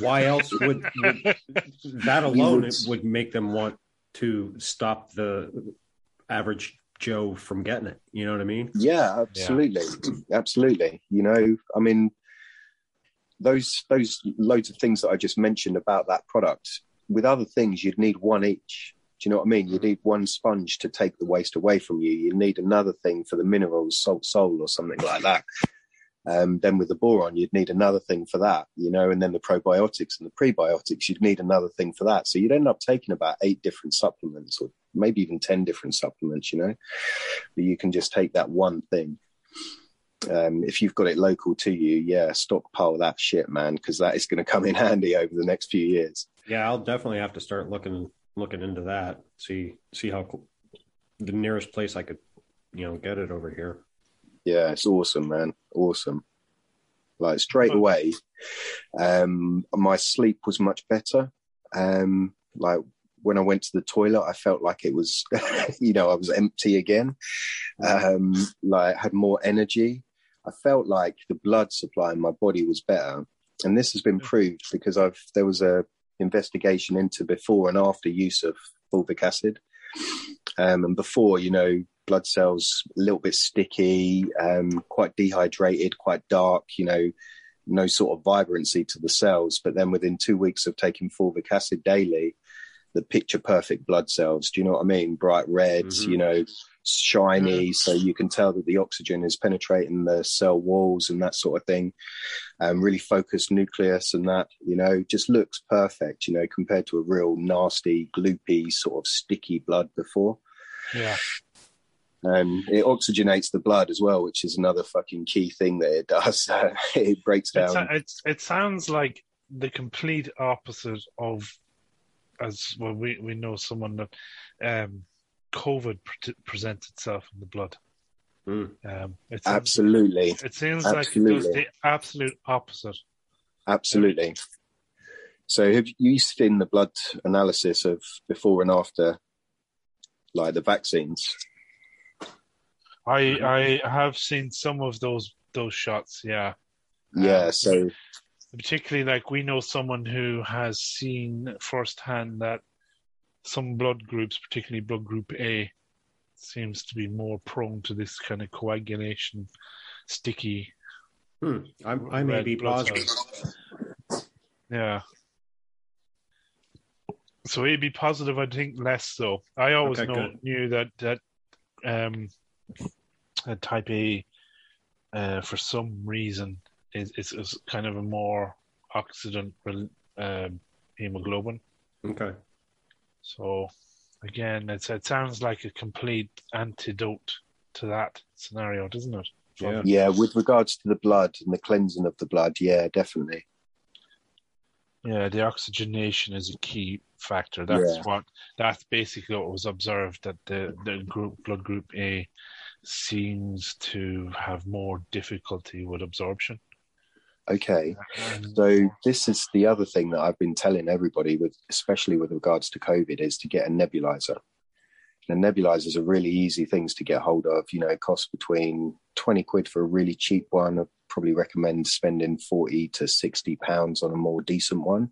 why else would, would that alone would, would make them want to stop the average Joe from getting it? You know what I mean? Yeah, absolutely, yeah. absolutely. You know, I mean, those those loads of things that I just mentioned about that product. With other things, you'd need one each. Do you know what I mean? You need one sponge to take the waste away from you. You need another thing for the minerals, salt, soul, or something like that. Um, then with the boron, you'd need another thing for that, you know, and then the probiotics and the prebiotics, you'd need another thing for that. So you'd end up taking about eight different supplements or maybe even 10 different supplements, you know, but you can just take that one thing. Um, if you've got it local to you, yeah, stockpile that shit, man, because that is going to come in handy over the next few years. Yeah, I'll definitely have to start looking looking into that. See see how the nearest place I could, you know, get it over here yeah, it's awesome, man. Awesome. Like straight away, um, my sleep was much better. Um, like when I went to the toilet, I felt like it was, you know, I was empty again. Um, like had more energy. I felt like the blood supply in my body was better, and this has been proved because I've there was a investigation into before and after use of fulvic acid. Um, and before, you know, blood cells a little bit sticky, um, quite dehydrated, quite dark, you know, no sort of vibrancy to the cells. But then within two weeks of taking fulvic acid daily, the picture perfect blood cells. Do you know what I mean? Bright reds, mm-hmm. you know, shiny, mm-hmm. so you can tell that the oxygen is penetrating the cell walls and that sort of thing. Um, really focused nucleus and that, you know, just looks perfect, you know, compared to a real nasty, gloopy, sort of sticky blood before. Yeah. Um, it oxygenates the blood as well, which is another fucking key thing that it does. it breaks It's, down. it's, it sounds like the complete opposite of, as well, we, we know someone that um, COVID pre- presents itself in the blood. Hmm. Um, it seems, Absolutely, it seems like it does the absolute opposite. absolutely. So, have you seen the blood analysis of before and after, like the vaccines? I I have seen some of those those shots. Yeah, Yeah. Um, So, particularly like we know someone who has seen firsthand that some blood groups, particularly blood group A, seems to be more prone to this kind of coagulation, sticky. Hmm. I, may be positive. Yeah. So AB positive, I think less so. I always Okay, know, knew that that um, type A, uh, for some reason, is, is is kind of a more oxidant um, hemoglobin. Okay. So again, it's it sounds like a complete antidote to that scenario, doesn't it? Yeah. yeah, with regards to the blood and the cleansing of the blood, yeah, definitely. Yeah, the oxygenation is a key factor. That's Yeah. what that's basically what was observed that the the group blood group A seems to have more difficulty with absorption. Okay. So this is the other thing that I've been telling everybody, with especially with regards to COVID, is to get a nebulizer. And nebulizers are really easy things to get hold of. You know, cost between twenty quid for a really cheap one. I'd probably recommend spending forty to sixty pounds on a more decent one.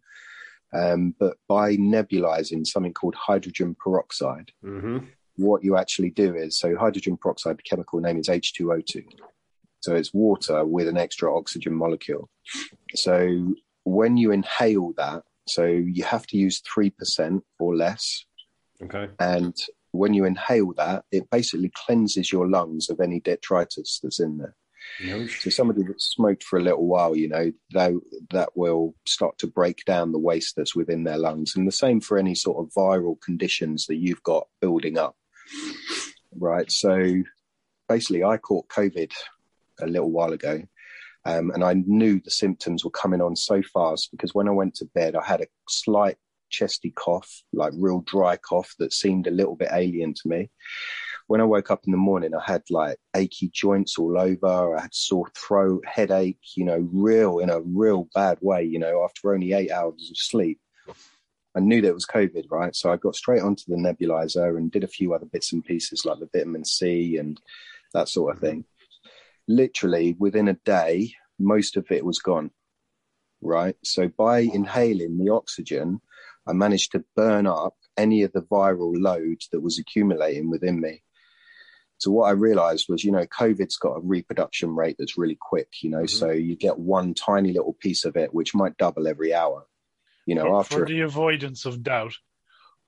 Um, but by nebulizing something called hydrogen peroxide, Mm-hmm. what you actually do is so hydrogen peroxide, the chemical name is H2O2. So it's water with an extra oxygen molecule. So when you inhale that, so you have to use 3% or less. Okay. And when you inhale that, it basically cleanses your lungs of any detritus that's in there. No So somebody that's smoked for a little while, you know, that, that will start to break down the waste that's within their lungs. And the same for any sort of viral conditions that you've got building up. Right. So basically, I caught COVID a little while ago. Um, and I knew the symptoms were coming on so fast because when I went to bed, I had a slight chesty cough, like real dry cough that seemed a little bit alien to me when I woke up in the morning, I had like achy joints all over. I had sore throat, headache, you know, real in a real bad way, you know, after only eight hours of sleep. I knew that it was COVID, right? So I got straight onto the nebulizer and did a few other bits and pieces like the vitamin C and that sort of thing. Literally within a day, most of it was gone, right? So by inhaling the oxygen, I managed to burn up any of the viral load that was accumulating within me. So what I realized was, you know, COVID's got a reproduction rate that's really quick, you know, Mhm. so you get one tiny little piece of it, which might double every hour. You know, for, after for the avoidance of doubt,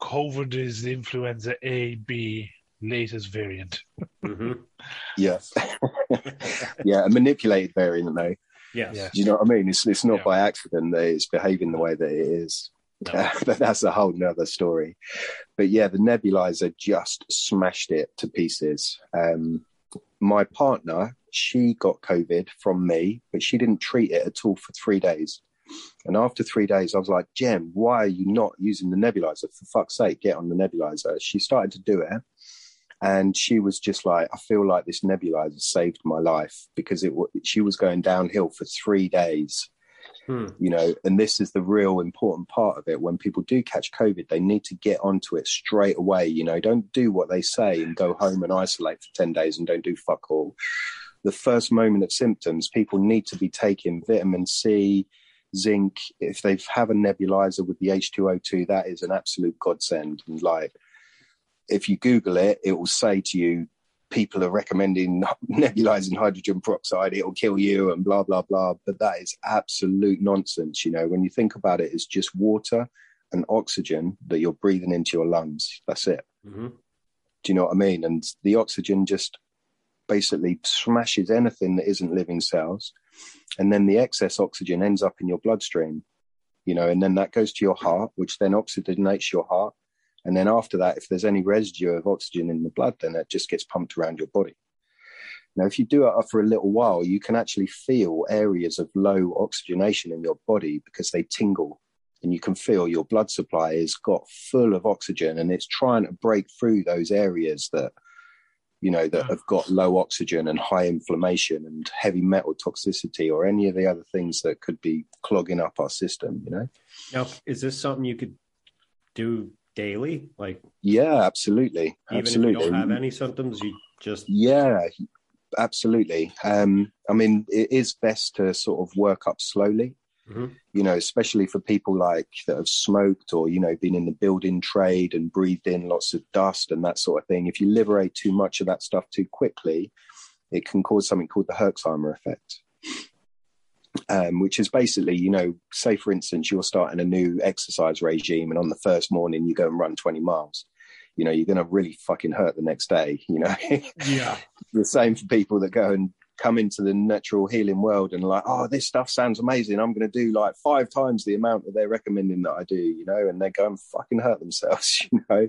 COVID is influenza A B latest variant. Mm-hmm. yeah, yeah, a manipulated variant though. Yes. Yeah. Do you know what I mean? It's it's not Yeah. by accident that it's behaving the way that it is. No. but that's a whole nother story. But yeah, the nebulizer just smashed it to pieces. Um, my partner, she got COVID from me, but she didn't treat it at all for three days. And after three days, I was like, Jem, why are you not using the nebulizer? For fuck's sake, get on the nebulizer. She started to do it. And she was just like, I feel like this nebulizer saved my life because it. She was going downhill for three days. Hmm. you know and this is the real important part of it. When people do catch covid they need to get onto it straight away. You know don't do what they say and go home and isolate for 10 days and don't do fuck all. The first moment of symptoms people need to be taking vitamin c zinc. If they have a nebulizer with the h2o2 that is an absolute godsend. And like if you google it it will say to you people are recommending nebulizing hydrogen peroxide, it'll kill you and blah, blah, blah. But that is absolute nonsense. You know, when you think about it, it's just water and oxygen that you're breathing into your lungs. That's it. Mm-hmm. Do you know what I mean? And the oxygen just basically smashes anything that isn't living cells. And then the excess oxygen ends up in your bloodstream, you know, and then that goes to your heart, which then oxygenates your heart. And then after that, if there's any residue of oxygen in the blood, then it just gets pumped around your body. Now, if you do it for a little while, you can actually feel areas of low oxygenation in your body because they tingle. And you can feel your blood supply is got full of oxygen and it's trying to break through those areas that, you know, that have got low oxygen and high inflammation and heavy metal toxicity or any of the other things that could be clogging up our system, you know? Now, is this something you could do daily? Like, Yeah, absolutely. even absolutely. if you don't have any symptoms, you just Yeah, absolutely. Um, I mean, it is best to sort of work up slowly, Mhm. you know, especially for people like that have smoked or, you know, been in the building trade and breathed in lots of dust and that sort of thing. If you liberate too much of that stuff too quickly, it can cause something called the Herxheimer effect. Um, which is basically, you know, say for instance, you're starting a new exercise regime, and on the first morning you go and run 20 miles. You know, you're going to really fucking hurt the next day. You know, yeah. the same for people that go and come into the natural healing world and like, oh, this stuff sounds amazing. I'm going to do like five times the amount that they're recommending that I do, you know, and they go and fucking hurt themselves, you know.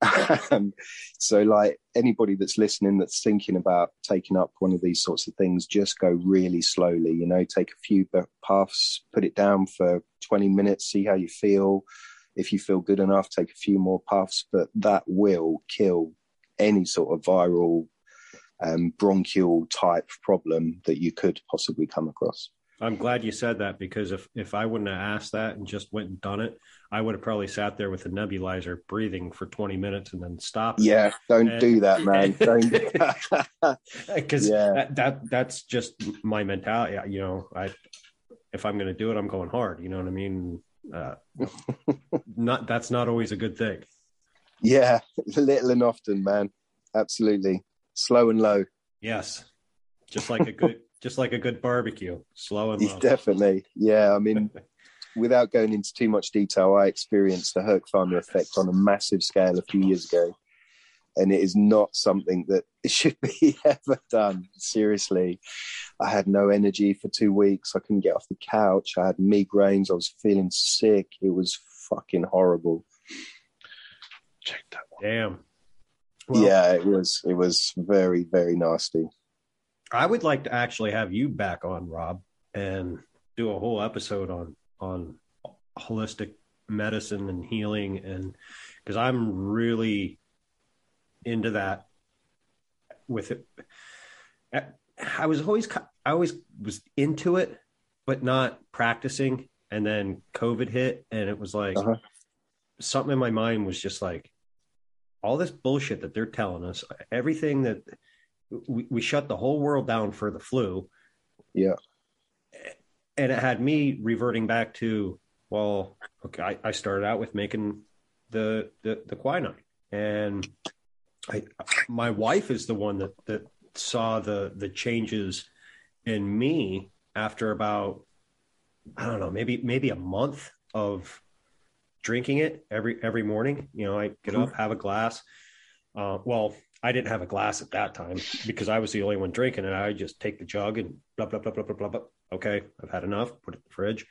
um, so, like anybody that's listening that's thinking about taking up one of these sorts of things, just go really slowly, you know, take a few puffs, put it down for 20 minutes, see how you feel. If you feel good enough, take a few more puffs, but that will kill any sort of viral um, bronchial type problem that you could possibly come across. I'm glad you said that because if if I wouldn't have asked that and just went and done it, I would have probably sat there with a nebulizer breathing for 20 minutes and then stopped. Yeah, don't And- do that, man. Don't. because Yeah. that, that that's just my mentality. You know, I if I'm going to do it, I'm going hard. You know what I mean? Uh, not that's not always a good thing. yeah, little and often, man. Absolutely, slow and low. Yes, just like a good just like a good barbecue, slow and low. Definitely, yeah. I mean, without going into too much detail, I experienced the Herxheimer effect on a massive scale a few years ago, and it is not something that should be ever done. Seriously, I had no energy for two weeks. I couldn't get off the couch. I had migraines. I was feeling sick. It was fucking horrible. Check that one. Damn. Yeah, it was. It was very, very nasty. I would like to actually have you back on, Rob, and do a whole episode on on holistic medicine and healing, and because I'm really into that. With it, I was always I always was into it, but not practicing. And then COVID hit, and it was like Uh-huh. something in my mind was just like all this bullshit that they're telling us, everything that we, we shut the whole world down for the flu. Yeah. And it had me reverting back to, well, okay, I, I started out with making the, the, the quinine and I, my wife is the one that, that saw the, the changes in me after about, I don't know, maybe, maybe a month of drinking it every, every morning. You know, I get up, have a glass. Uh, well, I didn't have a glass at that time because I was the only one drinking and I just take the jug and blah blah blah blah blah blah. blah. Okay, I've had enough. Put it in the fridge.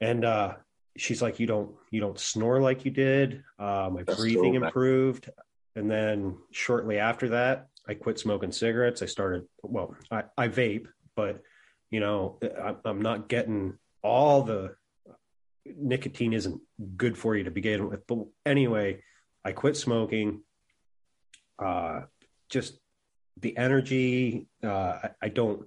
And uh, she's like, "You don't you don't snore like you did. Uh, my That's breathing improved." And then shortly after that, I quit smoking cigarettes. I started. Well, I, I vape, but you know, I, I'm not getting all the nicotine isn't good for you to begin with. But anyway, I quit smoking uh, just the energy. Uh, I, I don't,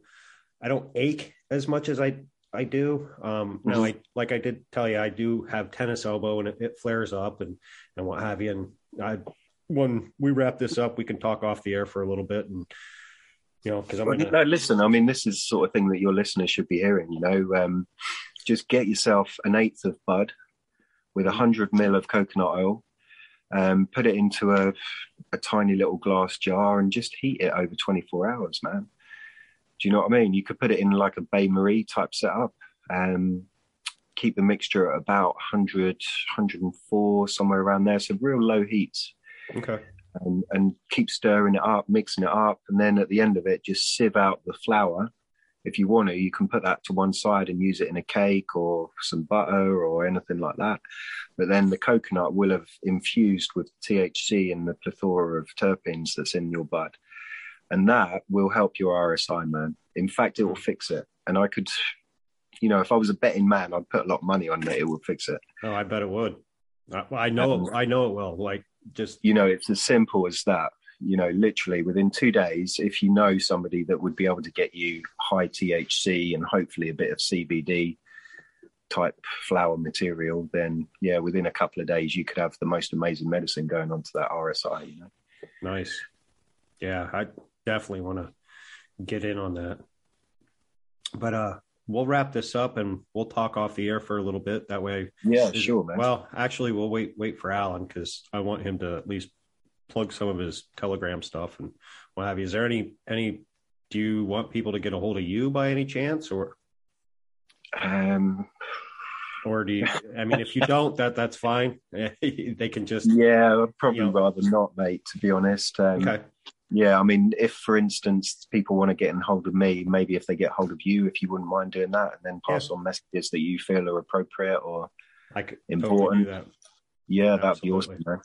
I don't ache as much as I I do. Um, Now, I like I did tell you, I do have tennis elbow, and it, it flares up and and what have you. And I, when we wrap this up, we can talk off the air for a little bit, and you know, because I'm Well, gonna. no, listen. I mean, this is the sort of thing that your listeners should be hearing. You know, um, just get yourself an eighth of bud with a hundred mil of coconut oil. Um, put it into a, a tiny little glass jar and just heat it over 24 hours, man. Do you know what I mean? You could put it in like a Bain Marie type setup. Um, keep the mixture at about 100, 104, somewhere around there. So real low heats Okay. and, and keep stirring it up, mixing it up, and then at the end of it, just sieve out the flour if you want to, you can put that to one side and use it in a cake or some butter or anything like that. But then the coconut will have infused with THC and the plethora of terpenes that's in your bud. And that will help your RSI, man. In fact, it will mm. fix it. And I could, you know, if I was a betting man, I'd put a lot of money on that it would fix it. Oh, I bet it would. I, know, it, I know it will. Like just, you know, it's as simple as that you know, literally within two days, if you know somebody that would be able to get you high THC and hopefully a bit of CBD type flower material, then yeah, within a couple of days, you could have the most amazing medicine going onto that RSI, you know. Nice. Yeah, I definitely want to get in on that. But uh we'll wrap this up and we'll talk off the air for a little bit. That way, yeah, sure, man. Well, actually, we'll wait wait for Alan because I want him to at least plug some of his Telegram stuff and what have you. Is there any any? Do you want people to get a hold of you by any chance, or um, or do you? I mean, if you don't, that that's fine. they can just yeah, I'd probably you know. rather not, mate. To be honest. Um, okay. Yeah, I mean, if for instance people want to get in hold of me, maybe if they get hold of you, if you wouldn't mind doing that, and then pass yeah. on messages that you feel are appropriate or I could important. Totally that. Yeah, that'd be awesome, man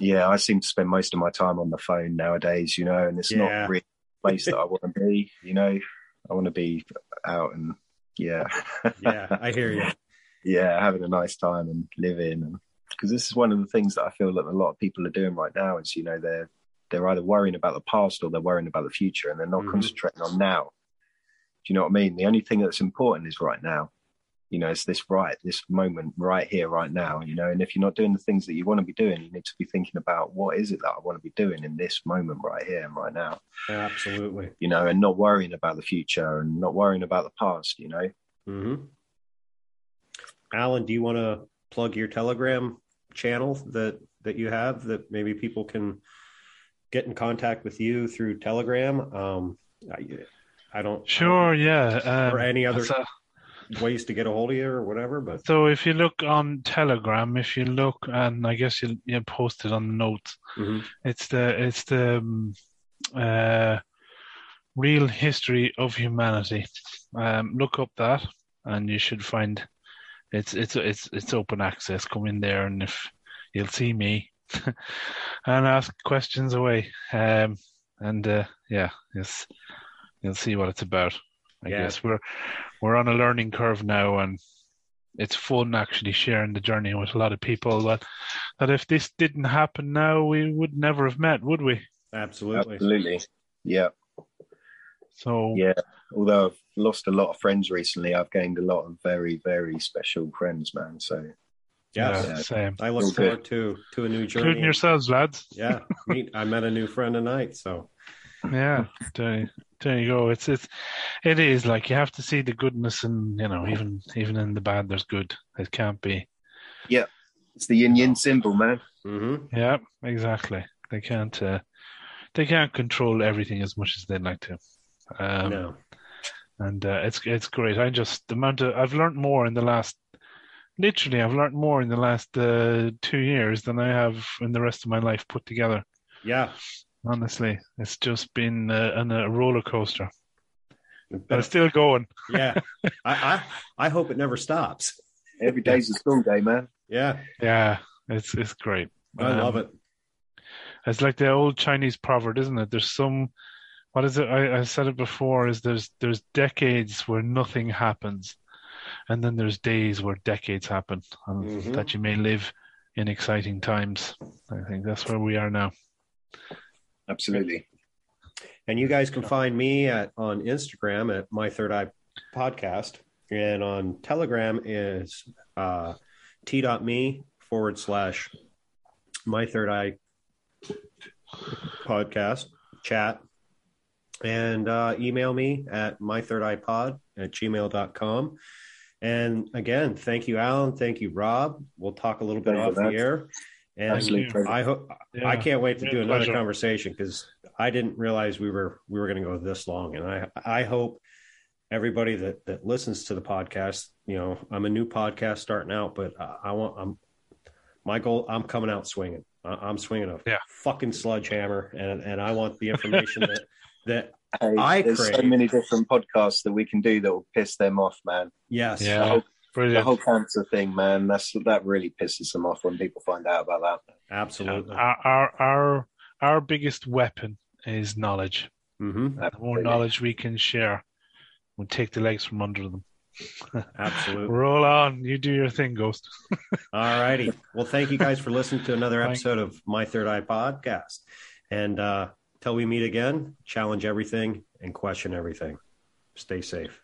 yeah, I seem to spend most of my time on the phone nowadays, you know, and it's yeah. not really a place that I want to be, you know. I want to be out and yeah. yeah, I hear you. yeah, having a nice time and living and because this is one of the things that I feel that a lot of people are doing right now is, you know, they're they're either worrying about the past or they're worrying about the future and they're not mm-hmm. concentrating on now. Do you know what I mean? The only thing that's important is right now you know it's this right this moment right here right now you know and if you're not doing the things that you want to be doing you need to be thinking about what is it that i want to be doing in this moment right here and right now. Yeah, absolutely. You know and not worrying about the future and not worrying about the past you know? Mm-hmm. alan do you want to plug your telegram channel that that you have that maybe people can get in contact with you through telegram? Um i, I don't sure I don't, yeah um, or any other ways to get a hold of you or whatever. But so if you look on Telegram, if you look, and I guess you you post it on the notes. Mm-hmm. It's the it's the um, uh, real history of humanity. Um, look up that, and you should find it's it's it's it's open access. Come in there, and if you'll see me and ask questions away. Um, and uh, yeah, yes, you'll see what it's about. I yeah. guess we're we're on a learning curve now, and it's fun actually sharing the journey with a lot of people. That that if this didn't happen now, we would never have met, would we? Absolutely. Absolutely. Yeah. So yeah, although I've lost a lot of friends recently, I've gained a lot of very, very special friends, man. So yeah, yeah same. I look forward to to a new journey. Including yourselves, lads. yeah, I met a new friend tonight, so yeah, there, there you go. It's it's it is like you have to see the goodness, and you know, even even in the bad, there's good. It can't be. Yeah, it's the yin yin symbol, man. Mm-hmm. Yeah, exactly. They can't uh, they can't control everything as much as they'd like to. Um, no. And uh, it's it's great. I just the amount of I've learned more in the last literally I've learned more in the last uh, two years than I have in the rest of my life put together. Yeah, Honestly, it's just been a, a roller coaster. But it's still going. yeah, I, I I hope it never stops. Every day's a school day, man. Yeah, yeah, it's it's great. I um, love it. It's like the old Chinese proverb, isn't it? There's some, what is it? I, I said it before. Is there's there's decades where nothing happens, and then there's days where decades happen, and mm-hmm. that you may live in exciting times. I think that's where we are now. Absolutely. And you guys can find me at on Instagram at My Third Eye Podcast, and on Telegram is uh, t.me forward slash My Third Eye Podcast chat, and uh, email me at my third eye pod at gmail.com. And again, thank you, Alan. Thank you, Rob. We'll talk a little bit off the air. And I hope yeah, I can't wait to do another pleasure. conversation because I didn't realize we were we were going to go this long, and I I hope everybody that that listens to the podcast, you know, I'm a new podcast starting out, but I, I want I'm my goal. I'm coming out swinging. I'm swinging a Yeah. fucking sledgehammer, and and I want the information that that Hey, I there's so many different podcasts that we can do that will piss them off, man. yes, Yeah, whole, the brilliant. whole cancer thing, man. That's that really pisses them off when people find out about that. absolutely. Our, our our our biggest weapon is knowledge. Mm-hmm. The more knowledge we can share, we'll take the legs from under them. Absolutely. Roll on, you do your thing, Ghost. All righty. Well, thank you guys for listening to another episode of My Third Eye Podcast. And uh, till we meet again, challenge everything and question everything. Stay safe.